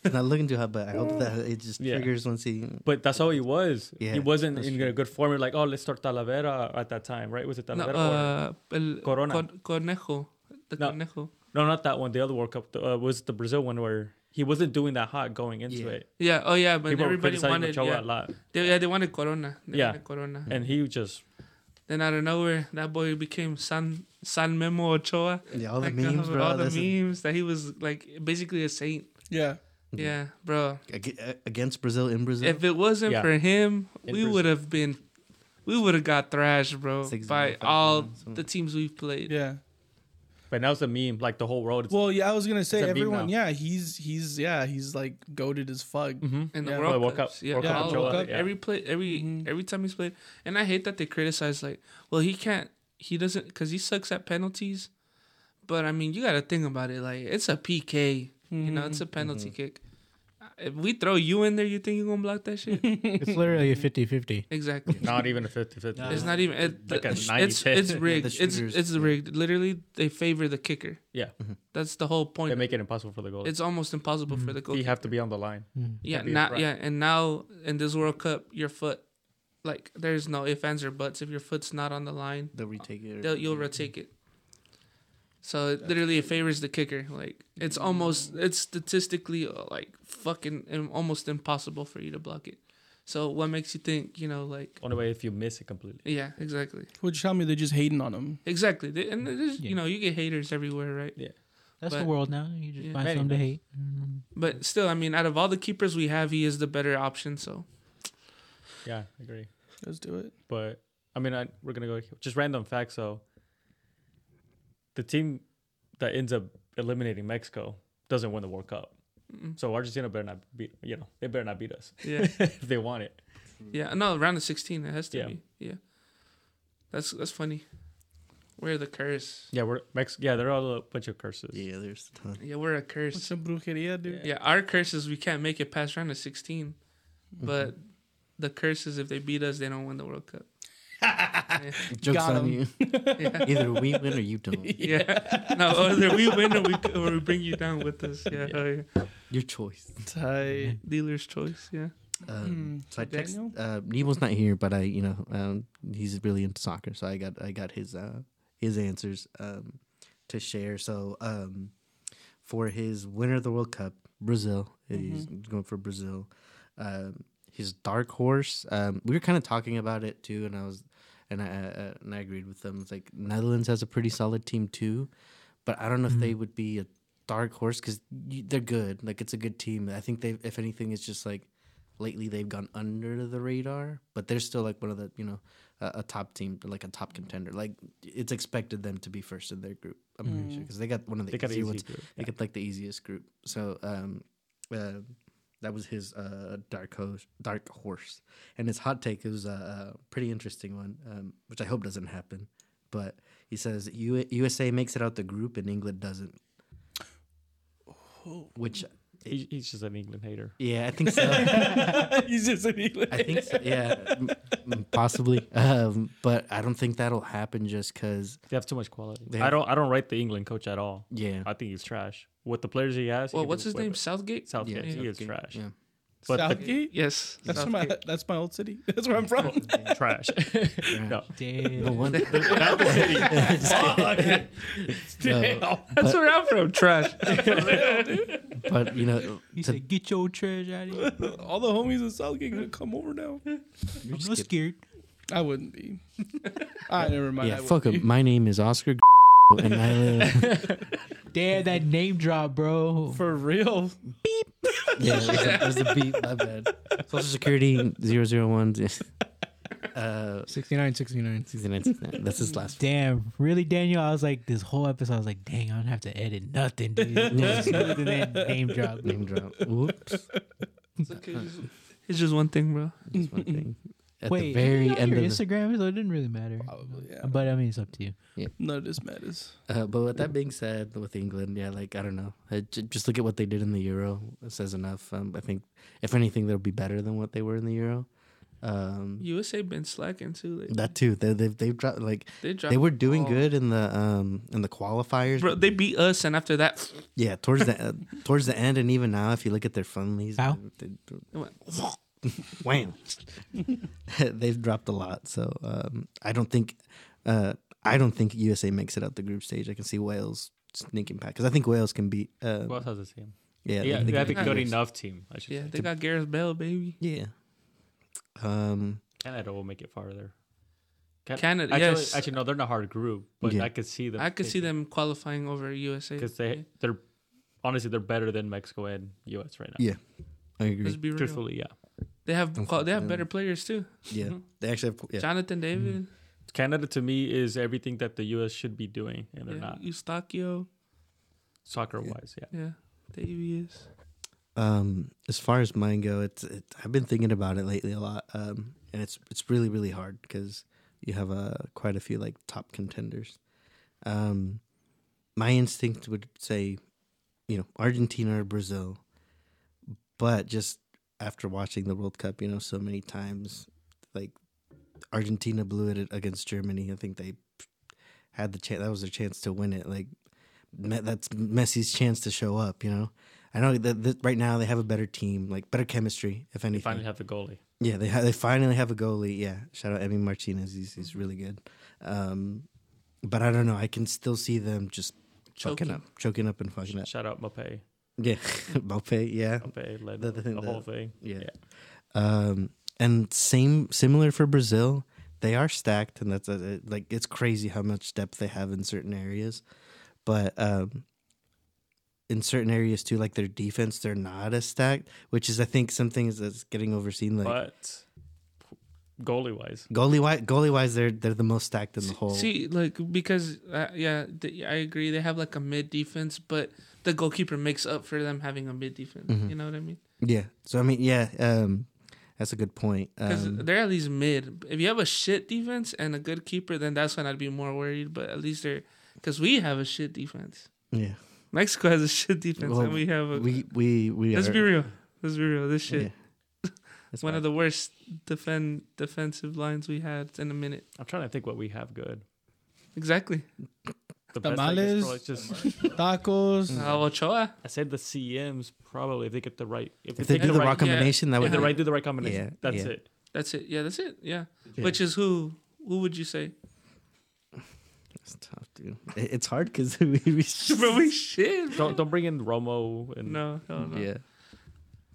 It's not looking too hot, but I hope that it just Yeah. triggers once he. But that's how he was. Yeah, he wasn't in true. a good form. Like, oh, let's start Talavera at that time, right? Was it No, Talavera? or, uh, el Corona. Con- Conejo. The No. Conejo. no, not that one. The other World Cup uh, was the Brazil one where he wasn't doing that hot going into Yeah. it. Yeah. Oh yeah, but People were everybody criticizing wanted. Ochoa Yeah. a lot, They, yeah, they wanted Corona. They Yeah. wanted Corona. and he just Then out of nowhere, that boy became San San Memo Ochoa. Yeah, all the Like, memes, uh, bro. All the that's a- memes that he was like basically a saint. Yeah. Yeah, bro. uh, against Brazil in Brazil. If it wasn't Yeah. for him, In we would have been, we would have got thrashed, bro, Six by all the teams we've played. Yeah. But now it's a meme, like the whole world. Is, Well, yeah, I was gonna say It's a meme everyone. Yeah, he's he's yeah he's like goaded as fuck. Mhm. in the Yeah. World, World Cup- Cups. Yeah, World Cup all- World Cup, yeah. every play, every Mhm. every time he's played, and I hate that they criticize like, well, he can't, he doesn't, because he sucks at penalties. But I mean, you got to think about it. Like it's a PK, you know, it's a penalty kick. If we throw you in there, you think you're gonna block that shit? <laughs> It's literally a 50-50. exactly. <laughs> not even a 50-50. It's not even. It, Like a it's, 90 it's it's rigged. the it's it's rigged. Literally, they favor the kicker. Yeah, mm-hmm. That's the whole point. they make it impossible for the goal. It's almost impossible for mm-hmm. the goal. You have to be on the line. Mm-hmm. Yeah, Can't now, yeah, and now in this World Cup, your foot, like, there's no ifs, ands, or buts. If your foot's not on the line, they'll retake it. They'll, you'll retake it. So it literally it favors the kicker. Like it's almost it's statistically uh, like fucking almost impossible for you to block it. So what makes you think you know like Only way if you miss it completely. yeah exactly Would you tell me they're just hating on him? exactly They- and there's, Yeah. you know you get haters everywhere right Yeah. That's But- the world now. You just Yeah. find Many something to hate. But still I mean out of all the keepers we have he is the better option. So Yeah, I agree. Let's do it. But I mean, I, we're gonna go just random facts. So the team that ends up eliminating Mexico doesn't win the World Cup. mm, So Argentina better not beat. You know, they better not beat us yeah <laughs> if they want it. yeah no round of sixteen it has to Yeah. be yeah. That's that's funny. We're the curse. Yeah, we're Mex. Yeah, they're all a bunch of curses. Yeah, there's a ton. Yeah, we're a curse. What's curse. some brujeria, dude? Yeah, our curse is we can't make it past round of 16. But the curse is if they beat us, they don't win the World Cup. Yeah. Jokes Got on 'em. you. Yeah. <laughs> Either we win or you don't. <laughs> yeah. No, either we win or we, or we bring you down with us. Yeah. oh, yeah. Your choice. Tight. Dealer's choice. Yeah. Um, Hmm, so I text. Daniel? Uh, Nemo's not here, but I, you know, um, he's really into soccer, so I got I got his uh, his answers um, to share. So um, for his winner of the World Cup, Brazil, he's going for Brazil. Um, his dark horse. Um, we were kind of talking about it too, and I was, and I uh, and I agreed with them. It's like Netherlands has a pretty solid team too, but I don't know if they would be a dark horse because they're good. Like it's a good team. I think they, if anything, it's just like lately they've gone under the radar, but they're still like one of the you know a, a top team, like a top contender. Like it's expected them to be first in their group. I'm pretty sure because they got one of the They easier easy ones. group. They got like the easiest group. So um, uh, that was his uh dark horse, dark horse, and his hot take is a, a pretty interesting one, um, which I hope doesn't happen. But he says U- USA makes it out the group and England doesn't. Which, He, he's just an England hater. yeah, I think so. <laughs> He's just an English. I think so, yeah, m- m- possibly. Um, but I don't think that'll happen just because, They have too much quality. They I don't. I don't rate the England coach at all. yeah. I think he's trash. With the players he has. Well, can what's his name? better. Southgate? Southgate. Yeah, he is trash. Yeah. But the- Southgate? Yes. <laughs> That's my that's my old city. <laughs> That's where I'm from. trash. no. Damn. No wonder. Not the city. No, That's where I'm from. Trash. but you know, He said, "Get your trash out of here." <laughs> All the homies in Southgate gonna come over now. I'm not scared. I wouldn't be. I never mind. yeah, fuck wouldn't him. My name is Oscar, and I live. <laughs> Damn that name drop, bro. For real. Yeah, there's a, there's a beat. My bad. Social Security 001. <laughs> Uh, 69, 69. 69, 69. That's his last. Damn, really, Daniel? I was like, this whole episode, I was like, dang, I don't have to edit nothing, dude. <laughs> Just smooth and name drop. Name drop. Whoops. It's okay. It's just- It's just one thing, bro. Just one thing. At Wait, the very on end your of the, Instagram, so it didn't really matter. Probably, yeah. But I mean, it's up to you. Yeah. None of this matters. Uh, but with that being said, with England, yeah, like I don't know, Uh, j- just look at what they did in the Euro. It says enough. Um, I think if anything, they'll be better than what they were in the Euro. Um, USA been slacking too. Like, that too. They they've, they've dropped like they dropped they were doing ball. good in the um in the qualifiers. Bro, they beat us, and after that, Yeah, towards the uh, towards the end, and even now, if you look at their friendlies, Foul? they, they, it went, <laughs> wham, <laughs> they've dropped a lot. So um, I don't think uh, I don't think USA makes it out the group stage. I can see Wales sneaking past because I think Wales can beat. Uh, Who else has a team? yeah, Yeah, they they, have can a good Wales. enough team. I should yeah, say. they got Gareth Bale, baby. Yeah. Um. Canada will make it farther. Can- Canada, actually, yes. actually, no, they're in a hard group, but Yeah. I could see them. I could see them qualifying over USA. because they they're honestly they're better than Mexico and US right now. Yeah. I agree. Let's be real. Truthfully, yeah. They have they have better players too. Yeah. They actually have. Yeah. Jonathan David, Canada to me is everything that the US should be doing, and they're yeah, not Eustaquio, soccer wise. Yeah. yeah, Davies. Um. As far as mine go, it's. It, I've been thinking about it lately a lot. Um. And it's it's really really hard because you have uh, quite a few like top contenders. Um. My instinct would say, you know, Argentina or Brazil, but just after watching the World Cup, you know, so many times, like Argentina blew it against Germany. I think they had the chance. That was their chance to win it. Like Me- that's Messi's chance to show up. You know, I know that, that right now they have a better team, like better chemistry, if They anything. finally have the goalie. yeah, they ha- they finally have a goalie. Yeah, shout out Emi Martinez. He's he's really good. Um, but I don't know. I can still see them just choking, Choking. up, choking up and fucking up. Shout out Mbappe. Yeah, <laughs> Mbappe. Yeah, led The- the, the thing- the the- whole thing. yeah. Yeah. Um, and same similar for Brazil. They are stacked, and that's a, like it's crazy how much depth they have in certain areas. But um, in certain areas too, like their defense, they're not as stacked, which is I think something that's getting overseen. Like but goalie wise, goalie wise, goalie wise, they're they're the most stacked in the whole. See, like because uh, yeah, th- I agree. They have like a mid defense, but the goalkeeper makes up for them having a mid defense. Mhm. You know what I mean? Yeah. So I mean, yeah, um, that's a good point. Because Um, they're at least mid. If you have a shit defense and a good keeper, then that's when I'd be more worried. But at least they're because we have a shit defense. yeah, Mexico has a shit defense, Well, and we have a. we we we. let's are, be real. Let's be real. This shit, Yeah. That's <laughs> one fine. of the worst defend defensive lines we had in a minute. I'm trying to think what we have good. Exactly. The best thing is Tamales. probably just Tacos. Uh, Ochoa. I said the CMs probably if they get the right if, if they get do the right, right combination, that if would they Yeah. right do the right combination. Yeah, that's yeah. it. That's it. Yeah, that's it. Yeah. Yeah. Which is who? Who would you say? It's tough, dude. It's hard because <laughs> we, we <laughs> Bro, we shit. Don't don't bring in Romo and No, no, no. yeah.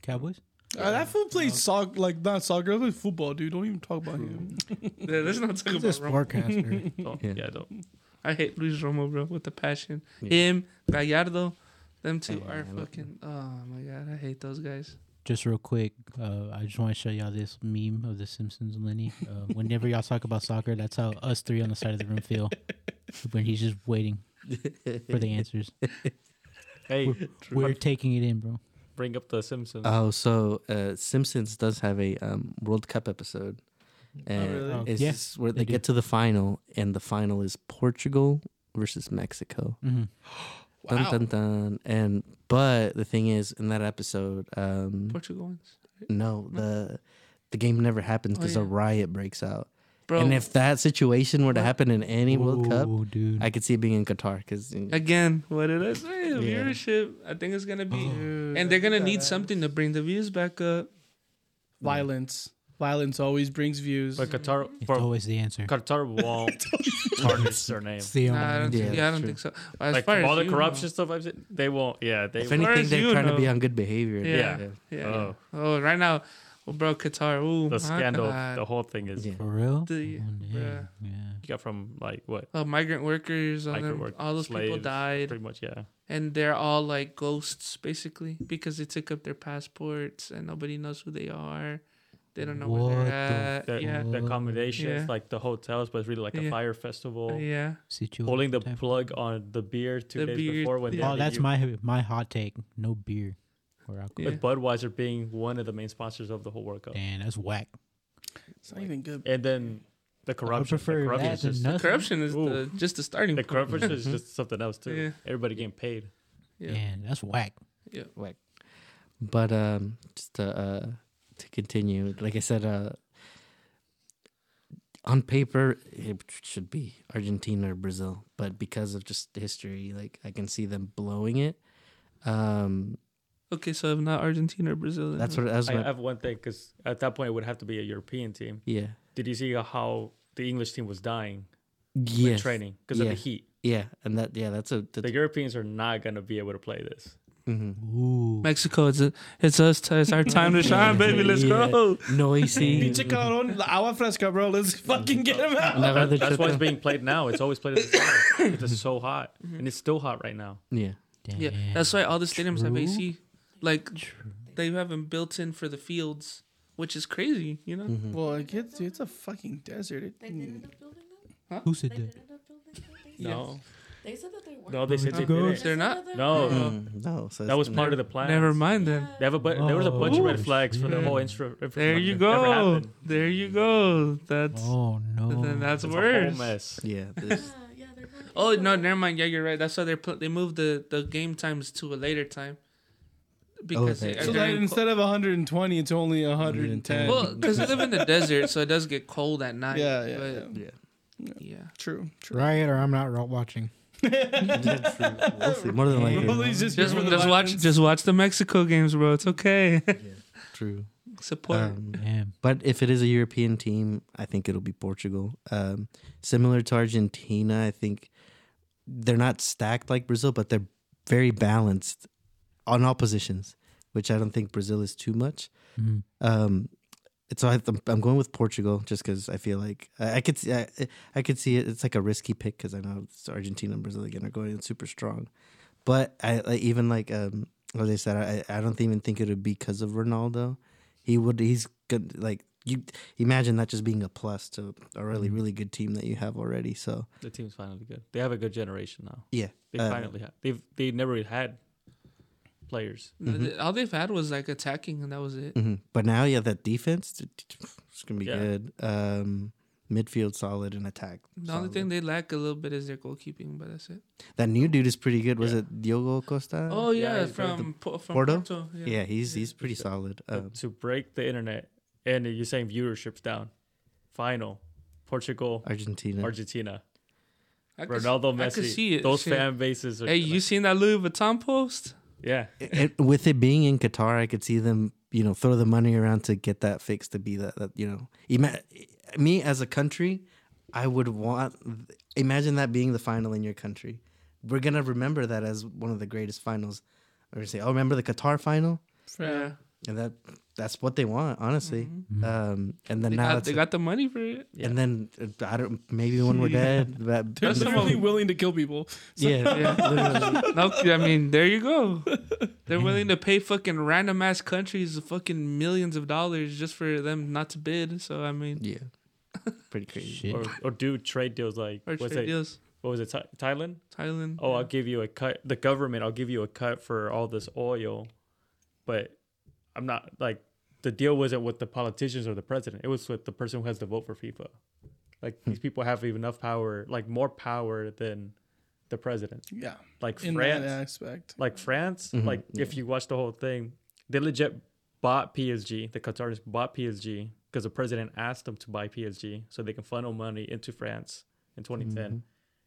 Cowboys. Uh, that fool plays soccer, like not soccer, he plays football, dude. Don't even talk about him. <laughs> Yeah, let's not talk He's about a Romo. sportcaster. don't, Yeah. yeah. don't. I hate Luis Romo, bro, with the passion. Yeah. Him, Gallardo, them two Yeah, are I fucking. Oh my god, I hate those guys. Just real quick, uh, I just want to show y'all this meme of the Simpsons, Lenny. Uh, whenever y'all talk about soccer, that's how us three on the side of the room feel <laughs> when he's just waiting for the answers. <laughs> Hey, We're taking it in, bro. bring up the Simpsons. Oh, so uh, Simpsons does have a um, World Cup episode, and really? Oh, it's yeah, where they they, do. get to the final, and the final is Portugal versus Mexico. <gasps> hmm Wow. dun dun. And but the thing is, in that episode, um, Portugal ones, no, the the game never happens Oh, because yeah. a riot breaks out. bro. And if that situation were to happen in any World Cup, dude. I could see it being in Qatar because again, what did I say? The Yeah. Viewership. I think it's gonna be, Dude, and they're gonna need something to bring the views back up. Violence. Violence always brings views. but Qatar it's for always the answer. Qatar <laughs> won't tarnish their name. It's the Nah, I don't, Yeah, think, yeah, I don't think so. As Like far all the you corruption know. stuff, I've said, they won't. Yeah, they. if far anything, as they're you trying to be on good behavior. Yeah. Yeah. Yeah. Oh. Oh, right now, well, bro, Qatar. Ooh, the my scandal, God. the whole thing is Yeah. For real? The- Oh, damn. bruh. Yeah. you got from like what Uh, migrant workers, all, Migrant them, work- all those people slaves, died, pretty much. Yeah, and they're all like ghosts basically because they took up their passports and nobody knows who they are. They don't know What where the they're at. the, yeah, the accommodations, Yeah. like the hotels, but it's really like a Yeah. Fyre festival. yeah. Situation. Pulling the type. plug on the beer two The days beer, before when yeah. Oh, they- that's you- my my hot take. No beer or alcohol. Yeah. with Budweiser being one of the main sponsors of the whole World Cup. Damn, that's whack. It's not even good. And then the corruption. prefer the corruption that is than just, nothing. Corruption is the, just the starting the point. corruption is <laughs> just something else too. Yeah. Everybody getting paid. Yeah. Man, that's whack. Yeah. whack. But um, just to uh, to continue, like I said, uh, on paper it should be Argentina or Brazil, but because of just the history, like I can see them blowing it. Um, Okay, so if not Argentina or Brazil, that's what that's I what. have one thing because at that point it would have to be a European team. yeah. Did you see how the English team was dying Yeah. training because of the heat? Yeah, and that yeah, that's a that's, The Europeans are not gonna be able to play this. Mhm. Mexico, it's it's us. It's our time to shine, baby. Let's Yeah. go. noisy. <laughs> Pinche cabrón, la agua fresca, bro. Let's <laughs> fucking get him out. That- the that's why it's being played now. It's always played in the summer because <coughs> it's so hot and it's still hot right now. Yeah. Yeah, that's why all the stadiums have AC. Like they have them built in for the fields, which is crazy. You know. Mhm. Well, it gets, it's a fucking desert. It, They did end up building them? Who said They that? did end up building them? They No, said- They said that they were. no, they said they Go. did it. They're not? No, Mm, no, so that it's was part of the plan. Never mind then. They have a bu- there was a bunch of red Oh, flags for the whole infra- infrastructure. There you go. There you go. That's Oh no. then that's It's worse. a whole mess. Yeah, Yeah, this, yeah, they're going Oh no, never mind. Yeah, you're right. That's why they're pl- they moved the the game times to a later time because they- they, so they're that instead of 120, it's only 110. Well, because they live in the <laughs> desert, so it does get cold at night. Yeah, yeah, but, yeah. yeah. True, true. Riot or I'm not ro- watching. We'll see. More than likely. Well, he's just, Just, here for the just watch violence. just watch the Mexico games, bro. It's okay. True. Support. Um, Damn. but if it is a European team, I think it'll be Portugal. Um, similar to Argentina, I think they're not stacked like Brazil, but they're very balanced on all positions, which I don't think Brazil is too much. Mhm. Um, so I, I'm going with Portugal just because I feel like I, I could see I, I could see it. It's like a risky pick because I know Argentina and Brazil again are going in super strong, but I, I even like um what they said. I I don't even think it would be because of Ronaldo. He would he's good like you imagine that just being a plus to a really really good team that you have already. So The team's finally good. They have a good generation now. yeah, They Uh, finally have. They've they never had players. Th- All they've had was like attacking, and that was it. hmm But now, yeah, that defense, it's gonna be Yeah. good. Um, midfield solid and attack. The only thing they lack a little bit is their goalkeeping, but that's it. that new dude is pretty good. Was Yeah. it Diogo Costa? Oh yeah, yeah, from Po- from Porto? Porto. yeah, he's he's pretty So- solid. Um, to break the internet and you're saying viewership's down. Final, Portugal, Argentina. Argentina, I could, Ronaldo, I could Messi. see it. Those shit. fan bases are. Hey, you seen that Louis Vuitton post? Yeah, it, with it being in Qatar, I could see them, you know, throw the money around to get that fixed to be that, that you know, ima- me as a country, I would want, imagine that being the final in your country. We're going to remember that as one of the greatest finals. We're going to say, oh, remember the Qatar final? Yeah. And that that's what they want, honestly. Um, and then They now got, they got the money for it. and then uh, I don't, maybe when we're <laughs> dead, that, They're That's literally some- willing to kill people. <laughs> yeah, Yeah. literally. <laughs> No, I mean, there you go. They're willing to pay fucking random ass countries fucking millions of dollars just for them not to bid. So I mean, yeah, pretty crazy. Shit. or or do trade deals like or what's trade it? deals, What was it? Tha- Thailand? Thailand. Oh, I'll give you a cut. The government, I'll give you a cut for all this oil, but I'm not like the deal wasn't with the politicians or the president. It was with the person who has the vote for FIFA. Like these people have enough power, like more power than the president. Yeah. Like In France, that aspect. like France, Mhm, like yeah. if you watch the whole thing, they legit bought PSG. The Qataris bought PSG because the president asked them to buy PSG so they can funnel money into France in 2010, Mm-hmm.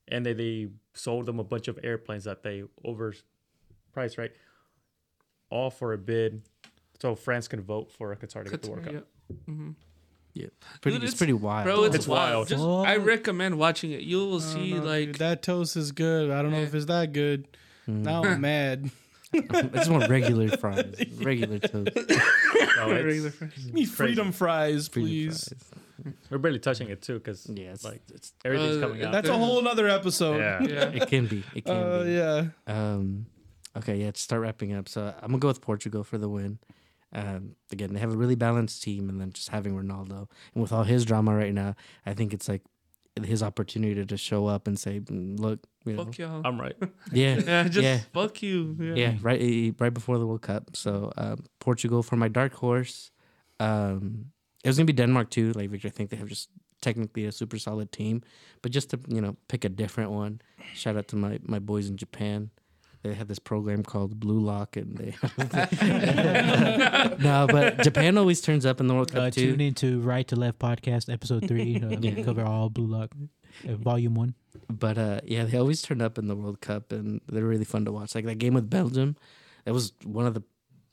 and then they sold them a bunch of airplanes that they overpriced, right? All for a bid, so France can vote for a Qatar to get the World Cup. Yeah. hmm Pretty, Dude, it's, it's- pretty wild. Bro, it's, It's wild. wild. Just, I recommend watching it. You will see know, like dude. that toast is good. I don't know Yeah. if it's that good. Mhm. Now I'm mad. <laughs> <laughs> I just want regular fries, <laughs> regular toast. So it's- regular fries. Give me freedom fries, Freedom please. fries. we're barely touching it too, because Yeah, it's, like it's, everything's Uh, coming out. That's a whole nother episode. yeah. Yeah. it can be. It can Uh, be. yeah. Um, okay, yeah. To start wrapping up, so I'm gonna go with Portugal for the win. Um, again, they have a really balanced team, and then just having Ronaldo, and with all his drama right now, I think it's like his opportunity to just show up and say, "Mm, "Look, you know, Fuck y'all. I'm right. <laughs> yeah, <laughs> yeah, just yeah. fuck you. Yeah. yeah, right, right before the World Cup." So um, Portugal for my dark horse. Um, it was gonna be Denmark too. Like Victor, I think they have just technically a super solid team, but just to you know pick a different one. Shout out to my my boys in Japan. They have this program called Blue Lock, and they <laughs> <laughs> no, but Japan always turns up in the World Cup Uh, too. tune into Right to Left podcast episode three. Uh, we Yeah. cover all Blue Lock, uh, volume one. But uh, yeah, they always turn up in the World Cup, and they're really fun to watch. Like that game with Belgium, that was one of the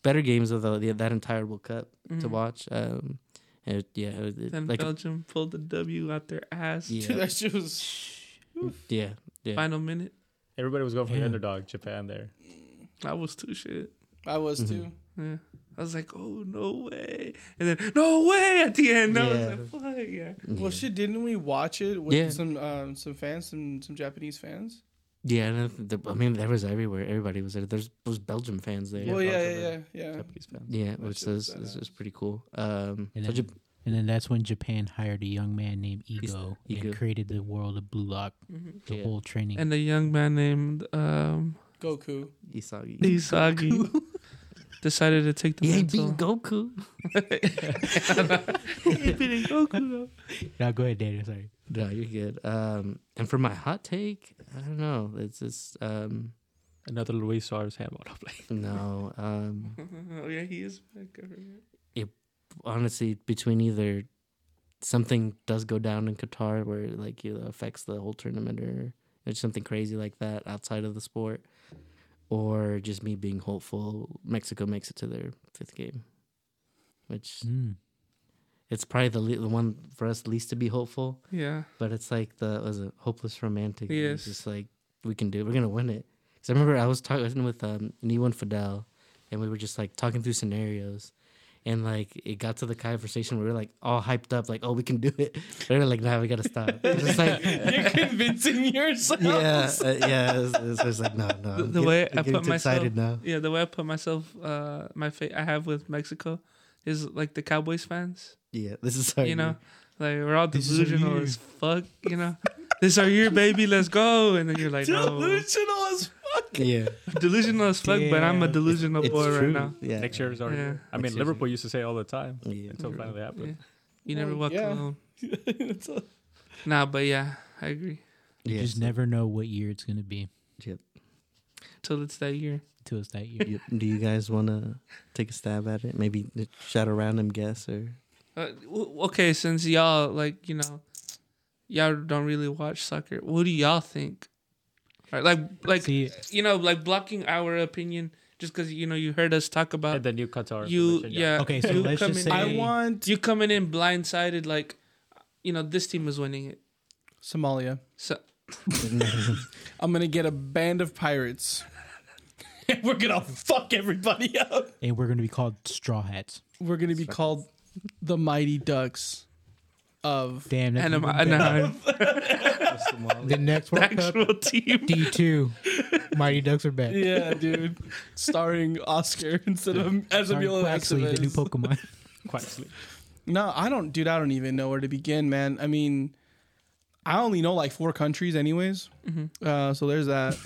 better games of the, the that entire World Cup to Mhm. watch. Um, and it, yeah, it, was- it- Then like Belgium pulled the W out their ass. Yeah. <laughs> That shit was. yeah, yeah. Final minute. Everybody was going for the underdog, Japan there. I was too shit. I was Mhm. too. Yeah. I was like, oh no way, and then no way at the end. I Yeah. was like, fuck yeah. Well, yeah. shit, didn't we watch it with Yeah. some um, some fans, some some Japanese fans? Yeah, and the, I mean, there was everywhere. Everybody was there. There's was Belgium fans there. well, yeah, yeah, yeah, yeah. Japanese fans. Yeah, which shit was is, is, is pretty cool. Um, so then, Jap- and then that's when Japan hired a young man named Ego Ego. and created the world of Blue Lock, Mhm. the Yeah. whole training. And a young man named um, Goku. Isagi. Isagi <laughs> decided to take the He ain't mantle. beat Goku. <laughs> he ain't beating Goku though. <laughs> now go ahead, Daniel. Sorry. No, you're good. Um, and for my hot take, I don't know. It's just um, Another Luis Suarez handball play. no. Um, oh yeah, he is back. I forgot. Honestly, between either something does go down in Qatar where like it affects the whole tournament, or it's something crazy like that outside of the sport, or just me being hopeful, Mexico makes it to their fifth game, which Mm. it's probably the le- the one for us least to be hopeful. Yeah. But it's like the was a hopeless romantic. Yes. It's just like we can do. it. We're gonna win it. Because I remember I was talking with um Niwan Fidel, and we were just like talking through scenarios, and like it got to the conversation where we were like all hyped up, like oh we can do it. We were like nah we gotta stop. It's like <laughs> You're convincing yourself. <laughs> yeah uh, yeah. It's, it's just like no no. The, the get- way I'm put myself, excited now. yeah, the way I put myself, uh, my fate I have with Mexico is like the Cowboys fans. Yeah, this is you know, like we're all This is our delusional year. as fuck. You know, this is our year, baby. Let's go. And then you're like, <laughs> no, Delusional as fuck. Yeah, delusional as fuck. But I'm a delusional it's boy true. right now. Yeah, Next year is already. Yeah. I mean, Next year's Liverpool used to say all the time Yeah. until it finally happened. Yeah. You never walk yeah. alone. <laughs> It's a- Nah, but yeah, I agree. You Yeah, just so- never know what year it's gonna be Yep. Till it's that year. till it's that year. Yep. Do you guys want to take a stab at it? Maybe shout a random guess or Uh, w- okay, since y'all like you know, y'all don't really watch soccer. What do y'all think? Right, like like See, you know, like blocking our opinion just because you know you heard us talk about And the new Qatar. you. solution, Yeah. Okay, so you let's just in- say- I want you coming in blindsided, like you know this team is winning it. Somalia. So <laughs> I'm gonna get a band of pirates. And <laughs> we're gonna fuck everybody up. and we're gonna be called Straw Hats. We're gonna be called the Mighty Ducks of Damn, <laughs> that's and I'm, even and better. I'm The next the World Cup, actual team. D two, <laughs> Mighty Ducks are back. Yeah, dude. Starring Oscar <laughs> instead of as Sorry, Emilio Quaxly, the new Estevez. Pokemon. Quite sleep. No, I don't, dude. I don't even know where to begin, man. I mean, I only know like four countries, anyways. Uh, so there's that.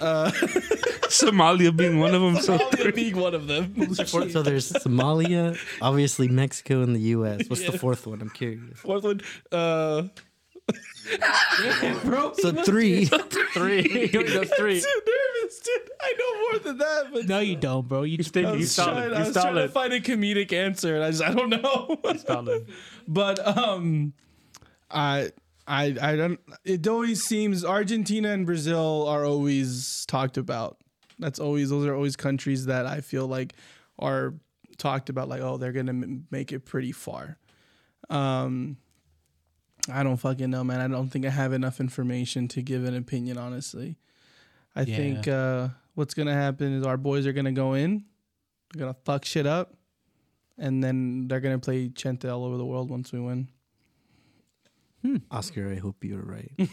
uh, <laughs> Somalia being one of them. So Somalia being one of them. so there's Somalia, obviously Mexico, and the U.S. What's the fourth one? I'm curious. Fourth one, uh, <laughs> So <laughs> three. Three. That's three. too nervous, dude. I know more than that, but no, you don't, bro. You You just think you solid. trying, I was trying to find a comedic answer, and I just I don't know. But um, I I I don't. It always seems Argentina and Brazil are always talked about. That's always those are always countries that I feel like are talked about. Like oh, they're gonna m- make it pretty far. Um, I don't fucking know, man. I don't think I have enough information to give an opinion. Honestly, I Yeah. think uh, what's gonna happen is our boys are gonna go in, they're gonna fuck shit up, and then they're gonna play Chente all over the world once we win. Oscar, I hope you're right. <laughs> and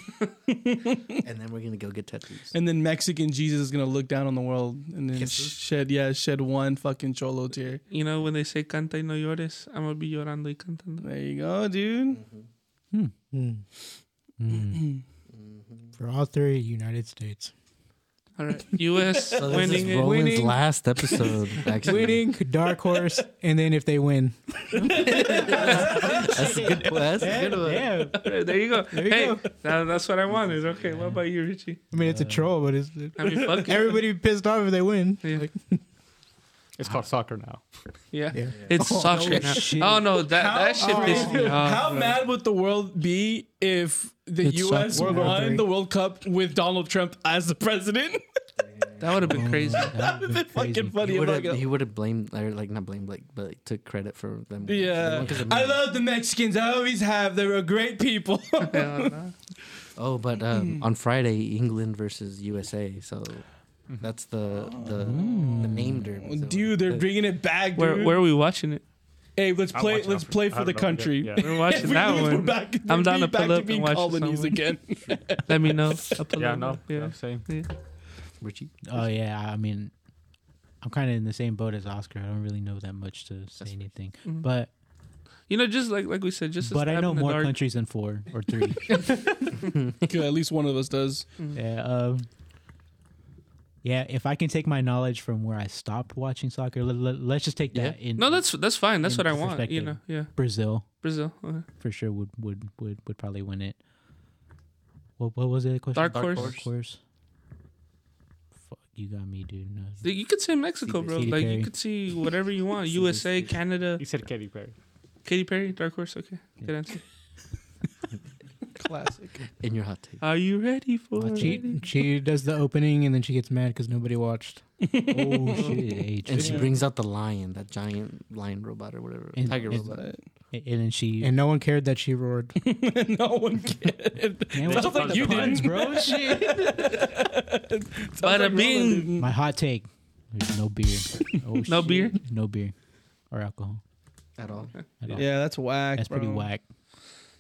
then we're gonna go get tattoos. And then Mexican Jesus is gonna look down on the world and then Kisses? shed yeah shed one fucking cholo tear. you know when they say canta y no llores, I'm gonna be llorando y cantando. There you go, dude. Hmm. Mm. <clears throat> For all three United States. All right, U.S. So this winning is it. Roland's Winning. last episode. <laughs> Actually, Winning, dark horse, and then if they win, <laughs> That's a good. That's a good one. Damn. Right, There you go. you hey, go. that- that's what I wanted. Okay, what about you, Richie? I mean it's a uh, troll, but it's I mean, fuck it. everybody pissed off if they win. Yeah. Like, It's called soccer now. Yeah, yeah. it's Oh, soccer no now. shit. Oh no, that that shit How- pissed me <laughs> off. How bro. mad would the world be if the It U.S. sucked. World War won Three. the World Cup with Donald Trump as the president? <laughs> That would have been crazy. That would've been fucking funny. He would have he would have blamed or like not blamed like but like, took credit for them. Yeah, Because of I love the Mexicans. I always have. They were great people. <laughs> Oh, but um, on Friday, England versus USA. So Mm-hmm. that's the the, the name derby. So dude, they're the- bringing it back, dude. Where where are we watching it? hey, let's I'm play. Let's play I for the country. Yeah. We're watching that we're one. back, I'm we're down to back pull up being and watch it colonies again. <laughs> Let me know. I'll pull Yeah, it no, yeah, Yeah. same. yeah. Richie. Oh yeah, I mean, I'm kind of in the same boat as Oscar. I don't really know that much to say That's- anything, Mhm. but You know, just like like we said, just but I know more dark. countries than four or three. <laughs> <laughs> <laughs> Okay, At least one of us does. yeah. Um, yeah. If I can take my knowledge from where I stopped watching soccer, let, us just take that in. No, that's that's fine. That's what I want. You know, yeah. Brazil Brazil, okay. for sure would would would would probably win it. What what was the question? Dark Dark horse. horse. Dark horse. Fuck, you got me, dude. No. You could say Mexico, bro. Katy Like Perry. you could see <laughs> whatever you want. USA, Canada, You said Katy Perry. Katy Perry, Dark Horse. Okay, good answer. Classic. <laughs> In your hot take. Are you ready for it? She she does the opening and then she gets mad because nobody watched. oh <laughs> shit! Hey, And she brings out the lion, that giant lion robot or whatever, And- tiger and- robot. and then she. And no one cared that she roared. <laughs> no one cared. Man, Sounds what like the you puns, didn't. bro. Shit. Sounds Bada like bing. Roland didn't. My hot take: There's no beer. Oh, No shit. beer? No beer or alcohol. At all. At all. Yeah, that's whack. That's pretty bro. whack.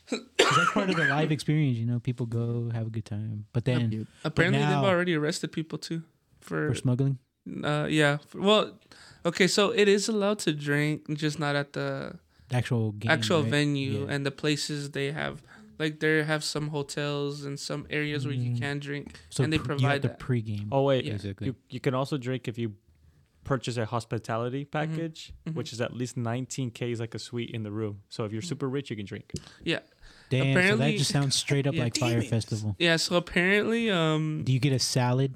'Cause that's part of the live experience, you know. People go have a good time, but then Yep. Apparently, now- they've already arrested people too. For, for smuggling, uh, yeah. Well, okay, so it is allowed to drink, just not at the the actual game, actual right? venue Yeah. and the places they have. Like they have some hotels and some areas where you Mm. can drink. So and they pr- you provide have the that. pregame. Oh wait, Yeah. basically. you you can also drink if you purchase a hospitality package, Mhm. which is at least 19k is like a suite in the room. So if you're super rich, you can drink. Damn, so that just sounds straight up <laughs> Yeah. like Fyre Demons. Festival. Yeah, so apparently, um, Do you get a salad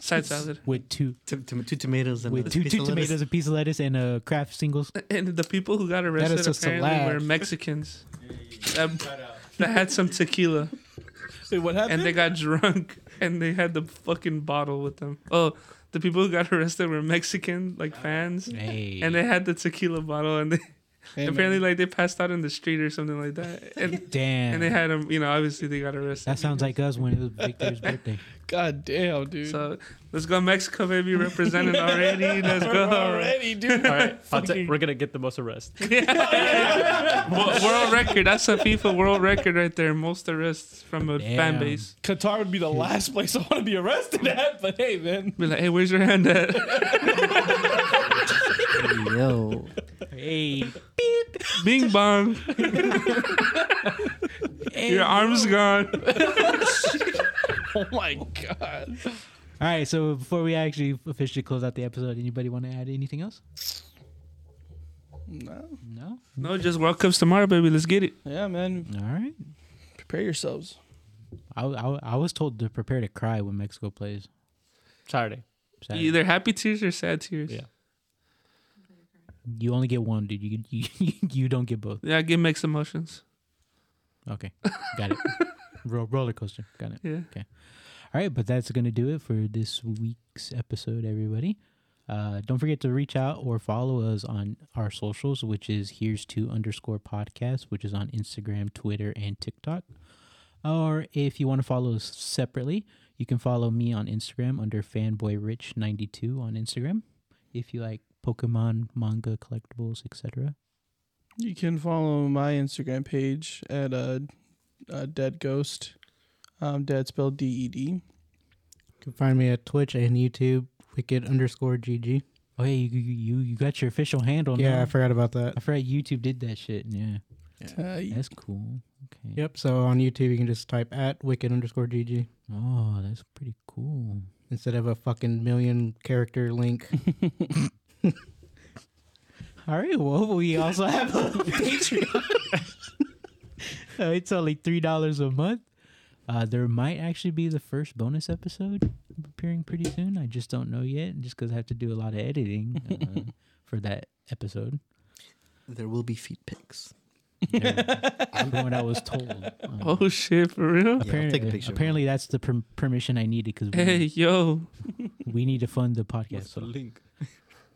side salad, with two T- t- two tomatoes and with a two piece two of lettuce. tomatoes, a piece of lettuce, and a Kraft singles? <laughs> and the people who got arrested is apparently salad. were Mexicans <laughs> that, that had some tequila Wait, what happened? and they got drunk and they had the fucking bottle with them. Oh, the people who got arrested were Mexican like fans, Hey, and they had the tequila bottle and they Hey, man. apparently like they passed out in the street or something like that, <laughs> and damn, and they had them. You know, obviously they got arrested. that sounds like us when it was Victor's birthday. <laughs> God damn, dude. So let's go Mexico, baby, Represented already. Let's go. <laughs> already, dude. All right, I'll ta- we're gonna get the most arrests. Wo- world record. That's a FIFA world record right there. Most arrests from a fan base. Qatar would be the last place I want to be arrested at, but hey, man. Be like, hey, where's your hand at? Yo. hey, Bing bong. Your arm's gone. Oh my god. all right. So before we actually officially close out the episode, anybody want to add anything else? No. No. No, just World Cup's tomorrow, baby. Let's get it. Yeah, man. All right. Prepare yourselves. I, I, I was told to prepare to cry when Mexico plays. Saturday. Saturday. Either happy tears or sad tears. Yeah. You only get one, dude. You you, <laughs> you don't get both. Yeah, give mixed emotions. Okay, got it. <laughs> Ro- roller coaster, got it. Yeah. Okay. All right, but that's gonna do it for this week's episode, everybody. Uh, don't forget to reach out or follow us on our socials, which is here's to underscore podcast, which is on Instagram, Twitter, and TikTok. Or if you want to follow us separately, you can follow me on Instagram under fanboyrich92 on Instagram. If you like Pokemon, manga, collectibles, etc. You can follow my Instagram page at uh, uh Dead Ghost. Um, dead spelled D E D. You can find me at Twitch and YouTube, wicked underscore GG. Oh, yeah, you you you got your official handle. Yeah, now. I forgot about that. I forgot YouTube did that shit. Yeah, Uh, that's cool. Okay. Yep. So on YouTube, you can just type at wicked underscore GG. Oh, that's pretty cool. instead of a fucking million character link. <laughs> <laughs> All right. Well, we also have a <laughs> Patreon. <laughs> Uh, it's only three dollars a month. Uh, there might actually be the first bonus episode appearing pretty soon. I just don't know yet, just because I have to do a lot of editing uh, for that episode. There will be feet pics. From what I was told. Um, Oh shit, for real? Yeah, I'll apparently, take a picture. apparently that's the per- permission I needed because we, Hey, yo, we need to fund the podcast. What's So. link?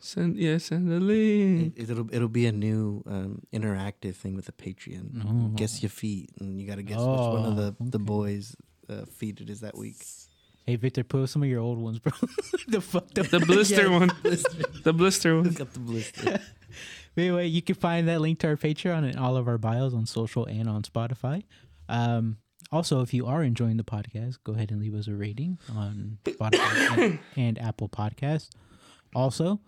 Send yeah, send the link. It, it'll it'll be a new um, interactive thing with the Patreon. Oh. Guess your feet, and you got to guess which one of the Oh, the boys' uh, feet it is that week. Hey Victor, put some of your old ones, bro. <laughs> the fucked up. The blister Yeah, one, <laughs> blister. the blister one. Got the blister. <laughs> Anyway, you can find that link to our Patreon and all of our bios on social and on Spotify. Um, also, if you are enjoying the podcast, go ahead and leave us a rating on Spotify <coughs> and, and Apple Podcasts. Also,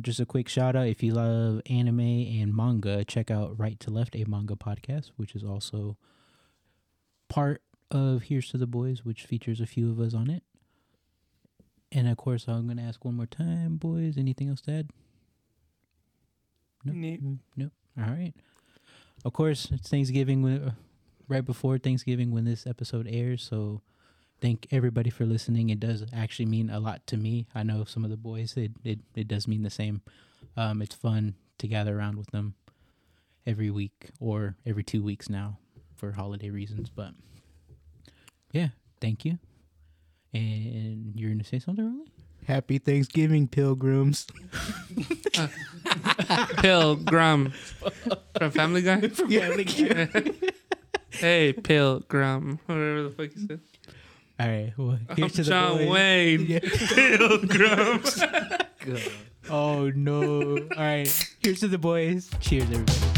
just a quick shout out if you love anime and manga, check out Right to Left, a manga podcast, which is also part of Here's to the Boys, which features a few of us on it. And of course, I'm going to ask one more time, boys, anything else to add? No. Nope. Mm, Nope. All right. Of course, it's Thanksgiving, uh, right before Thanksgiving when this episode airs. So, thank everybody for listening. It does actually mean a lot to me. I know some of the boys. It it, it does mean the same. Um, it's fun to gather around with them every week or every two weeks now for holiday reasons. But yeah, thank you. And you're gonna say something, really? Happy Thanksgiving, pilgrims. <laughs> <laughs> Pilgrim from Family Guy. <laughs> hey, Pilgrim, whatever the fuck you said. All right. Well, I'm here's to the John boys. Wayne. Pilgrim. <laughs> <laughs> Oh no! All right, here's to the boys. Cheers, everybody.